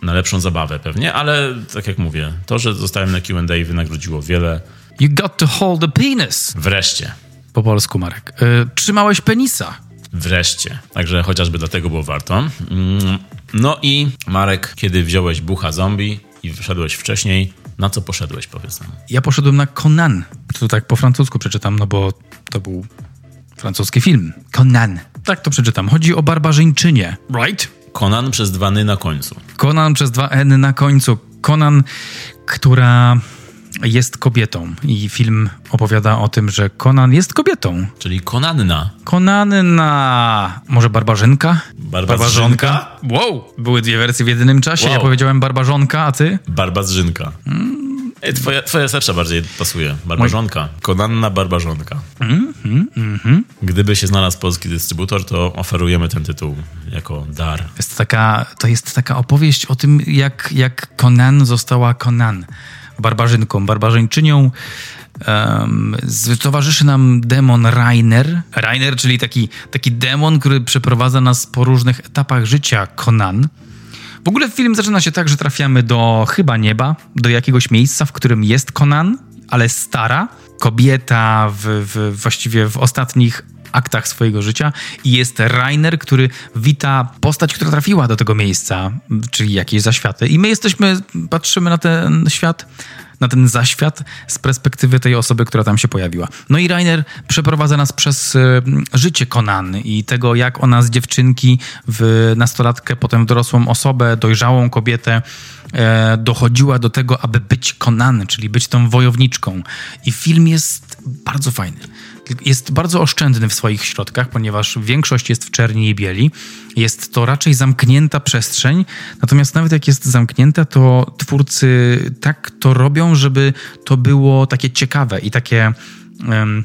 na lepszą zabawę pewnie, ale tak jak mówię, to, że zostałem na Q&A wynagrodziło wiele. You got to hold the penis. Wreszcie. Po polsku, Marek. Yy, trzymałeś penisa. Wreszcie. Także chociażby dlatego było warto. Mm, no i Marek, kiedy wziąłeś bucha zombie i wyszedłeś wcześniej, na co poszedłeś, powiedz nam? Ja poszedłem na Conan. To tak po francusku przeczytam, no bo to był francuski film. Conan. Tak to przeczytam. Chodzi o barbarzyńczynię. Right? Conan przez dwa ny na końcu. Conan przez dwa n na końcu. Conan, która jest kobietą i film opowiada o tym, że Conan jest kobietą. Czyli Konanna. Konanna. Może barbarzynka? Barbarzonka? Wow, były dwie wersje w jedynym czasie. Wow. Ja powiedziałem barbarzonka, a ty? Barbazrzynka. Hmm. Twoja, twoja serca bardziej pasuje. Barbarzonka. Konanna barbarzonka. Mm, mm, mm, Gdyby się znalazł polski dystrybutor, to oferujemy ten tytuł jako dar. Jest taka, to jest taka opowieść o tym, jak, jak Conan została Conan barbarzynką, barbarzyńczynią. Um, towarzyszy nam demon Rainer. Rainer, czyli taki, taki demon, który przeprowadza nas po różnych etapach życia Conan. W ogóle film zaczyna się tak, że trafiamy do chyba nieba, do jakiegoś miejsca, w którym jest Conan, ale stara, kobieta w, w, właściwie w ostatnich aktach swojego życia i jest Rainer, który wita postać, która trafiła do tego miejsca, czyli jakieś zaświaty. I my jesteśmy, patrzymy na ten świat na ten zaświat z perspektywy tej osoby, która tam się pojawiła. No i Rainer przeprowadza nas przez y, życie Conan i tego, jak ona z dziewczynki w nastolatkę, potem w dorosłą osobę, dojrzałą kobietę e, dochodziła do tego, aby być Conan, czyli być tą wojowniczką. I film jest bardzo fajny jest bardzo oszczędny w swoich środkach, ponieważ większość jest w czerni i bieli. Jest to raczej zamknięta przestrzeń, natomiast nawet jak jest zamknięta, to twórcy tak to robią, żeby to było takie ciekawe i takie. Um,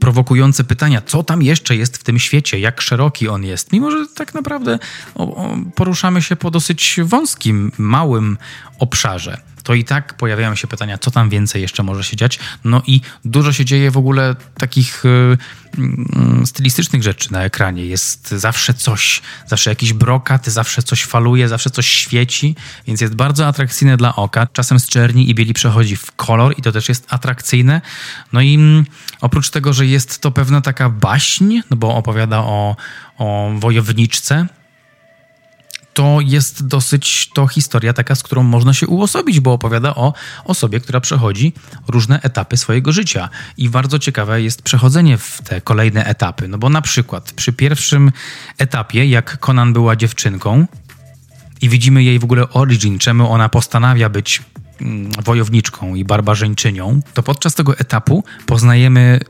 prowokujące pytania, co tam jeszcze jest w tym świecie, jak szeroki on jest, mimo że tak naprawdę o, o, poruszamy się po dosyć wąskim, małym obszarze to i tak pojawiają się pytania, co tam więcej jeszcze może się dziać. No i dużo się dzieje w ogóle takich y, y, stylistycznych rzeczy na ekranie. Jest zawsze coś, zawsze jakiś brokat, zawsze coś faluje, zawsze coś świeci, więc jest bardzo atrakcyjne dla oka. Czasem z czerni i bieli przechodzi w kolor i to też jest atrakcyjne. No i mm, oprócz tego, że jest to pewna taka baśń, no bo opowiada o, o wojowniczce, to jest dosyć to historia taka, z którą można się uosobić, bo opowiada o osobie, która przechodzi różne etapy swojego życia. I bardzo ciekawe jest przechodzenie w te kolejne etapy. No bo na przykład przy pierwszym etapie, jak Conan była dziewczynką i widzimy jej w ogóle origin, czemu ona postanawia być mm, wojowniczką i barbarzyńczynią, to podczas tego etapu poznajemy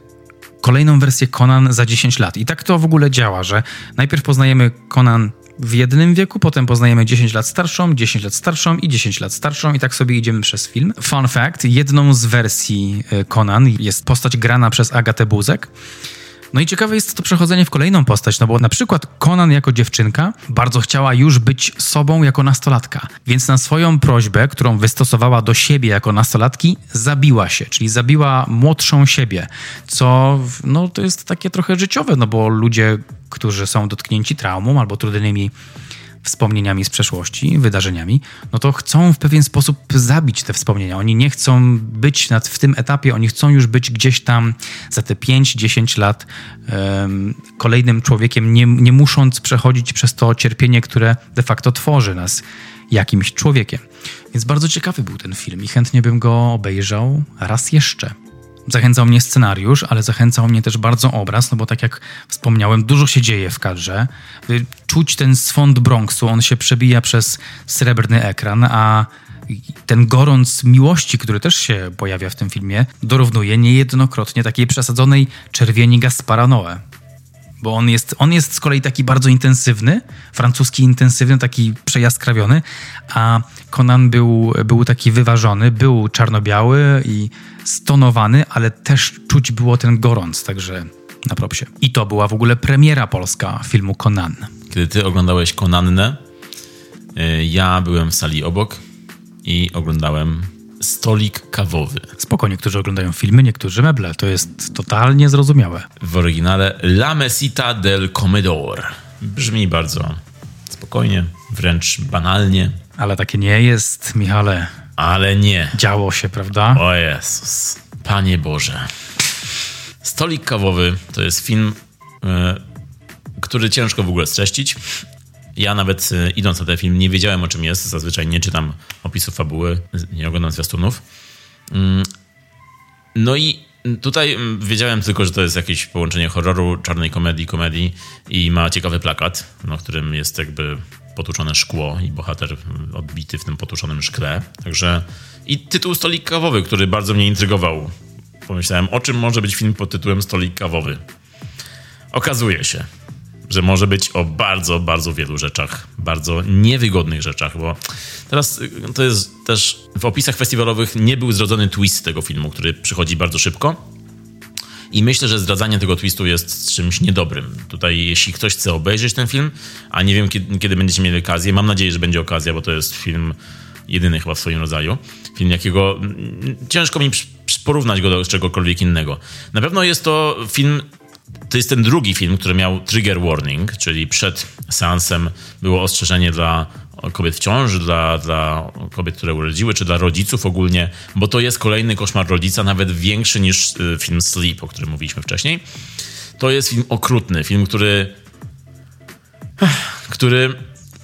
kolejną wersję Conan za 10 lat. I tak to w ogóle działa, że najpierw poznajemy Conan w jednym wieku, potem poznajemy 10 lat starszą, 10 lat starszą i 10 lat starszą i tak sobie idziemy przez film. Fun fact, jedną z wersji e, Conan jest postać grana przez Agatę Buzek, no i ciekawe jest to przechodzenie w kolejną postać, no bo na przykład Conan jako dziewczynka bardzo chciała już być sobą jako nastolatka, więc na swoją prośbę, którą wystosowała do siebie jako nastolatki, zabiła się, czyli zabiła młodszą siebie, co no to jest takie trochę życiowe, no bo ludzie, którzy są dotknięci traumą albo trudnymi wspomnieniami z przeszłości, wydarzeniami, no to chcą w pewien sposób zabić te wspomnienia. Oni nie chcą być nad, w tym etapie, oni chcą już być gdzieś tam za te 5-10 lat um, kolejnym człowiekiem, nie, nie musząc przechodzić przez to cierpienie, które de facto tworzy nas jakimś człowiekiem. Więc bardzo ciekawy był ten film i chętnie bym go obejrzał raz jeszcze. Zachęcał mnie scenariusz, ale zachęcał mnie też bardzo obraz, no bo tak jak wspomniałem, dużo się dzieje w kadrze. Czuć ten swąd Bronxu, on się przebija przez srebrny ekran, a ten gorąc miłości, który też się pojawia w tym filmie, dorównuje niejednokrotnie takiej przesadzonej czerwieni Gaspara Noe bo on jest, on jest z kolei taki bardzo intensywny, francuski intensywny, taki przejaskrawiony, a Conan był, był taki wyważony, był czarno-biały i stonowany, ale też czuć było ten gorąc, także na propsie. I to była w ogóle premiera polska filmu Conan. Kiedy ty oglądałeś Conannę, y, ja byłem w sali obok i oglądałem stolik kawowy. Spoko, niektórzy oglądają filmy, niektórzy meble. To jest totalnie zrozumiałe. W oryginale La Mesita del Comedor. Brzmi bardzo spokojnie, wręcz banalnie. Ale takie nie jest, Michale. Ale nie. Działo się, prawda? O Jezus. Panie Boże. Stolik kawowy to jest film, yy, który ciężko w ogóle streścić. Ja nawet yy, idąc na ten film nie wiedziałem o czym jest. Zazwyczaj nie czytam opisów fabuły, nie oglądam zwiastunów. Yy, no i tutaj mm, wiedziałem tylko, że to jest jakieś połączenie horroru, czarnej komedii, komedii i ma ciekawy plakat, na którym jest jakby potłuczone szkło i bohater odbity w tym potłuczonym szkle. Także i tytuł Stolik Kawowy, który bardzo mnie intrygował. Pomyślałem, o czym może być film pod tytułem Stolik Kawowy. Okazuje się, że może być o bardzo, bardzo wielu rzeczach, bardzo niewygodnych rzeczach, bo teraz y, to jest też w opisach festiwalowych nie był zrodzony twist tego filmu, który przychodzi bardzo szybko. I myślę, że zdradzanie tego twistu jest czymś niedobrym. Tutaj, jeśli ktoś chce obejrzeć ten film, a nie wiem, kiedy, kiedy będziecie mieli okazję, mam nadzieję, że będzie okazja, bo to jest film jedyny chyba w swoim rodzaju. Film, jakiego mm, ciężko mi porównać go do czegokolwiek innego. Na pewno jest to film to jest ten drugi film, który miał trigger warning, czyli przed seansem było ostrzeżenie dla kobiet w ciąży, dla, dla kobiet, które urodziły, czy dla rodziców ogólnie, bo to jest kolejny koszmar rodzica, nawet większy niż y, film Sleep, o którym mówiliśmy wcześniej. To jest film okrutny, film, który który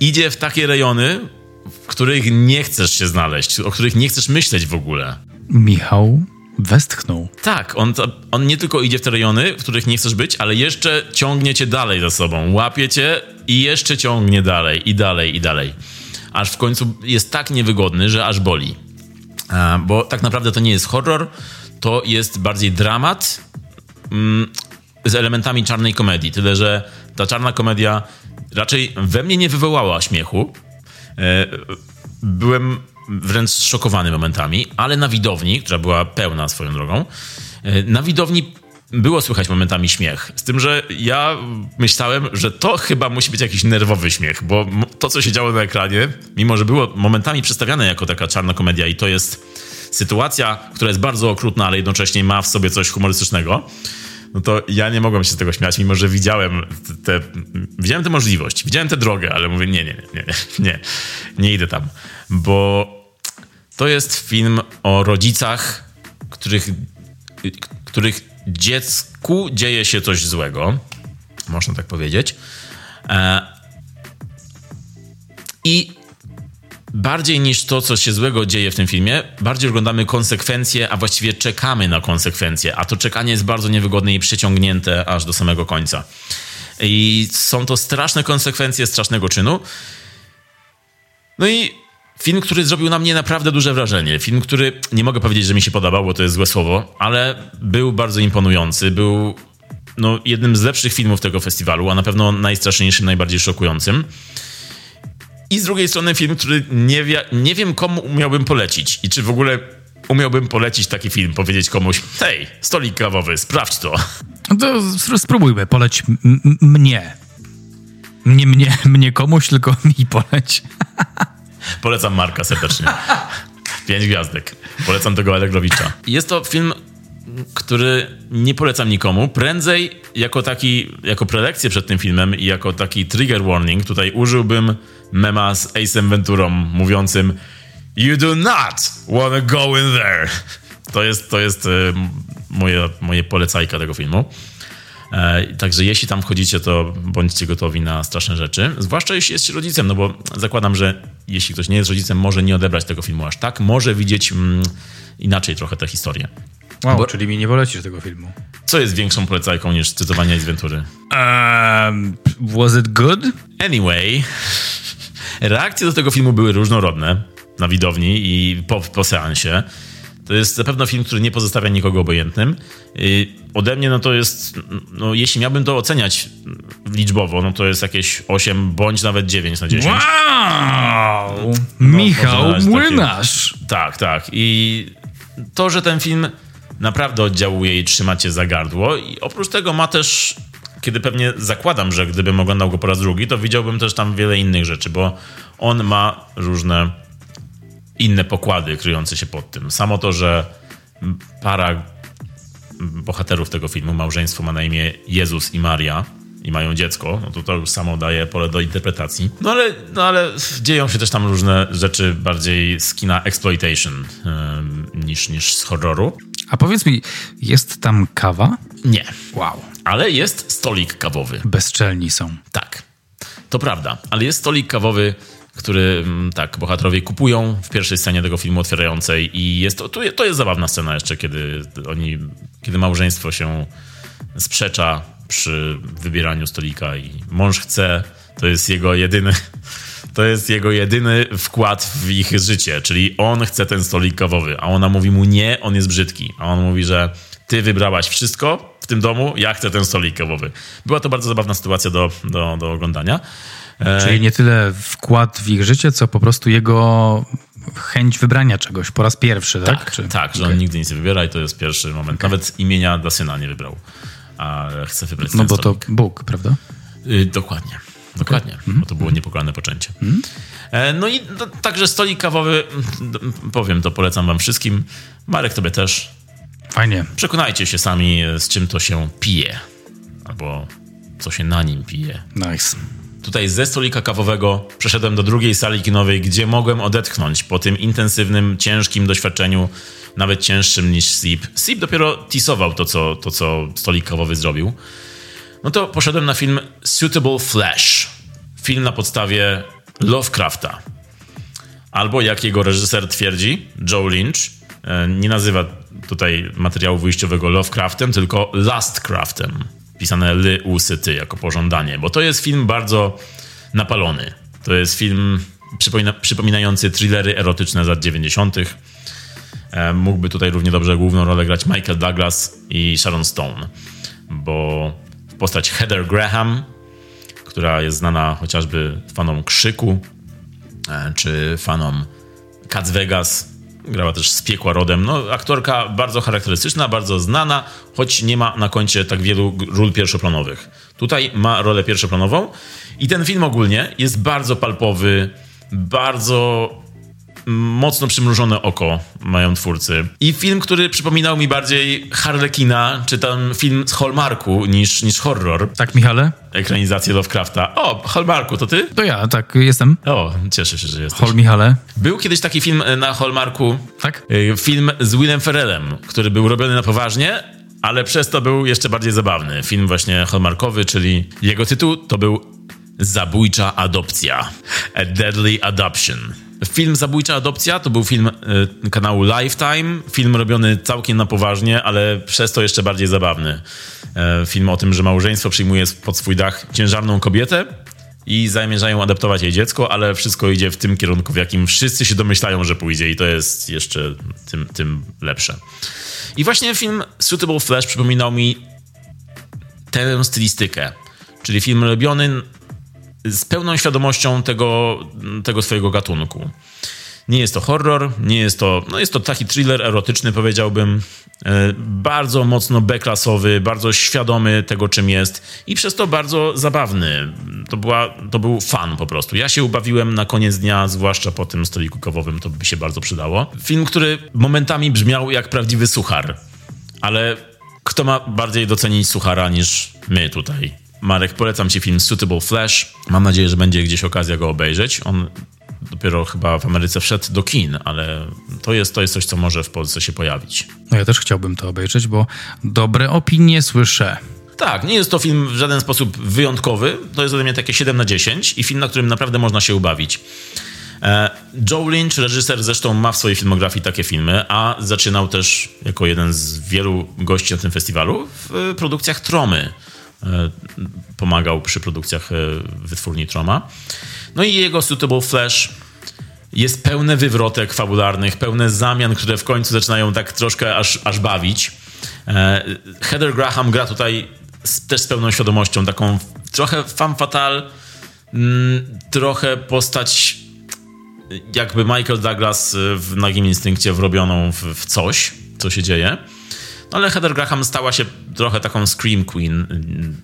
idzie w takie rejony, w których nie chcesz się znaleźć, o których nie chcesz myśleć w ogóle. Michał westchnął. Tak, on, on nie tylko idzie w te rejony, w których nie chcesz być, ale jeszcze ciągnie cię dalej za sobą. Łapie cię i jeszcze ciągnie dalej, i dalej, i dalej. Aż w końcu jest tak niewygodny, że aż boli. Bo tak naprawdę to nie jest horror, to jest bardziej dramat mm, z elementami czarnej komedii. Tyle, że ta czarna komedia raczej we mnie nie wywołała śmiechu. E, byłem wręcz szokowany momentami, ale na widowni, która była pełna swoją drogą, e, na widowni było słychać momentami śmiech. Z tym, że ja myślałem, że to chyba musi być jakiś nerwowy śmiech, bo to, co się działo na ekranie, mimo że było momentami przedstawiane jako taka czarna komedia i to jest sytuacja, która jest bardzo okrutna, ale jednocześnie ma w sobie coś humorystycznego, no to ja nie mogłem się z tego śmiać, mimo że widziałem te, widziałem tę możliwość, widziałem tę drogę, ale mówię, nie, nie, nie, nie, nie, nie idę tam, bo to jest film o rodzicach, których, których dziecku dzieje się coś złego, można tak powiedzieć. E, I bardziej niż to, co się złego dzieje w tym filmie, bardziej oglądamy konsekwencje, a właściwie czekamy na konsekwencje, a to czekanie jest bardzo niewygodne i przeciągnięte aż do samego końca. I są to straszne konsekwencje strasznego czynu. No i Film, który zrobił na mnie naprawdę duże wrażenie. Film, który nie mogę powiedzieć, że mi się podobał, bo to jest złe słowo, ale był bardzo imponujący. Był no, jednym z lepszych filmów tego festiwalu, a na pewno najstraszniejszym, najbardziej szokującym. I z drugiej strony film, który nie, wie, nie wiem komu miałbym polecić i czy w ogóle umiałbym polecić taki film, powiedzieć komuś, hej, stolik kawowy, sprawdź to. No to spróbujmy, poleć mnie. Nie mnie, mnie komuś, tylko mi poleć. Polecam Marka serdecznie. Pięć gwiazdek. Polecam tego Allegrowicza. Jest to film, który nie polecam nikomu. Prędzej jako taki, jako prelekcję przed tym filmem i jako taki trigger warning tutaj użyłbym mema z Ace'em Venturą mówiącym You do not wanna go in there. To jest, to jest e, moje, moje polecajka tego filmu. E, także jeśli tam wchodzicie, to bądźcie gotowi na straszne rzeczy. Zwłaszcza jeśli jesteście rodzicem, no bo zakładam, że jeśli ktoś nie jest rodzicem, może nie odebrać tego filmu aż tak. Może widzieć mm, inaczej trochę tę historię. Wow, bo, czyli mi nie polecisz tego filmu. Co jest większą polecajką niż cytowanie z Ventury? Um, was it good? Anyway, reakcje do tego filmu były różnorodne na widowni i po, po seansie. To jest na pewno film, który nie pozostawia nikogo obojętnym. Yy, ode mnie, no to jest, no jeśli miałbym to oceniać liczbowo, no to jest jakieś 8 bądź nawet 9 na 10. Wow! No, Michał Młynarz! Takie, tak, tak. I to, że ten film naprawdę oddziałuje i trzyma cię za gardło i oprócz tego ma też kiedy pewnie zakładam, że gdybym oglądał go po raz drugi, to widziałbym też tam wiele innych rzeczy, bo on ma różne inne pokłady kryjące się pod tym. Samo to, że para bohaterów tego filmu, małżeństwo ma na imię Jezus i Maria i mają dziecko, no to to już samo daje pole do interpretacji. No ale, no ale dzieją się też tam różne rzeczy bardziej z kina exploitation yy, niż, niż z horroru. A powiedz mi, jest tam kawa? Nie. Wow. Ale jest stolik kawowy. Bezczelni są. Tak. To prawda, ale jest stolik kawowy który mm, tak, bohaterowie kupują w pierwszej scenie tego filmu otwierającej i jest to, to jest zabawna scena jeszcze, kiedy oni, kiedy małżeństwo się sprzecza przy wybieraniu stolika i mąż chce, to jest jego jedyny to jest jego jedyny wkład w ich życie, czyli on chce ten stolik kawowy, a ona mówi mu nie, on jest brzydki, a on mówi, że ty wybrałaś wszystko w tym domu, ja chcę ten stolik kawowy. Była to bardzo zabawna sytuacja do, do, do oglądania. Czyli nie tyle wkład w ich życie, co po prostu jego chęć wybrania czegoś po raz pierwszy, tak? Tak, Czy... tak że okay. on nigdy nic nie wybiera i to jest pierwszy moment. Okay. Nawet imienia dla syna nie wybrał, a chce wybrać No bo to Bóg, prawda? Yy, dokładnie. Dokładnie, okay. bo to było niepokalane poczęcie. Mm. No i no, także stolik kawowy, powiem to, polecam wam wszystkim. Marek, tobie też. Fajnie. Przekonajcie się sami, z czym to się pije. Albo co się na nim pije. Nice. Tutaj ze stolika kawowego przeszedłem do drugiej sali kinowej, gdzie mogłem odetchnąć po tym intensywnym, ciężkim doświadczeniu, nawet cięższym niż SIP. SIP dopiero tisował to co, to, co stolik kawowy zrobił. No to poszedłem na film Suitable Flesh. Film na podstawie Lovecrafta. Albo jak jego reżyser twierdzi, Joe Lynch, e, nie nazywa tutaj materiału wyjściowego Lovecraftem, tylko Lastcraftem pisane ly, usy, ty jako pożądanie, bo to jest film bardzo napalony. To jest film przypomina, przypominający thrillery erotyczne z lat 90. E, mógłby tutaj równie dobrze główną rolę grać Michael Douglas i Sharon Stone, bo postać Heather Graham, która jest znana chociażby fanom Krzyku, e, czy fanom Cats Vegas, grała też z piekła rodem. No, aktorka bardzo charakterystyczna, bardzo znana, choć nie ma na koncie tak wielu ról pierwszoplanowych. Tutaj ma rolę pierwszoplanową i ten film ogólnie jest bardzo palpowy, bardzo mocno przymrużone oko mają twórcy. I film, który przypominał mi bardziej Harlekina, czy tam film z Hallmarku niż, niż horror. Tak, Michale? Ekranizację Lovecrafta. O, Hallmarku, to ty? To ja, tak, jestem. O, cieszę się, że jesteś. Hall Michale. Był kiedyś taki film e, na Hallmarku. Tak? E, film z Willem Ferrellem, który był robiony na poważnie, ale przez to był jeszcze bardziej zabawny. Film właśnie Hallmarkowy, czyli jego tytuł to był Zabójcza adopcja. A Deadly Adoption. Film Zabójcza Adopcja to był film y, kanału Lifetime. Film robiony całkiem na poważnie, ale przez to jeszcze bardziej zabawny. Y, film o tym, że małżeństwo przyjmuje pod swój dach ciężarną kobietę, i zamierzają adaptować jej dziecko, ale wszystko idzie w tym kierunku, w jakim wszyscy się domyślają, że pójdzie i to jest jeszcze tym, tym lepsze. I właśnie film Suitable Flash przypominał mi tę stylistykę, czyli film robiony z pełną świadomością tego, tego swojego gatunku. Nie jest to horror, nie jest to, no jest to taki thriller erotyczny, powiedziałbym, e, bardzo mocno beklasowy, bardzo świadomy tego, czym jest i przez to bardzo zabawny. To, była, to był fan po prostu. Ja się ubawiłem na koniec dnia, zwłaszcza po tym stoliku kawowym, to by się bardzo przydało. Film, który momentami brzmiał jak prawdziwy suchar, ale kto ma bardziej docenić suchara niż my tutaj? Marek, polecam ci film Suitable Flash. Mam nadzieję, że będzie gdzieś okazja go obejrzeć. On dopiero chyba w Ameryce wszedł do kin, ale to jest, to jest coś, co może w Polsce się pojawić. No ja też chciałbym to obejrzeć, bo dobre opinie słyszę. Tak, nie jest to film w żaden sposób wyjątkowy. To jest ode mnie takie 7 na 10 i film, na którym naprawdę można się ubawić. E, Joe Lynch, reżyser, zresztą ma w swojej filmografii takie filmy, a zaczynał też jako jeden z wielu gości na tym festiwalu w produkcjach Tromy. E, pomagał przy produkcjach e, wytwórni Troma. No i jego Suitable Flash jest pełne wywrotek fabularnych, pełne zamian, które w końcu zaczynają tak troszkę aż, aż bawić. E, Heather Graham gra tutaj z, też z pełną świadomością, taką trochę femme fatale, mm, trochę postać jakby Michael Douglas w Nagim Instynkcie wrobioną w, w coś, co się dzieje. Ale Heather Graham stała się trochę taką scream queen mm,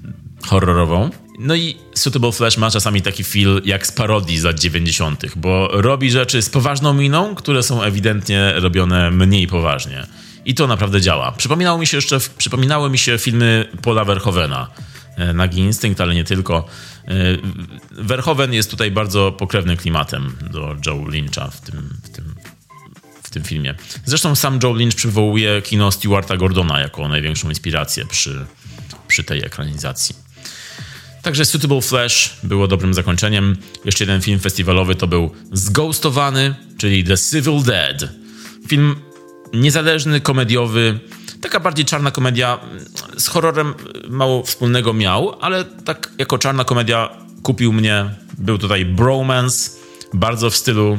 horrorową. No i Suitable Flash ma czasami taki feel jak z parodii z lat 90., bo robi rzeczy z poważną miną, które są ewidentnie robione mniej poważnie. I to naprawdę działa. Przypominało mi się jeszcze, przypominały mi się filmy Paula Verhovena. E, Nagi Instynkt, ale nie tylko. E, Verhoeven jest tutaj bardzo pokrewnym klimatem do Joe Lyncha w tym, w tym w tym filmie. Zresztą sam Joe Lynch przywołuje kino Stewarta Gordona jako największą inspirację przy, przy tej ekranizacji. Także Suitable Flash było dobrym zakończeniem. Jeszcze jeden film festiwalowy to był Zghostowany, czyli The Civil Dead. Film niezależny, komediowy, taka bardziej czarna komedia. Z horrorem mało wspólnego miał, ale tak jako czarna komedia kupił mnie. Był tutaj bromance, bardzo w stylu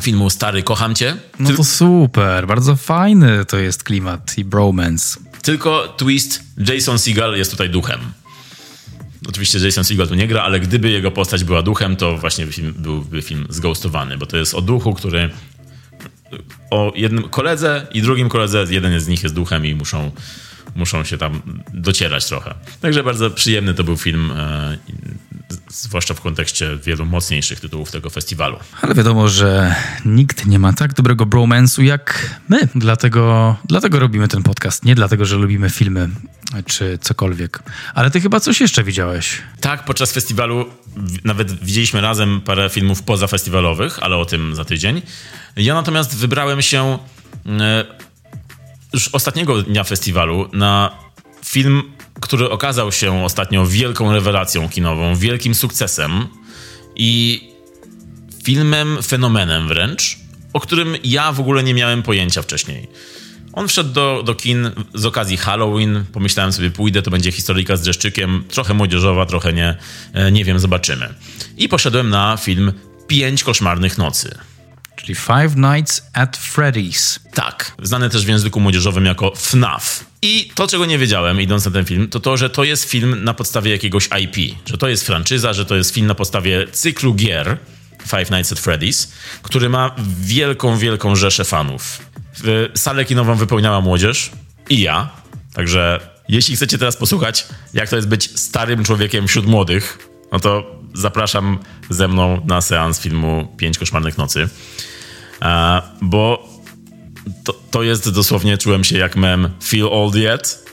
filmu Stary, kocham cię. No to super, bardzo fajny to jest klimat i bromance. Tylko twist, Jason Seagal jest tutaj duchem. Oczywiście Jason Segel tu nie gra, ale gdyby jego postać była duchem, to właśnie film, byłby film zghostowany, bo to jest o duchu, który o jednym koledze i drugim koledze, jeden z nich jest duchem i muszą, muszą się tam docierać trochę. Także bardzo przyjemny to był film, e, zwłaszcza w kontekście wielu mocniejszych tytułów tego festiwalu. Ale wiadomo, że nikt nie ma tak dobrego bromance'u jak my. Dlatego, dlatego robimy ten podcast. Nie dlatego, że lubimy filmy czy cokolwiek. Ale ty chyba coś jeszcze widziałeś. Tak, podczas festiwalu nawet widzieliśmy razem parę filmów pozafestiwalowych, ale o tym za tydzień. Ja natomiast wybrałem się e, już ostatniego dnia festiwalu na film, który okazał się ostatnio wielką rewelacją kinową, wielkim sukcesem i filmem fenomenem wręcz, o którym ja w ogóle nie miałem pojęcia wcześniej. On wszedł do, do kin z okazji Halloween. Pomyślałem sobie, pójdę, to będzie historyjka z dreszczykiem. Trochę młodzieżowa, trochę nie. E, nie wiem, zobaczymy. I poszedłem na film Pięć koszmarnych nocy. Czyli Five Nights at Freddy's. Tak, znany też w języku młodzieżowym jako FNAF. I to, czego nie wiedziałem, idąc na ten film, to to, że to jest film na podstawie jakiegoś IP. Że to jest franczyza, że to jest film na podstawie cyklu gier Five Nights at Freddy's, który ma wielką, wielką rzeszę fanów. Salę kinową wypełniała młodzież i ja. Także jeśli chcecie teraz posłuchać, jak to jest być starym człowiekiem wśród młodych, no to zapraszam ze mną na seans filmu Pięć koszmarnych nocy. E, bo to, to jest dosłownie, czułem się jak mem Feel Old Yet.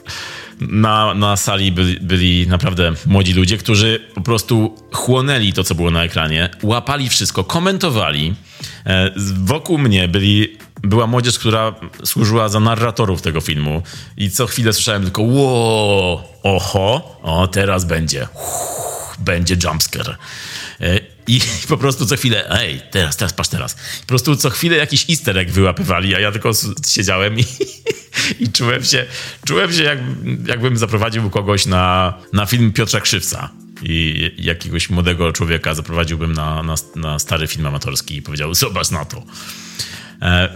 Na, na sali byli, byli naprawdę młodzi ludzie, którzy po prostu chłonęli to, co było na ekranie, łapali wszystko, komentowali. E, wokół mnie byli była młodzież, która służyła za narratorów tego filmu i co chwilę słyszałem tylko ło, oho, o teraz będzie, Uff, będzie jumpscare. E, I po prostu co chwilę, ej, teraz, teraz, patrz teraz. Po prostu co chwilę jakiś easter egg wyłapywali, a ja tylko siedziałem i, i czułem się, czułem się jak, jakbym zaprowadził kogoś na, na film Piotra Krzywca. i jakiegoś młodego człowieka zaprowadziłbym na, na, na stary film amatorski i powiedział, zobacz na to. E,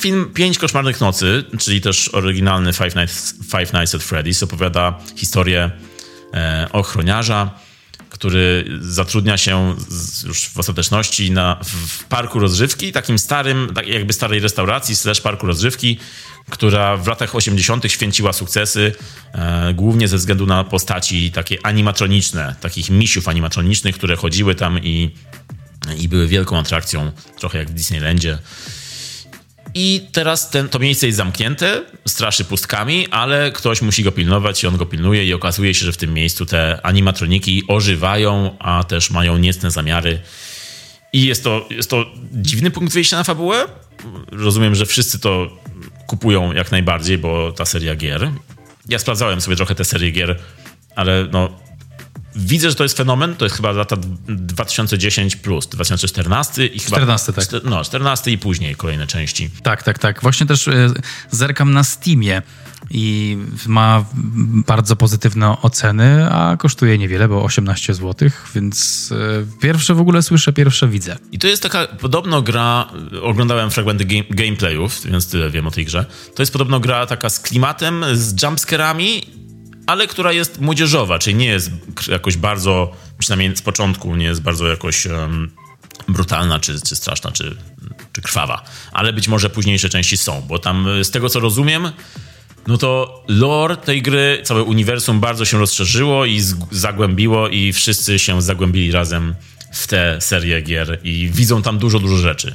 film Pięć koszmarnych nocy, czyli też oryginalny Five Nights, Five Nights at Freddy's, opowiada historię e, ochroniarza, który zatrudnia się już w ostateczności na, w parku rozrywki, takim starym, tak jakby starej restauracji slash parku rozrywki, która w latach 80. święciła sukcesy, e, głównie ze względu na postaci takie animatroniczne, takich misiów animatronicznych, które chodziły tam i, i były wielką atrakcją, trochę jak w Disneylandzie. I teraz ten, to miejsce jest zamknięte, straszy pustkami, ale ktoś musi go pilnować i on go pilnuje i okazuje się, że w tym miejscu te animatroniki ożywają, a też mają niecne zamiary. I jest to, jest to dziwny punkt wyjścia na fabułę. Rozumiem, że wszyscy to kupują jak najbardziej, bo ta seria gier. Ja sprawdzałem sobie trochę tę serię gier, ale no, widzę, że to jest fenomen. To jest chyba lata 2010 plus, 2014 i chyba. 14, tak. No, 14 i później kolejne części. Tak, tak, tak. Właśnie też y, zerkam na Steamie i ma bardzo pozytywne oceny, a kosztuje niewiele, bo 18 zł, więc y, pierwsze w ogóle słyszę, pierwsze widzę. I to jest taka podobno gra, oglądałem fragmenty game, gameplayów, więc tyle wiem o tej grze. To jest podobno gra taka z klimatem, z jumpscarami ale która jest młodzieżowa, czyli nie jest jakoś bardzo, przynajmniej z początku, nie jest bardzo jakoś um, brutalna, czy, czy straszna, czy, czy krwawa. Ale być może późniejsze części są, bo tam z tego co rozumiem, no to lore tej gry, całe uniwersum bardzo się rozszerzyło i zagłębiło i wszyscy się zagłębili razem w tę serię gier i widzą tam dużo, dużo rzeczy.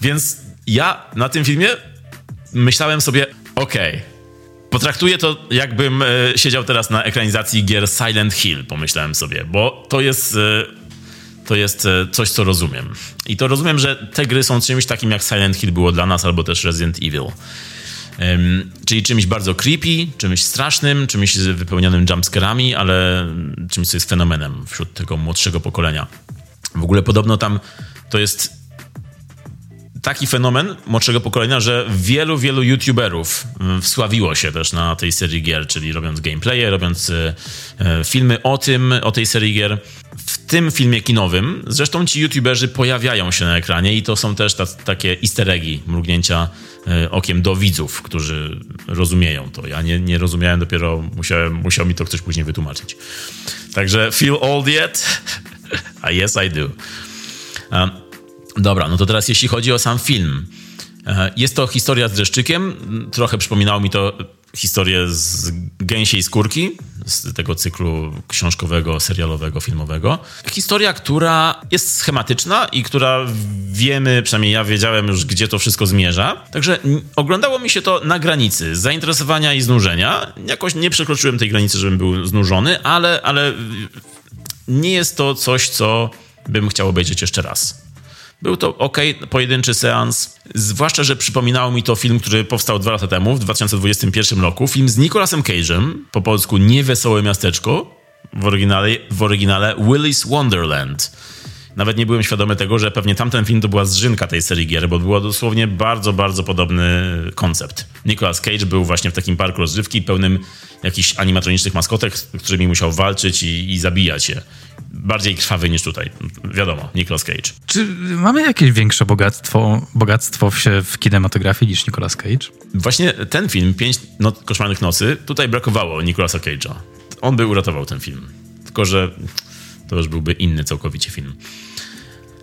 Więc ja na tym filmie myślałem sobie, okej, okay, Potraktuję to, jakbym e, siedział teraz na ekranizacji gier Silent Hill, pomyślałem sobie, bo to jest, e, to jest e, coś, co rozumiem. I to rozumiem, że te gry są czymś takim, jak Silent Hill było dla nas, albo też Resident Evil. czyli czymś bardzo creepy, czymś strasznym, czymś wypełnionym jumpscarami, ale czymś, co jest fenomenem wśród tego młodszego pokolenia. W ogóle podobno tam to jest taki fenomen młodszego pokolenia, że wielu, wielu youtuberów mm, wsławiło się też na tej serii gier, czyli robiąc gameplaye, robiąc e, e, filmy o tym, o tej serii gier. W tym filmie kinowym zresztą ci youtuberzy pojawiają się na ekranie i to są też ta, takie easter eggi, mrugnięcia e, okiem do widzów, którzy rozumieją to. Ja nie, nie rozumiałem, dopiero musiałem, musiał mi to ktoś później wytłumaczyć. Także feel old yet? yes, I do. Dobra, no to teraz jeśli chodzi o sam film. E, jest to historia z dreszczykiem. Trochę przypominało mi to historię z gęsiej skórki, z tego cyklu książkowego, serialowego, filmowego. Historia, która jest schematyczna i która wiemy, przynajmniej ja wiedziałem już, gdzie to wszystko zmierza. Także oglądało mi się to na granicy zainteresowania i znużenia. Jakoś nie przekroczyłem tej granicy, żebym był znużony, ale, ale nie jest to coś, co bym chciał obejrzeć jeszcze raz. Był to ok, pojedynczy seans, zwłaszcza, że przypominało mi to film, który powstał dwa lata temu, w 2021 roku. Film z Nicolasem Cage'em, po polsku Niewesołe Miasteczko, w oryginale, w oryginale Wonderland. Nawet nie byłem świadomy tego, że pewnie tamten film to była zżynka tej serii gier, bo było dosłownie bardzo, bardzo podobny koncept. Nicolas Cage był właśnie w takim parku rozrywki pełnym jakichś animatronicznych maskotek, z którymi musiał walczyć i, i zabijać je bardziej krwawy niż tutaj. Wiadomo, Nicolas Cage. Czy mamy jakieś większe bogactwo, bogactwo w, w kinematografii niż Nicolas Cage? Właśnie ten film, Pięć no Koszmarnych Nocy, tutaj brakowało Nicolasa Cage'a. On by uratował ten film. Tylko, że to już byłby inny całkowicie film.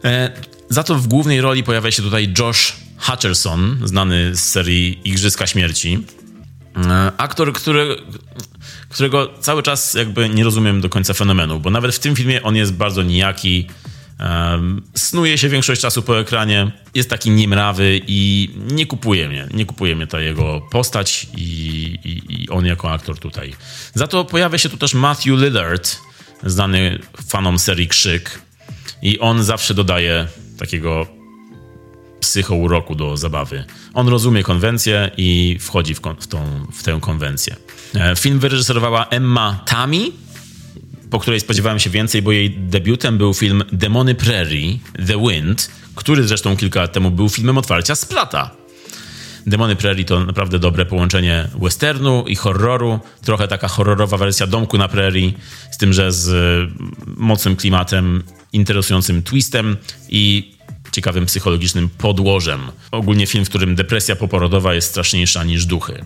E, za to w głównej roli pojawia się tutaj Josh Hutcherson, znany z serii Igrzyska Śmierci. E, aktor, który którego cały czas jakby nie rozumiem do końca fenomenu, bo nawet w tym filmie on jest bardzo nijaki, snuje się większość czasu po ekranie, jest taki niemrawy i nie kupuje mnie, nie kupuje mnie ta jego postać i, i, i on jako aktor tutaj. Za to pojawia się tu też Matthew Lillard, znany fanom serii Krzyk i on zawsze dodaje takiego psychouroku do zabawy. On rozumie konwencję i wchodzi w, w, tą, w tę konwencję. E, film wyreżyserowała Emma Tami, po której spodziewałem się więcej, bo jej debiutem był film Demony Prairie, The Wind, który zresztą kilka lat temu był filmem otwarcia Splata. Demony Prairie to naprawdę dobre połączenie westernu i horroru. Trochę taka horrorowa wersja Domku na Prairie, z tym, że z mocnym klimatem, interesującym twistem i ciekawym psychologicznym podłożem. Ogólnie film, w którym depresja poporodowa jest straszniejsza niż duchy.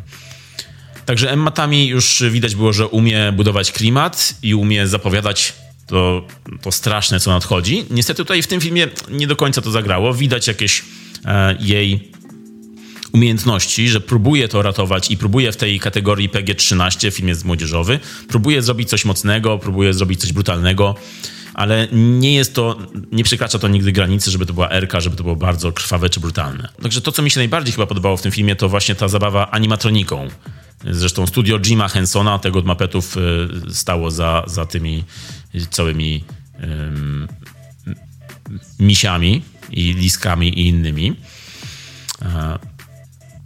Także Emma Tami już widać było, że umie budować klimat i umie zapowiadać to, to straszne, co nadchodzi. Niestety tutaj w tym filmie nie do końca to zagrało. Widać jakieś e, jej umiejętności, że próbuje to ratować i próbuje w tej kategorii PG-13, film jest młodzieżowy, próbuje zrobić coś mocnego, próbuje zrobić coś brutalnego, ale nie jest to, nie przekracza to nigdy granicy, żeby to była erka, żeby to było bardzo krwawe czy brutalne. Także to, co mi się najbardziej chyba podobało w tym filmie, to właśnie ta zabawa animatroniką. Zresztą studio Jima Hensona, tego od mapetów, y, stało za, za tymi całymi um, misiami i liskami i innymi.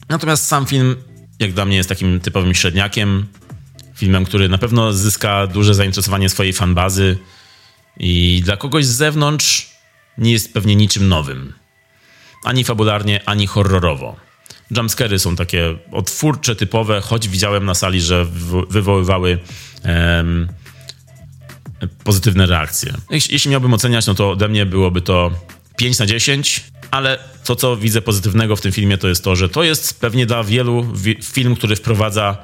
Natomiast sam film, jak dla mnie, jest takim typowym średniakiem. Filmem, który na pewno zyska duże zainteresowanie swojej fanbazy i dla kogoś z zewnątrz nie jest pewnie niczym nowym. Ani fabularnie, ani horrorowo. Jumpscary są takie otwórcze, typowe, choć widziałem na sali, że wywoływały um, pozytywne reakcje. Jeśli miałbym oceniać, no to ode mnie byłoby to 5 na 10, ale to, co widzę pozytywnego w tym filmie, to jest to, że to jest pewnie dla wielu film, który wprowadza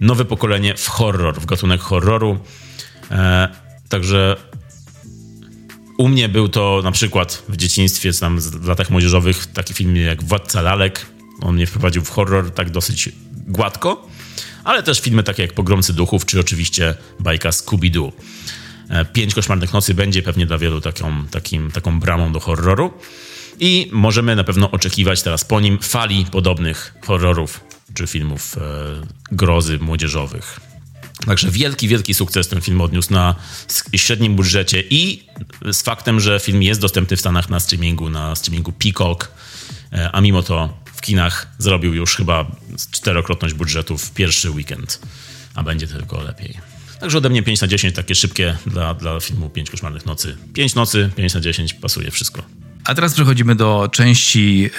nowe pokolenie w horror, w gatunek horroru. E, także u mnie był to na przykład w dzieciństwie, tam w latach młodzieżowych, taki film jak Władca Lalek. On mnie wprowadził w horror tak dosyć gładko, ale też filmy takie jak Pogromcy Duchów, czy oczywiście bajka Scooby-Doo. E, Pięć Koszmarnych Nocy będzie pewnie dla wielu taką, takim, taką bramą do horroru. I możemy na pewno oczekiwać teraz po nim fali podobnych horrorów czy filmów e, grozy młodzieżowych. Także wielki, wielki sukces ten film odniósł na średnim budżecie i z faktem, że film jest dostępny w Stanach na streamingu, na streamingu Peacock, e, a mimo to w kinach zrobił już chyba czterokrotność budżetu w pierwszy weekend, a będzie tylko lepiej. Także ode mnie 5 na 10, takie szybkie dla, dla filmu 5 koszmarnych nocy. 5 nocy, 5 na 10, pasuje wszystko. A teraz przechodzimy do części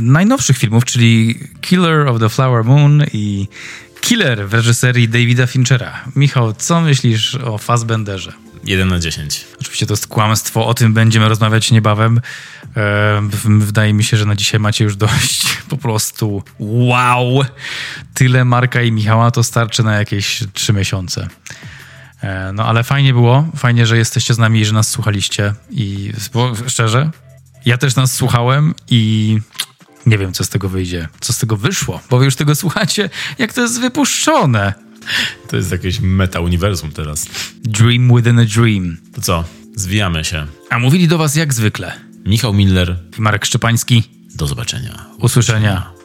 najnowszych filmów, czyli Killer of the Flower Moon i Killer w reżyserii Davida Finchera. Michał, co myślisz o Fassbenderze? 1 na 10. Oczywiście to jest kłamstwo, o tym będziemy rozmawiać niebawem. E, wydaje mi się, że na dzisiaj macie już dość po prostu wow! Tyle Marka i Michała to starczy na jakieś trzy miesiące. E, no ale fajnie było, fajnie, że jesteście z nami i że nas słuchaliście. I szczerze, ja też nas słuchałem i nie wiem, co z tego wyjdzie, co z tego wyszło, bo wy już tego słuchacie, jak to jest wypuszczone. To jest jakieś meta-uniwersum teraz. Dream within a dream. To co? Zwijamy się. A mówili do was jak zwykle. Michał Miller i Marek Szczepański. Do zobaczenia. Usłyszenia.